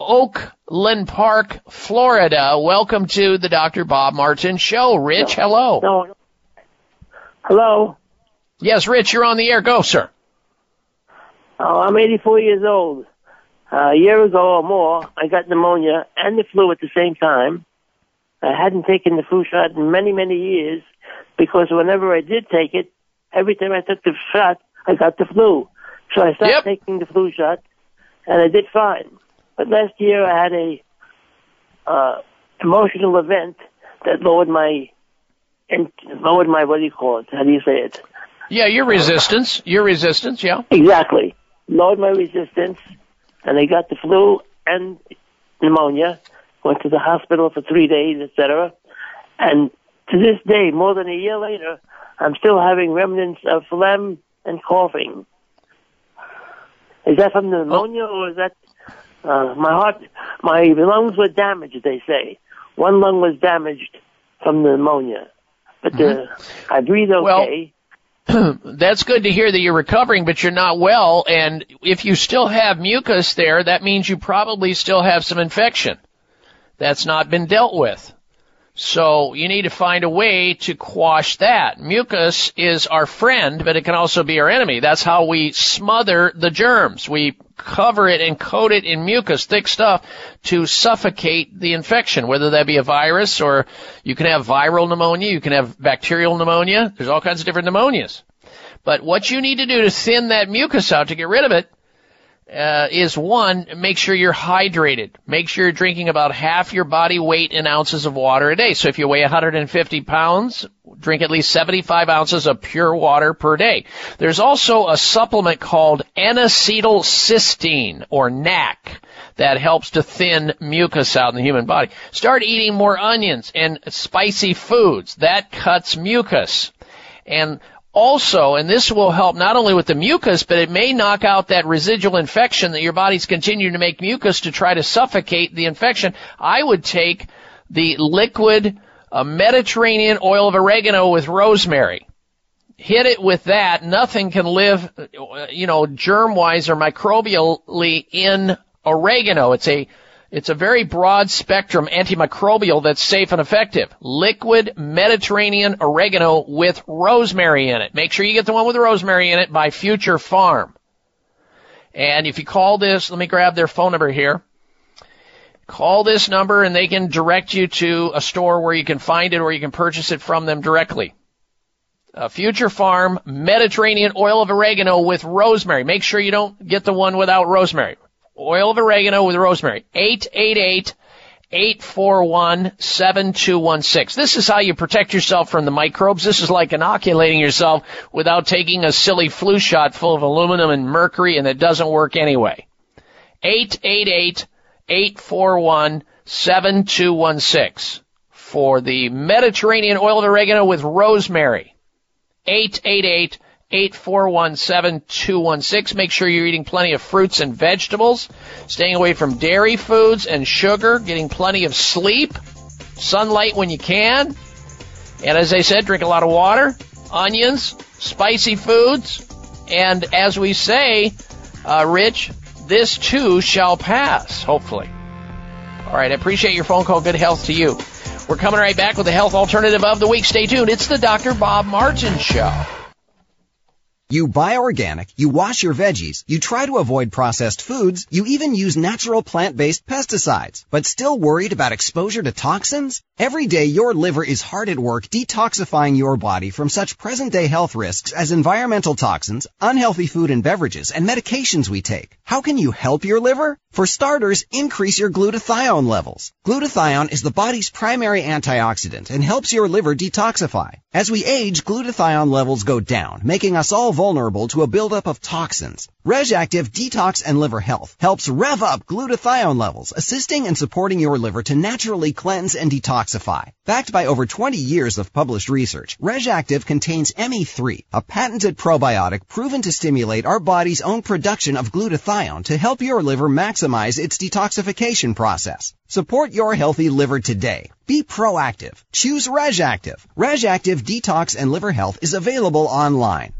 Oakland Park, Florida. Welcome to the Dr. Bob Martin Show. Rich, hello. No. Hello. Yes, Rich, you're on the air. Go, sir. Oh, I'm 84 years old. Uh, a year ago or more, I got pneumonia and the flu at the same time. I hadn't taken the flu shot in many, many years because whenever I did take it, every time I took the shot, I got the flu. So I stopped yep. taking the flu shot, and I did fine. But last year I had a uh, emotional event that lowered my lowered my what do you call it? How do you say it? Yeah, your resistance. Your resistance. Yeah. Exactly lowered my resistance, and I got the flu and pneumonia. Went to the hospital for three days, etc. And to this day, more than a year later, I'm still having remnants of phlegm and coughing. Is that from the pneumonia, or is that uh, my heart? My lungs were damaged. They say one lung was damaged from the pneumonia, but mm-hmm. uh, I breathe okay. Well, that's good to hear that you're recovering, but you're not well. And if you still have mucus there, that means you probably still have some infection that's not been dealt with. So you need to find a way to quash that. Mucus is our friend, but it can also be our enemy. That's how we smother the germs. We cover it and coat it in mucus, thick stuff, to suffocate the infection, whether that be a virus or you can have viral pneumonia, you can have bacterial pneumonia. There's all kinds of different pneumonias. But what you need to do to thin that mucus out to get rid of it uh, is one, make sure you're hydrated. Make sure you're drinking about half your body weight in ounces of water a day. So if you weigh 150 pounds, drink at least 75 ounces of pure water per day. There's also a supplement called N-acetylcysteine or NAC that helps to thin mucus out in the human body. Start eating more onions and spicy foods. That cuts mucus. And also, and this will help not only with the mucus, but it may knock out that residual infection that your body's continuing to make mucus to try to suffocate the infection. I would take the liquid uh, Mediterranean oil of oregano with rosemary. Hit it with that. Nothing can live, uh, you know, germ-wise or microbially in oregano. It's a it's a very broad spectrum antimicrobial that's safe and effective. Liquid Mediterranean oregano with rosemary in it. Make sure you get the one with the rosemary in it by Future Pharm. And if you call this, let me grab their phone number here. Call this number and they can direct you to a store where you can find it or you can purchase it from them directly. Uh, Future Pharm Mediterranean oil of oregano with rosemary. Make sure you don't get the one without rosemary oil of oregano with rosemary. 888 841 7216. This is how you protect yourself from the microbes. This is like inoculating yourself without taking a silly flu shot full of aluminum and mercury and it doesn't work anyway. 888 841 7216 for the Mediterranean oil of oregano with rosemary. 888 8417216. Make sure you're eating plenty of fruits and vegetables, staying away from dairy foods and sugar, getting plenty of sleep, sunlight when you can. And as I said, drink a lot of water, onions, spicy foods, and as we say, uh, Rich, this too shall pass, hopefully. All right, I appreciate your phone call. Good health to you. We're coming right back with the health alternative of the week. Stay tuned. It's the Dr. Bob Martin Show. You buy organic, you wash your veggies, you try to avoid processed foods, you even use natural plant-based pesticides, but still worried about exposure to toxins? Every day your liver is hard at work detoxifying your body from such present-day health risks as environmental toxins, unhealthy food and beverages, and medications we take. How can you help your liver? For starters, increase your glutathione levels. Glutathione is the body's primary antioxidant and helps your liver detoxify. As we age, glutathione levels go down, making us all vulnerable to a buildup of toxins. RegActive Detox and Liver Health helps rev up glutathione levels, assisting and supporting your liver to naturally cleanse and detoxify. Backed by over 20 years of published research, RegActive contains ME3, a patented probiotic proven to stimulate our body's own production of glutathione to help your liver maximize its detoxification process. Support your healthy liver today. Be proactive. Choose RegActive. RegActive Detox and Liver Health is available online.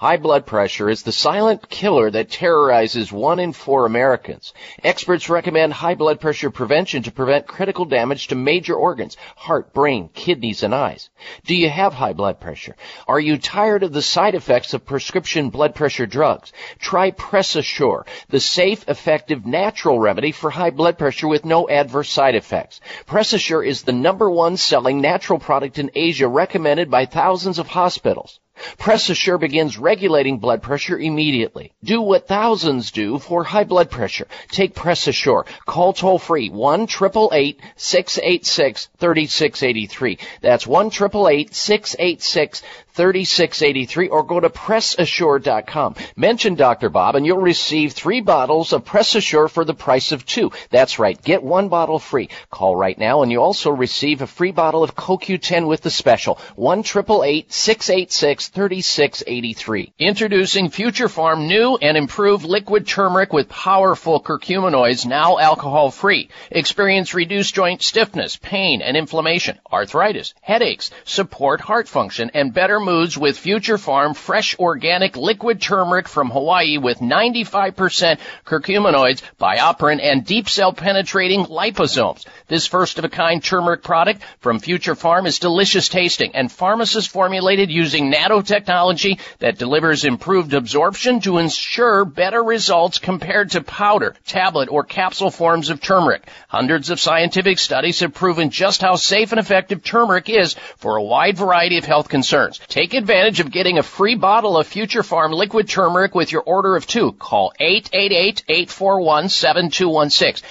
High blood pressure is the silent killer that terrorizes one in four Americans. Experts recommend high blood pressure prevention to prevent critical damage to major organs, heart, brain, kidneys, and eyes. Do you have high blood pressure? Are you tired of the side effects of prescription blood pressure drugs? Try PressAssure, the safe, effective, natural remedy for high blood pressure with no adverse side effects. PressAssure is the number one selling natural product in Asia recommended by thousands of hospitals. PressAssure begins regulating blood pressure immediately. Do what thousands do for high blood pressure. Take PressAssure. Call toll free 1 686 3683. That's 1 686 3683 or go to PressAssure.com. Mention Dr. Bob and you'll receive three bottles of PressAssure for the price of two. That's right. Get one bottle free. Call right now and you also receive a free bottle of CoQ10 with the special. 1 686 3683. Introducing Future Pharm new and improved liquid turmeric with powerful curcuminoids now alcohol free. Experience reduced joint stiffness, pain and inflammation, arthritis, headaches, support heart function and better moods with Future Pharm fresh organic liquid turmeric from Hawaii with 95% curcuminoids, BioPerine, and deep cell penetrating liposomes. This first of a kind turmeric product from Future Pharm is delicious tasting and pharmacist formulated using nanotechnology that delivers improved absorption to ensure better results compared to powder, tablet, or capsule forms of turmeric. Hundreds of scientific studies have proven just how safe and effective turmeric is for a wide variety of health concerns. Take advantage of getting a free bottle of Future Pharm liquid turmeric with your order of two. Call 888-841-7216.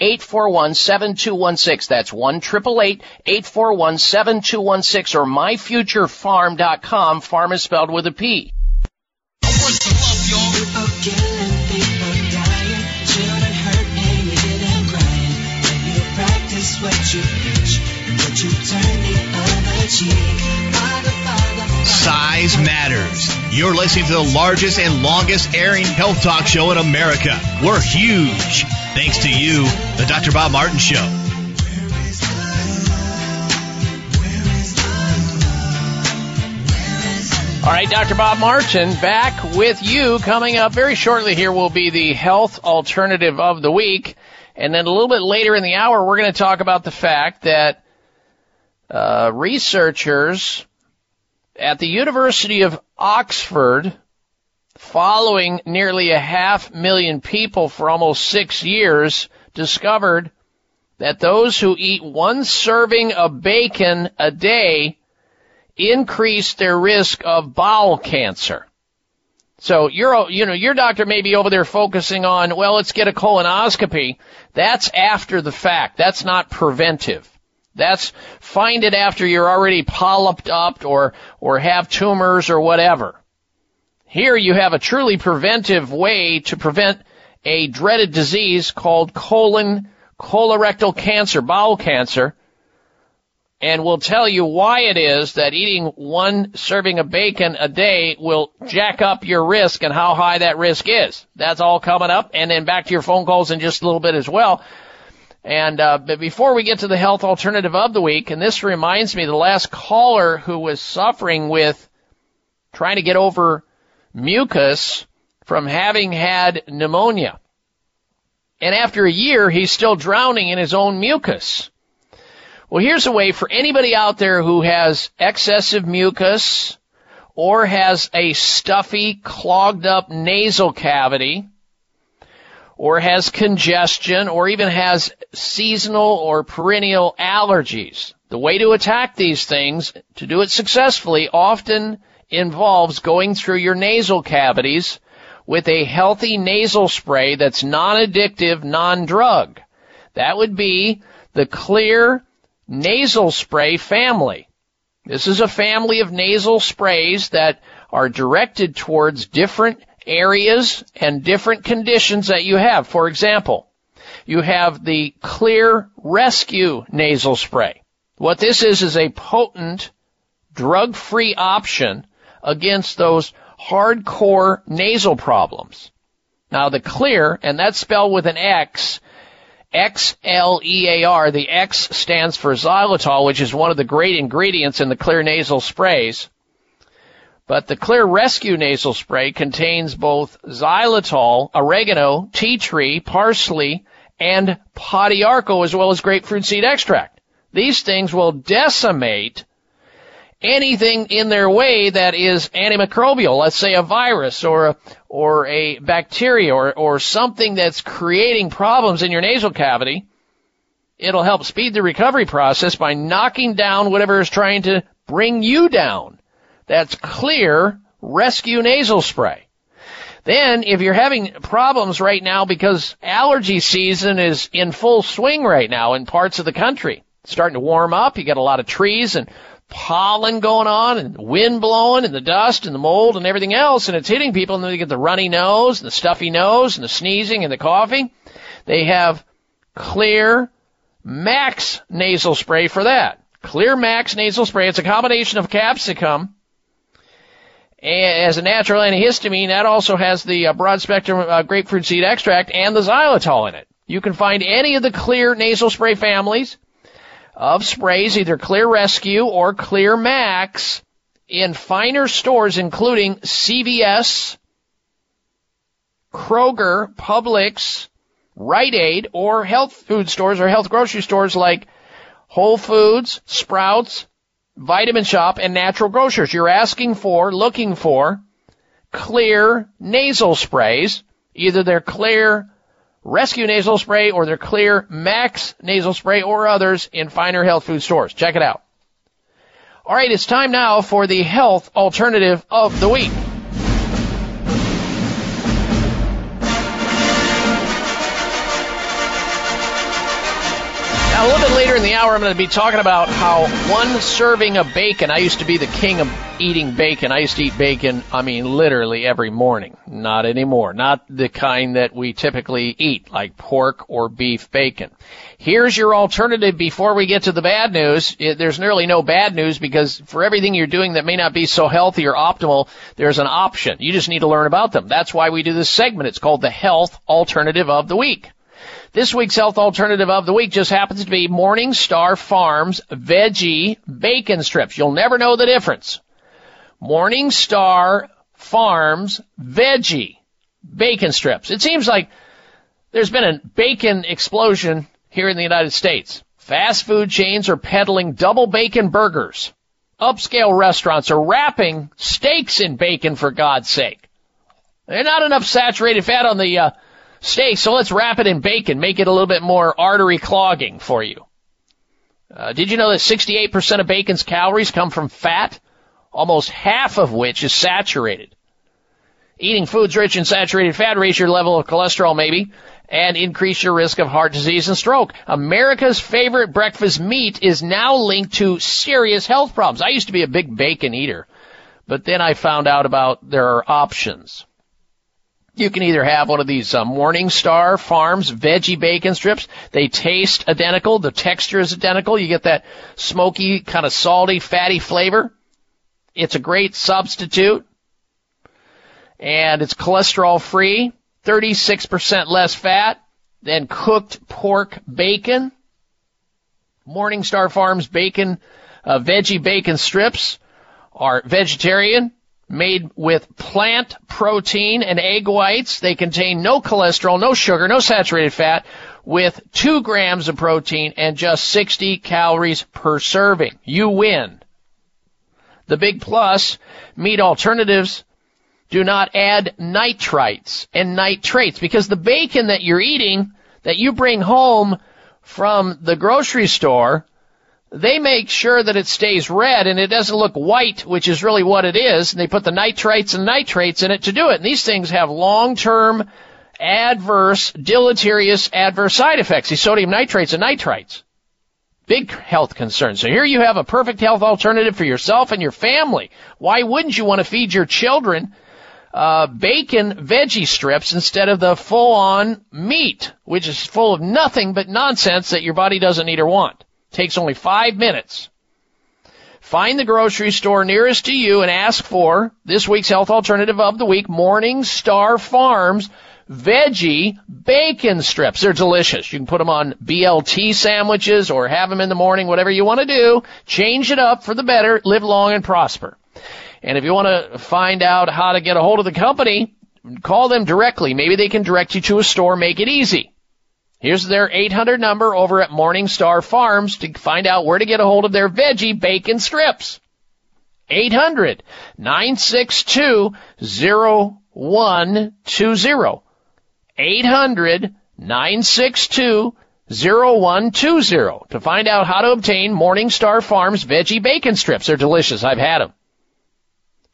888-841-7216. That's 1 841 or myfuturepharm.com. Pharm is spelled with a P. Size matters. You're listening to the largest and longest airing health talk show in America. We're huge. Thanks to you, the Dr. Bob Martin Show. All right, Dr. Bob Martin back with you. Coming up very shortly here will be the health alternative of the week. And then a little bit later in the hour, we're going to talk about the fact that uh, researchers at the University of Oxford, following nearly a half million people for almost six years, discovered that those who eat one serving of bacon a day increase their risk of bowel cancer. So you're, you know, your doctor may be over there focusing on, well, let's get a colonoscopy. That's after the fact. That's not preventive. That's find it after you're already polyped up or, or have tumors or whatever. Here you have a truly preventive way to prevent a dreaded disease called colon colorectal cancer, bowel cancer, and we'll tell you why it is that eating one serving of bacon a day will jack up your risk and how high that risk is. That's all coming up, and then back to your phone calls in just a little bit as well. And uh, but before we get to the health alternative of the week, and this reminds me, the last caller who was suffering with trying to get over mucus from having had pneumonia. And after a year, he's still drowning in his own mucus. Well, here's a way for anybody out there who has excessive mucus or has a stuffy, clogged up nasal cavity or has congestion or even has seasonal or perennial allergies. The way to attack these things, to do it successfully, often involves going through your nasal cavities with a healthy nasal spray that's non-addictive, non-drug. That would be the Xlear nasal spray family. This is a family of nasal sprays that are directed towards different areas and different conditions that you have. For example, you have the Xlear Rescue nasal spray. What this is is a potent drug-free option against those hardcore nasal problems. Now the Xlear, and that's spelled with an X, X-L-E-A-R. The X stands for xylitol, which is one of the great ingredients in the Xlear nasal sprays. But the Xlear Rescue nasal spray contains both xylitol, oregano, tea tree, parsley, and pau d'arco as well as grapefruit seed extract. These things will decimate anything in their way that is antimicrobial, let's say a virus or a, or a bacteria or, or something that's creating problems in your nasal cavity. It'll help speed the recovery process by knocking down whatever is trying to bring you down. That's Xlear rescue nasal spray. Then, if you're having problems right now because allergy season is in full swing right now in parts of the country, it's starting to warm up, you got a lot of trees and pollen going on and wind blowing and the dust and the mold and everything else and it's hitting people and they get the runny nose and the stuffy nose and the sneezing and the coughing. They have Xlear max nasal spray for that. Xlear max nasal spray. It's a combination of capsicum as a natural antihistamine, that also has the uh, broad spectrum uh, grapefruit seed extract and the xylitol in it. You can find any of the Xlear nasal spray families of sprays, either Xlear Rescue or Xlear Max, in finer stores including CVS, Kroger, Publix, Rite Aid, or health food stores or health grocery stores like Whole Foods, Sprouts, Vitamin Shoppe, and Natural Grocers. You're asking for, looking for Xlear nasal sprays. Either they're Xlear rescue nasal spray or they're Xlear max nasal spray or others in finer health food stores. Check it out. All right, it's time now for the health alternative of the week. A little bit later in the hour, I'm going to be talking about how one serving of bacon, I used to be the king of eating bacon. I used to eat bacon, I mean, literally every morning. Not anymore. Not the kind that we typically eat, like pork or beef bacon. Here's your alternative before we get to the bad news. It, there's nearly no bad news because for everything you're doing that may not be so healthy or optimal, there's an option. You just need to learn about them. That's why we do this segment. It's called the health alternative of the week. This week's health alternative of the week just happens to be Morningstar Farms veggie bacon strips. You'll never know the difference. Morningstar Farms veggie bacon strips. It seems like there's been a bacon explosion here in the United States. Fast food chains are peddling double bacon burgers. Upscale restaurants are wrapping steaks in bacon for God's sake. There's not enough saturated fat on the uh, steak, so let's wrap it in bacon, make it a little bit more artery clogging for you. Uh, did you know that 68% of bacon's calories come from fat? Almost half of which is saturated. Eating foods rich in saturated fat raise your level of cholesterol maybe and increase your risk of heart disease and stroke. America's favorite breakfast meat is now linked to serious health problems. I used to be a big bacon eater, but then I found out about there are options. You can either have one of these uh, Morningstar Farms veggie bacon strips. They taste identical. The texture is identical. You get that smoky, kind of salty, fatty flavor. It's a great substitute. And it's cholesterol free. 36% less fat than cooked pork bacon. Morningstar Farms bacon, uh, veggie bacon strips are vegetarian, made with plant protein and egg whites. They contain no cholesterol, no sugar, no saturated fat, with two grams of protein and just 60 calories per serving. You win. The big plus, meat alternatives do not add nitrites and nitrates because the bacon that you're eating that you bring home from the grocery store they make sure that it stays red and it doesn't look white, which is really what it is. And they put the nitrites and nitrates in it to do it. And these things have long-term adverse, deleterious adverse side effects. These sodium nitrates and nitrites. Big health concerns. So here you have a perfect health alternative for yourself and your family. Why wouldn't you want to feed your children uh, bacon veggie strips instead of the full-on meat, which is full of nothing but nonsense that your body doesn't need or want? Takes only five minutes. Find the grocery store nearest to you and ask for this week's health alternative of the week, Morningstar Farms veggie bacon strips. They're delicious. You can put them on BLT sandwiches or have them in the morning, whatever you want to do. Change it up for the better. Live long and prosper. And if you want to find out how to get a hold of the company, call them directly. Maybe they can direct you to a store, make it easy. Here's their 800 number over at Morningstar Farms to find out where to get a hold of their veggie bacon strips. 800 962 0120. 800 962 0120 to find out how to obtain Morningstar Farms veggie bacon strips. They're delicious. I've had them.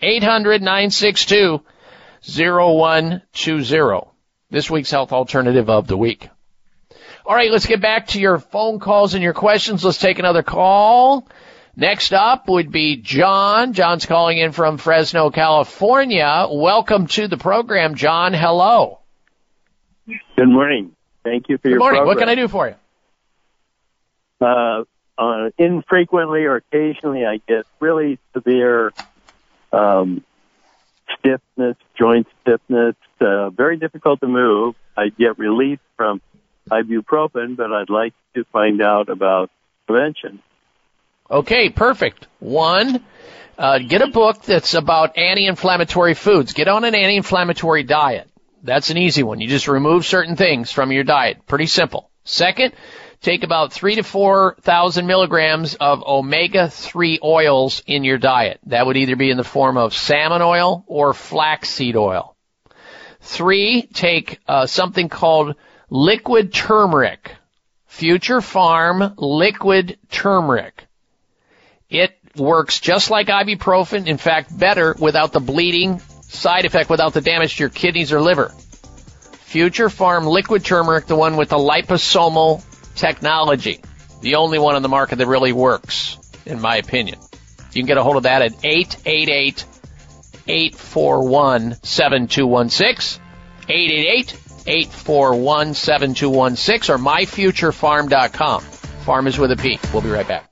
800 962 0120. This week's health alternative of the week. All right, let's get back to your phone calls and your questions. Let's take another call. Next up would be John. John's calling in from Fresno, California. Welcome to the program, John. Hello. Good morning. Thank you for Good your morning. program. What can I do for you? Uh, uh, infrequently or occasionally, I get really severe um, stiffness, joint stiffness. Uh, very difficult to move. I get relief from ibuprofen, but I'd like to find out about prevention. Okay, perfect. One, uh, get a book that's about anti-inflammatory foods. Get on an anti-inflammatory diet. That's an easy one. You just remove certain things from your diet. Pretty simple. Second, take about three to four thousand milligrams of omega-3 oils in your diet. That would either be in the form of salmon oil or flaxseed oil. Three, take uh, something called liquid turmeric. Future Pharm liquid turmeric. It works just like ibuprofen, in fact, better without the bleeding side effect, without the damage to your kidneys or liver. Future Pharm liquid turmeric, the one with the liposomal technology. The only one on the market that really works, in my opinion. You can get a hold of that at 888 841 7216. 888 841 7216 or myfuturepharm.com. Pharm is with a P. We'll be right back.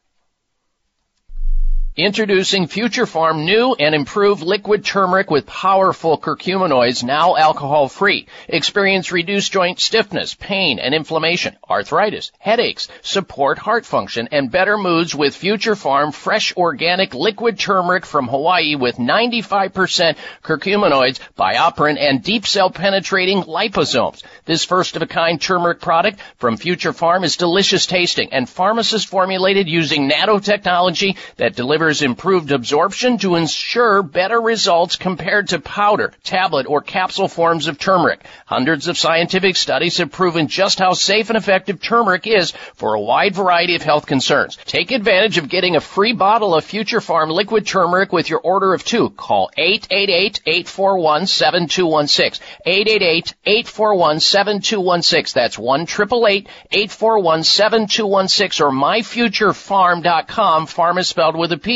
Introducing Future Pharm new and improved liquid turmeric with powerful curcuminoids, now alcohol free. Experience reduced joint stiffness, pain and inflammation, arthritis, headaches, support heart function, and better moods with Future Pharm fresh organic liquid turmeric from Hawaii with 95% curcuminoids, BioPerine, and deep cell penetrating liposomes. This first of a kind turmeric product from Future Pharm is delicious tasting and pharmacist formulated using nanotechnology that delivers improved absorption to ensure better results compared to powder, tablet, or capsule forms of turmeric. Hundreds of scientific studies have proven just how safe and effective turmeric is for a wide variety of health concerns. Take advantage of getting a free bottle of Future Pharm liquid turmeric with your order of two. Call 888-841-7216. 888-841-7216. That's 1-888-841-7216 or myfuturepharm.com. Pharm is spelled with a P.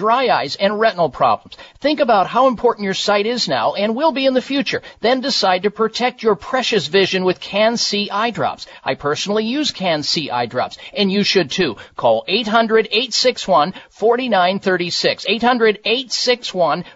dry eyes, and retinal problems. Think about how important your sight is now and will be in the future. Then decide to protect your precious vision with CAN-C eye drops. I personally use CAN-C eye drops, and you should too. Call 800-861-4936.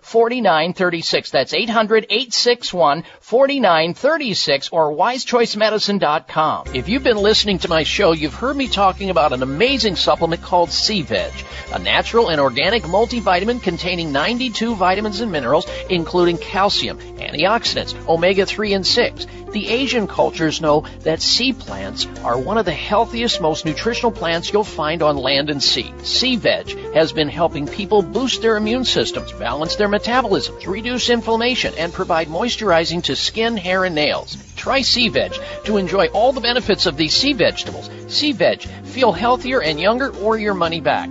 800-861-4936. That's 800-861-4936 or wisechoicemedicine.com. If you've been listening to my show, you've heard me talking about an amazing supplement called Sea Veg, a natural and organic multivitamin containing 92 vitamins and minerals, including calcium, antioxidants, omega-3 and 6. The Asian cultures know that sea plants are one of the healthiest, most nutritional plants you'll find on land and sea. Sea Veg has been helping people boost their immune systems, balance their metabolisms, reduce inflammation, and provide moisturizing to skin, hair, and nails. Try Sea Veg to enjoy all the benefits of these sea vegetables. Sea Veg, feel healthier and younger or your money back.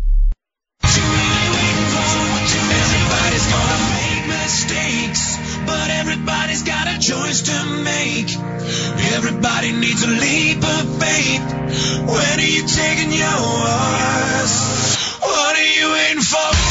mistakes, but everybody's got a choice to make. Everybody needs a leap of faith. When are you taking yours? What are you waiting for?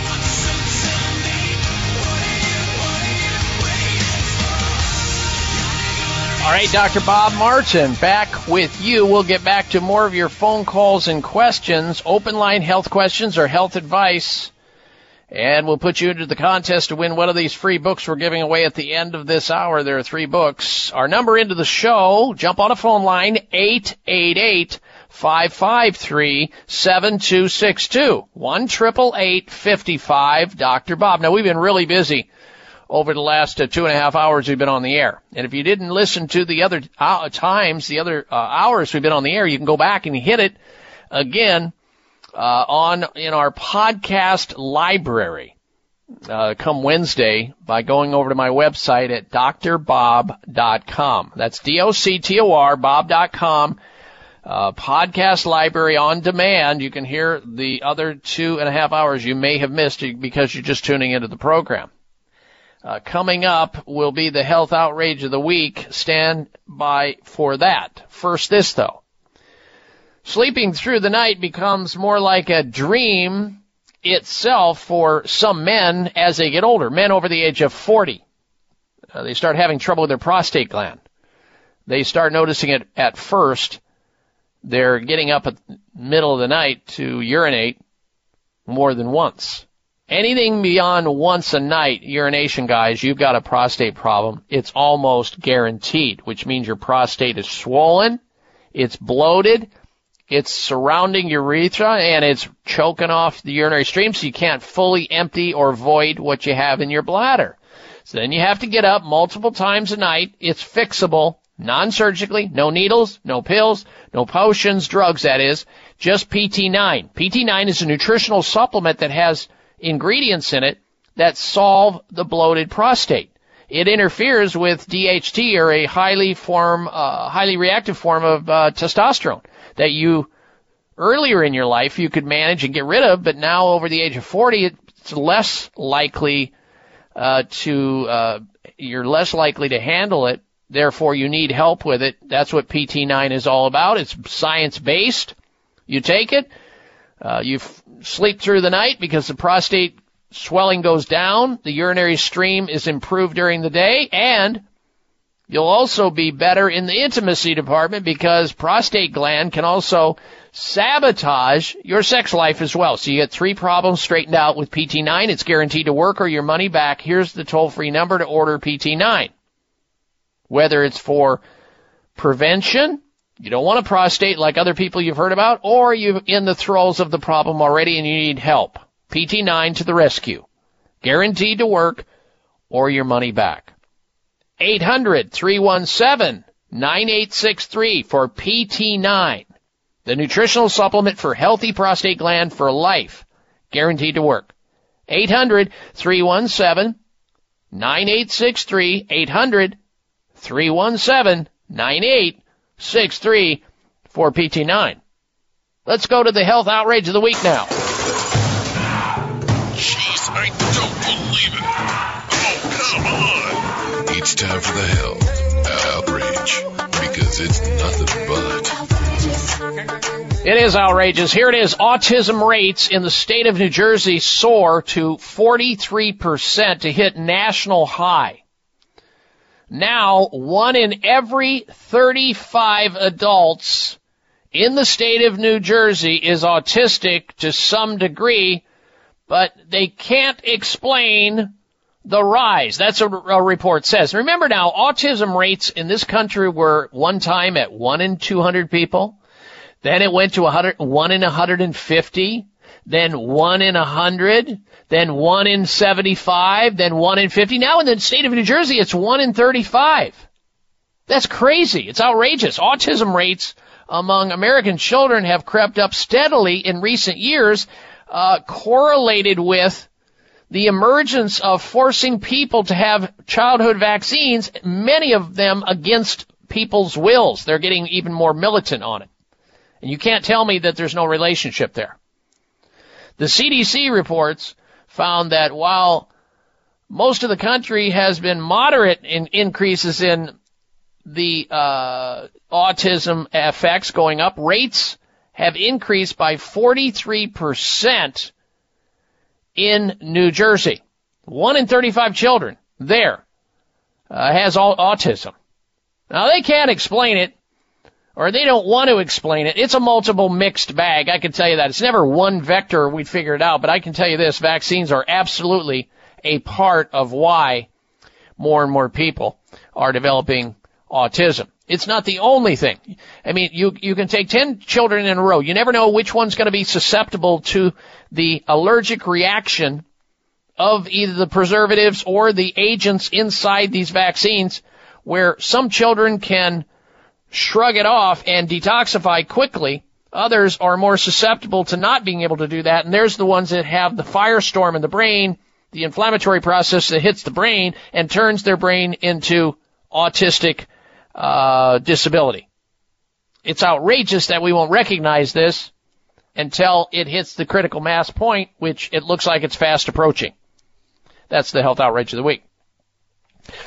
All right, Dr. Bob Martin, back with you. We'll get back to more of your phone calls and questions, open line health questions or health advice. And we'll put you into the contest to win one of these free books we're giving away at the end of this hour. There are three books. Our number into the show, jump on a phone line, 888 553 7262. 1 55 Dr. Bob. Now we've been really busy over the last uh, two and a half hours we've been on the air. And if you didn't listen to the other uh, times, the other uh, hours we've been on the air, you can go back and hit it again uh, on in our podcast library. uh, come Wednesday by going over to my website at doctorbob.com. That's D-O-C-T-O-R, bob.com. Uh, podcast library on demand. You can hear the other two and a half hours you may have missed because you're just tuning into the program. Uh, coming up will be the health outrage of the week. Stand by for that. First, this though. Sleeping through the night becomes more like a dream itself for some men as they get older. Men over the age of 40. Uh, they start having trouble with their prostate gland. They start noticing it at first. They're getting up at the middle of the night to urinate more than once. Anything beyond once a night urination, guys, you've got a prostate problem. It's almost guaranteed, which means your prostate is swollen, it's bloated, it's surrounding urethra, and it's choking off the urinary stream so you can't fully empty or void what you have in your bladder. So then you have to get up multiple times a night. It's fixable, non-surgically, no needles, no pills, no potions, drugs that is, just PT9. PT9 is a nutritional supplement that has ingredients in it that solve the bloated prostate. It interferes with DHT or a highly form, uh, highly reactive form of uh, testosterone that you earlier in your life you could manage and get rid of, but now over the age of 40, it's less likely uh, to uh, you're less likely to handle it. Therefore, you need help with it. That's what PT9 is all about. It's science based. You take it, uh, you sleep through the night because the prostate swelling goes down, the urinary stream is improved during the day, and you'll also be better in the intimacy department because prostate gland can also sabotage your sex life as well. So you get three problems straightened out with PT9. It's guaranteed to work or your money back. Here's the toll free number to order PT9. Whether it's for prevention, you don't want a prostate like other people you've heard about, or you're in the throes of the problem already and you need help. PT9 to the rescue. Guaranteed to work or your money back. 800-317-9863 for PT9. The nutritional supplement for healthy prostate gland for life. Guaranteed to work. 800-317-9863. 800-317-9863 for PT9. Let's go to the health outrage of the week now. Jeez, I don't believe it. Oh, come on. It's time for the health outrage because it's nothing but. It is outrageous. Here it is. Autism rates in the state of New Jersey soar to 43% to hit national high. Now, one in every 35 adults in the state of New Jersey is autistic to some degree, but they can't explain the rise. That's what a report says. Remember now, autism rates in this country were one time at 1 in 200 people. Then it went to 100, 1 in 150. Then 1 in a 100. Then 1 in 75. Then 1 in 50. Now in the state of New Jersey, it's 1 in 35. That's crazy. It's outrageous. Autism rates among American children have crept up steadily in recent years, uh, correlated with the emergence of forcing people to have childhood vaccines, many of them against people's wills. They're getting even more militant on it. And you can't tell me that there's no relationship there. The CDC reports found that while most of the country has been moderate in increases in the uh, autism effects going up, rates have increased by 43% in New Jersey. One in 35 children there uh, has autism. Now they can't explain it, or they don't want to explain it. It's a multiple mixed bag. I can tell you that. It's never one vector we figure it out, but I can tell you this: vaccines are absolutely a part of why more and more people are developing autism. It's not the only thing. I mean, you, you can take 10 children in a row. You never know which one's going to be susceptible to the allergic reaction of either the preservatives or the agents inside these vaccines where some children can shrug it off and detoxify quickly. Others are more susceptible to not being able to do that. And there's the ones that have the firestorm in the brain the inflammatory process that hits the brain and turns their brain into autistic uh, disability. It's outrageous that we won't recognize this until it hits the critical mass point, which it looks like it's fast approaching. That's the health outrage of the week.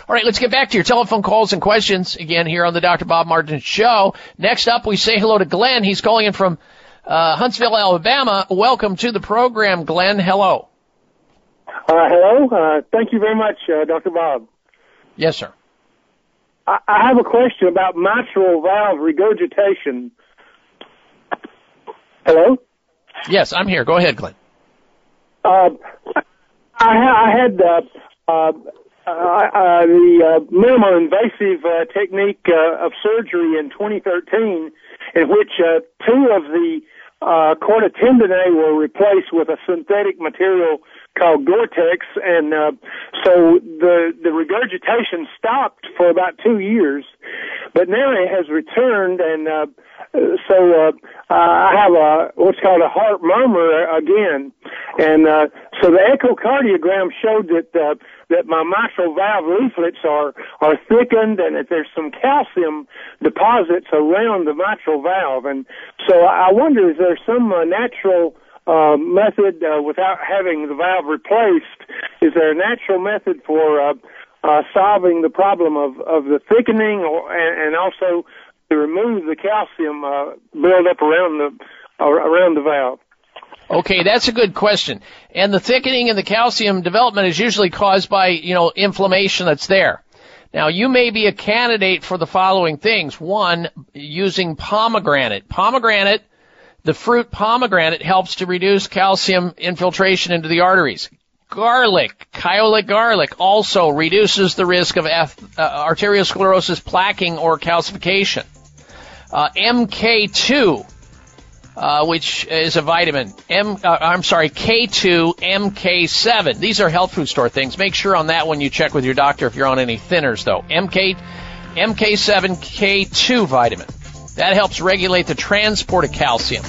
All right, let's get back to your telephone calls and questions again here on the Dr. Bob Martin Show. Next up, we say hello to Glenn. He's calling in from uh, Huntsville, Alabama. Welcome to the program, Glenn. Hello. Uh, hello. Uh, thank you very much, uh, Dr. Bob. Yes, sir. I, I have a question about mitral valve regurgitation. Hello? Yes, I'm here. Go ahead, Glenn. Uh, I, ha- I had uh, uh, the uh, minimal invasive uh, technique of surgery in 2013, in which two of the uh, chorda tendineae were replaced with a synthetic material called Gore-Tex, and uh, so the the regurgitation stopped for about two years, but now it has returned, and uh, so uh, I have a what's called a heart murmur again, and uh, so the echocardiogram showed that uh, that my mitral valve leaflets are are thickened, and that there's some calcium deposits around the mitral valve, and so I wonder is there some uh, natural uh, method uh, without having the valve replaced? Is there a natural method for uh, uh, solving the problem of, of the thickening or, and, and also to remove the calcium uh, buildup around the uh, around the valve? Okay, that's a good question. And the thickening and the calcium development is usually caused by, you know, inflammation that's there. Now, you may be a candidate for the following things. One, using pomegranate. Pomegranate the fruit pomegranate helps to reduce calcium infiltration into the arteries. Garlic, kyolic garlic, also reduces the risk of uh, arteriosclerosis plaquing or calcification. Uh, MK2, uh, which is a vitamin. M, uh, I'm sorry, K2, MK7. These are health food store things. Make sure on that one you check with your doctor if you're on any thinners, though. MK, MK7, K2 vitamin. That helps regulate the transport of calcium.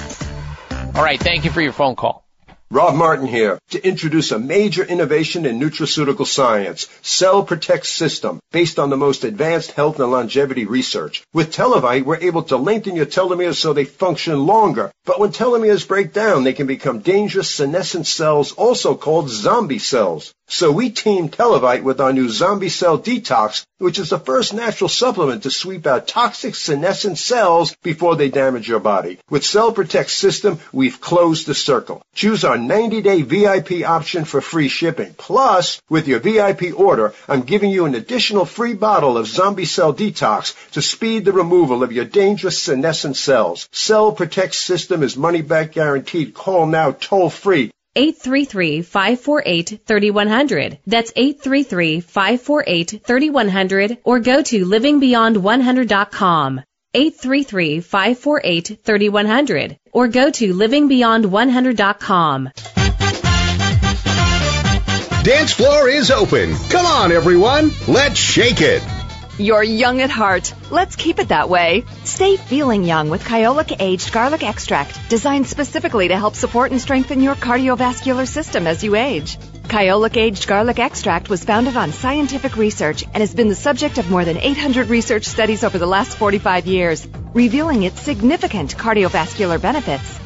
All right, thank you for your phone call. Bob Martin here to introduce a major innovation in nutraceutical science, Cell Protect System, based on the most advanced health and longevity research. With Televite, we're able to lengthen your telomeres so they function longer. But when telomeres break down, they can become dangerous senescent cells, also called zombie cells. So we teamed Televite with our new Zombie Cell Detox, which is the first natural supplement to sweep out toxic senescent cells before they damage your body. With Cell Protect System, we've closed the circle. Choose our 90-day VIP option for free shipping. Plus, with your VIP order, I'm giving you an additional free bottle of Zombie Cell Detox to speed the removal of your dangerous senescent cells. Cell Protect System is money back guaranteed. Call now toll free 833-548-3100. That's 833-548-3100 or go to livingbeyond100.com. 833-548-3100 or go to livingbeyond100.com. Dance floor is open. Come on, everyone. Let's shake it. You're young at heart. Let's keep it that way. Stay feeling young with Kyolic Aged Garlic Extract, designed specifically to help support and strengthen your cardiovascular system as you age. Kyolic Aged Garlic Extract was founded on scientific research and has been the subject of more than 800 research studies over the last 45 years, revealing its significant cardiovascular benefits.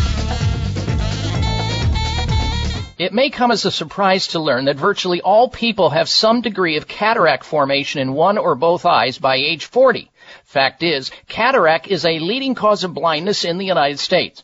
It may come as a surprise to learn that virtually all people have some degree of cataract formation in one or both eyes by age 40. Fact is, cataract is a leading cause of blindness in the United States.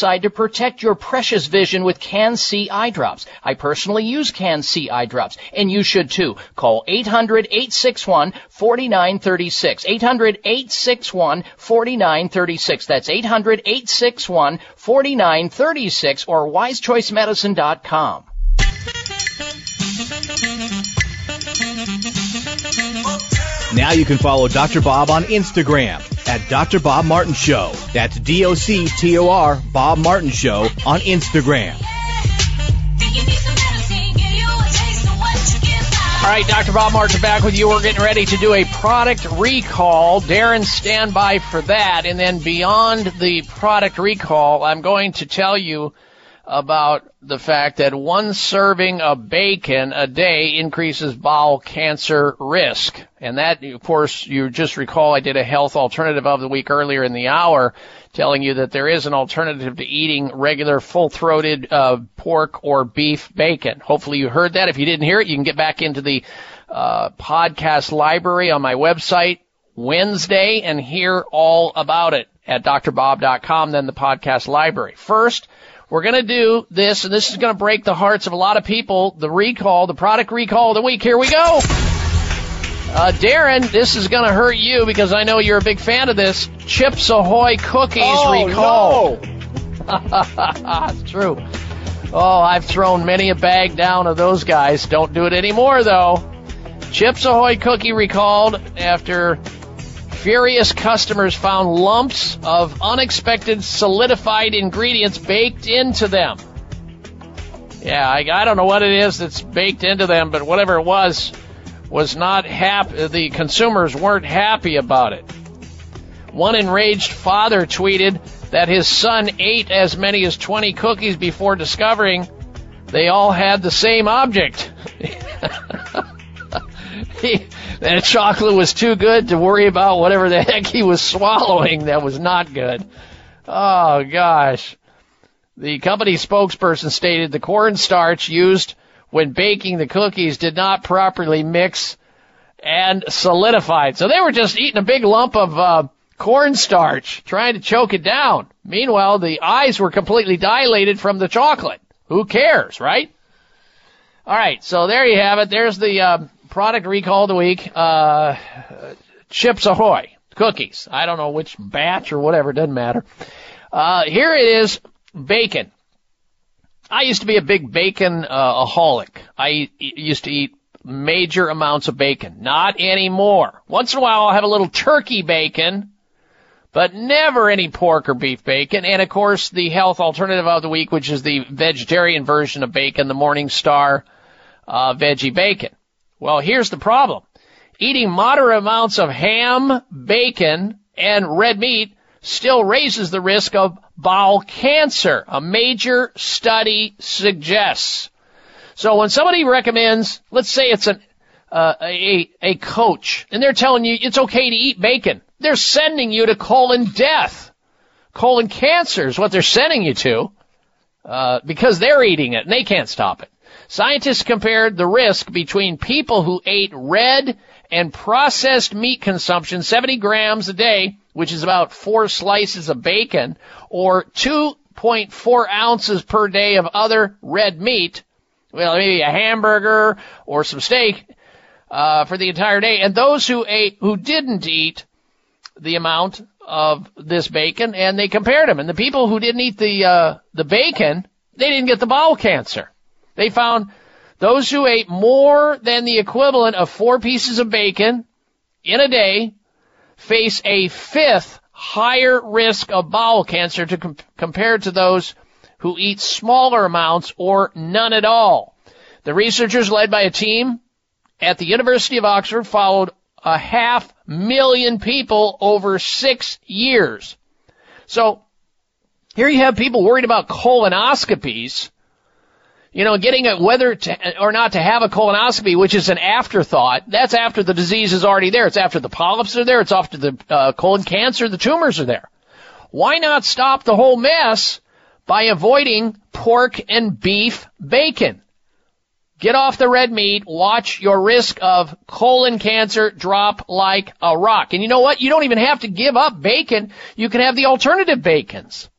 to protect your precious vision with Can-C eye drops. I personally use Can-C eye drops, and you should too. Call 800-861-4936. 800-861-4936. That's 800-861-4936 or wisechoicemedicine.com. Now you can follow Dr. Bob on Instagram at Dr. Bob Martin Show. That's D O C T O R Bob Martin Show on Instagram. All right, Dr. Bob Martin back with you. We're getting ready to do a product recall. Darren, stand by for that. And then beyond the product recall, I'm going to tell you about the fact that one serving of bacon a day increases bowel cancer risk. And that, of course, you just recall I did a health alternative of the week earlier in the hour telling you that there is an alternative to eating regular full-throated uh, pork or beef bacon. Hopefully you heard that. If you didn't hear it, you can get back into the uh, podcast library on my website Wednesday and hear all about it at doctorbob.com, then the podcast library. First, we're going to do this, and this is going to break the hearts of a lot of people. The recall, the product recall of the week. Here we go. Uh, Darren, this is going to hurt you because I know you're a big fan of this. Chips Ahoy cookies Oh, recall. it's true. Oh, I've thrown many a bag down of those guys. Don't do it anymore, though. Chips Ahoy cookie recalled after furious customers found lumps of unexpected solidified ingredients baked into them. Yeah, I, I don't know what it is that's baked into them, but whatever it was, was not happy. The consumers weren't happy about it. One enraged father tweeted that his son ate as many as 20 cookies before discovering they all had the same object. that chocolate was too good to worry about whatever the heck he was swallowing that was not good. Oh gosh. The company spokesperson stated the cornstarch used when baking the cookies did not properly mix and solidified. So they were just eating a big lump of uh, cornstarch, trying to choke it down. Meanwhile, the eyes were completely dilated from the chocolate. Who cares, right? All right, so there you have it. There's the uh, product recall of the week. Uh, Chips Ahoy cookies. I don't know which batch or whatever. Doesn't matter. Uh, here it is. Bacon. I used to be a big bacon uh, aholic. I used to eat major amounts of bacon. Not anymore. Once in a while I'll have a little turkey bacon, but never any pork or beef bacon. And of course the health alternative of the week, which is the vegetarian version of bacon, the Morningstar uh, veggie bacon. Well, here's the problem. Eating moderate amounts of ham, bacon, and red meat still raises the risk of bowel cancer. A major study suggests. So when somebody recommends, let's say it's an, uh, a, a coach, and they're telling you it's okay to eat bacon, they're sending you to colon death. Colon cancer is what they're sending you to, uh, because they're eating it and they can't stop it. Scientists compared the risk between people who ate red and processed meat consumption 70 grams a day, which is about four slices of bacon, or 2.4 ounces per day of other red meat, well, maybe a hamburger or some steak, uh, for the entire day, and those who ate, who didn't eat the amount of this bacon, and they compared them, and the people who didn't eat the, uh, the bacon, they didn't get the bowel cancer. They found those who ate more than the equivalent of four pieces of bacon in a day face a fifth higher risk of bowel cancer to com- compared to those who eat smaller amounts or none at all. The researchers led by a team at the University of Oxford followed a half million people over six years. So Here you have people worried about colonoscopies. You know, getting a whether to, or not to have a colonoscopy, which is an afterthought. That's after the disease is already there. It's after the polyps are there. It's after the uh, colon cancer, the tumors are there. Why not stop the whole mess by avoiding pork and beef bacon? Get off the red meat. Watch your risk of colon cancer drop like a rock. And you know what? You don't even have to give up bacon. You can have the alternative bacons.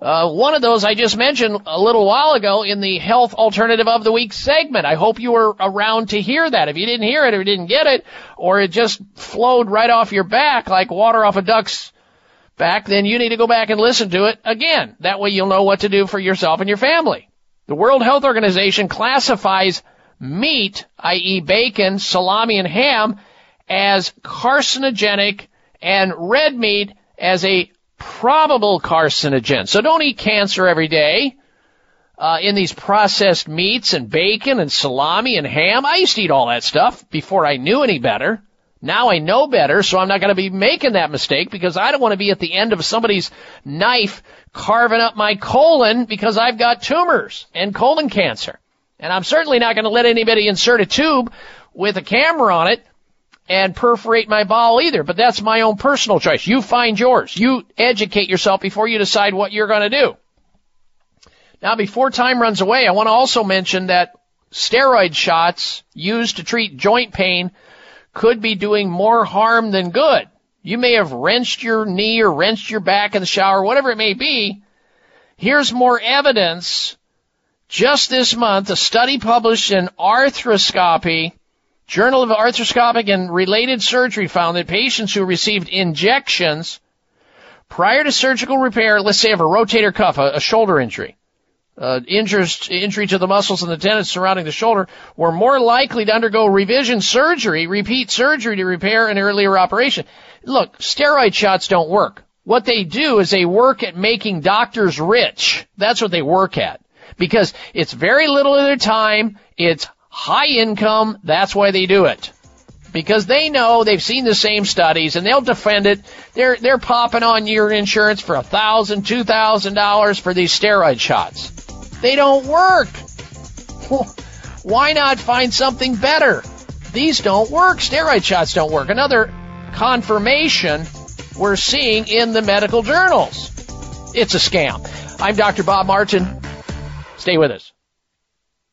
Uh, one of those I just mentioned a little while ago in the health alternative of the week segment. I hope you were around to hear that. If you didn't hear it or didn't get it, or it just flowed right off your back like water off a duck's back, then you need to go back and listen to it again. That way you'll know what to do for yourself and your family. The World Health Organization classifies meat, i.e. bacon, salami, and ham, as carcinogenic and red meat as a probable carcinogen. So don't eat cancer every day. Uh, in these processed meats and bacon and salami and ham. I used to eat all that stuff before I knew any better. Now I know better, so I'm not going to be making that mistake because I don't want to be at the end of somebody's knife carving up my colon because I've got tumors and colon cancer. And I'm certainly not going to let anybody insert a tube with a camera on it and perforate my bowel either, but that's my own personal choice. You find yours. You educate yourself before you decide what you're going to do. Now, before time runs away, I want to also mention that steroid shots used to treat joint pain could be doing more harm than good. You may have wrenched your knee or wrenched your back in the shower, whatever it may be. Here's more evidence. Just this month, a study published in Arthroscopy Journal of Arthroscopic and Related Surgery found that patients who received injections prior to surgical repair, let's say of a rotator cuff, a, a shoulder injury, uh, injury to the muscles and the tendons surrounding the shoulder, were more likely to undergo revision surgery, repeat surgery to repair an earlier operation. Look, steroid shots don't work. What they do is they work at making doctors rich. That's what they work at. Because it's very little of their time, it's high income, that's why they do it. Because they know they've seen the same studies and they'll defend it. They're they're popping on your insurance for a thousand, two thousand dollars for these steroid shots. They don't work. Why not find something better? These don't work. Steroid shots don't work. Another confirmation we're seeing in the medical journals. It's a scam. I'm Dr. Bob Martin. Stay with us.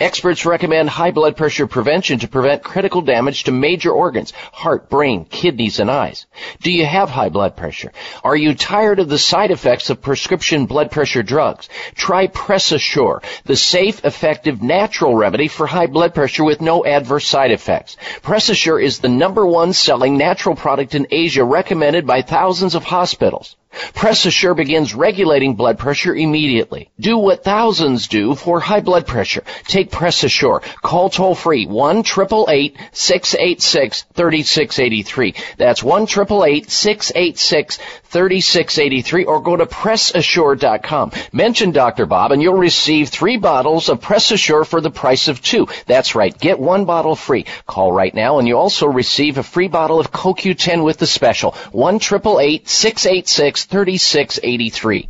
Experts recommend high blood pressure prevention to prevent critical damage to major organs, heart, brain, kidneys, and eyes. Do you have high blood pressure? Are you tired of the side effects of prescription blood pressure drugs? Try PressAssure, the safe, effective, natural remedy for high blood pressure with no adverse side effects. PressAssure is the number one selling natural product in Asia recommended by thousands of hospitals. PressAssure begins regulating blood pressure immediately. Do what thousands do for high blood pressure. Take PressAssure. Call toll free 1 686 3683. That's 1 686 3683 or go to PressAssure.com. Mention Dr. Bob and you'll receive three bottles of PressAssure for the price of two. That's right. Get one bottle free. Call right now and you also receive a free bottle of CoQ10 with the special. 1 686 3683.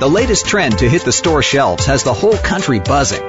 The latest trend to hit the store shelves has the whole country buzzing.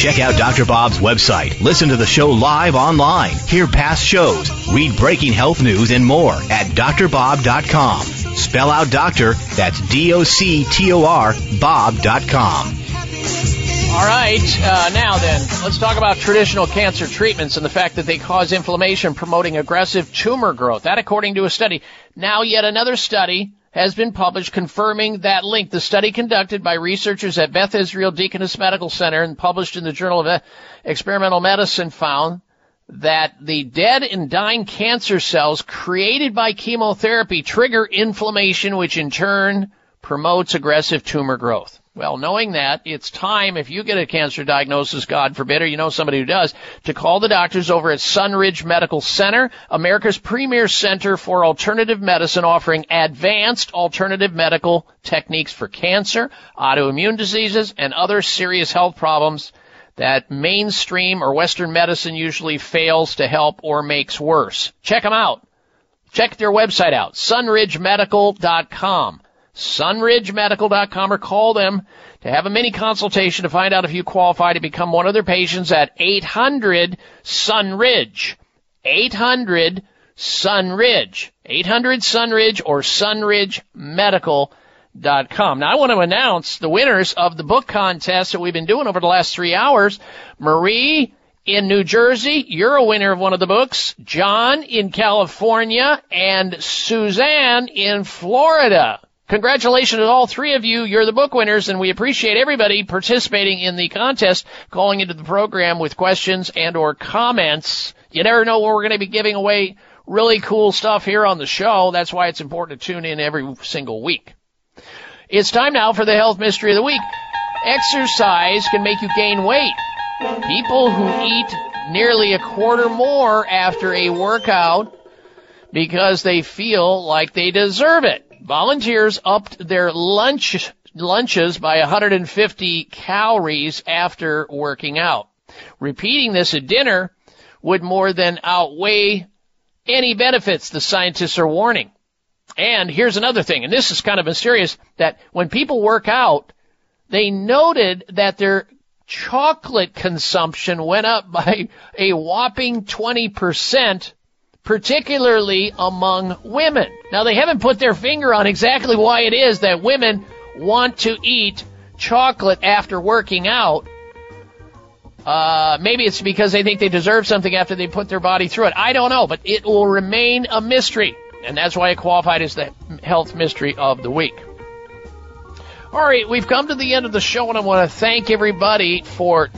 Check out Dr. Bob's website. Listen to the show live online. Hear past shows. Read breaking health news and more at doctorbob.com. Spell out doctor, that's D-O-C-T-O-R, bob.com. All right, uh, now then, let's talk about traditional cancer treatments and the fact that they cause inflammation, promoting aggressive tumor growth. That, according to a study. Now, yet another study has been published confirming that link. The study conducted by researchers at Beth Israel Deaconess Medical Center and published in the Journal of Experimental Medicine found that the dead and dying cancer cells created by chemotherapy trigger inflammation, which in turn promotes aggressive tumor growth. Well, knowing that, it's time, if you get a cancer diagnosis, God forbid, or you know somebody who does, to call the doctors over at Sunridge Medical Center, America's premier center for alternative medicine offering advanced alternative medical techniques for cancer, autoimmune diseases, and other serious health problems that mainstream or Western medicine usually fails to help or makes worse. Check them out. Check their website out, sunridgemedical.com sunridgemedical.com or call them to have a mini consultation to find out if you qualify to become one of their patients at 800 Sunridge. 800 Sunridge. 800 Sunridge or sunridgemedical.com. Now I want to announce the winners of the book contest that we've been doing over the last three hours. Marie in New Jersey, you're a winner of one of the books. John in California and Suzanne in Florida. Congratulations to all three of you. You're the book winners, and we appreciate everybody participating in the contest, calling into the program with questions and or comments. You never know when we're going to be giving away really cool stuff here on the show. That's why it's important to tune in every single week. It's time now for the health mystery of the week. Exercise can make you gain weight. People who eat nearly a quarter more after a workout because they feel like they deserve it. Volunteers upped their lunch lunches by 150 calories after working out. Repeating this at dinner would more than outweigh any benefits the scientists are warning. And here's another thing, and this is kind of mysterious, that when people work out, they noted that their chocolate consumption went up by a whopping 20% particularly among women. Now they haven't put their finger on exactly why it is that women want to eat chocolate after working out. Uh, maybe it's because they think they deserve something after they put their body through it. I don't know, but it will remain a mystery. And that's why it qualified as the health mystery of the week. All right, we've come to the end of the show, and I want to thank everybody for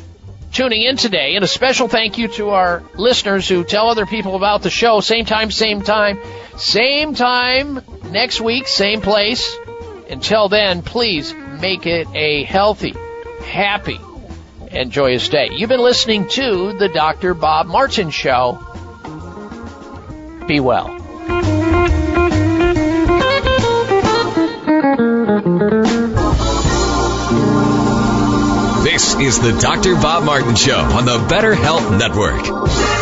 tuning in today. And a special thank you to our listeners who tell other people about the show. Same time, same time, same time next week, same place. Until then, please make it a healthy, happy, and joyous day. You've been listening to the Dr. Bob Martin Show. Be well. This is the Dr. Bob Martin Show on the Better Health Network.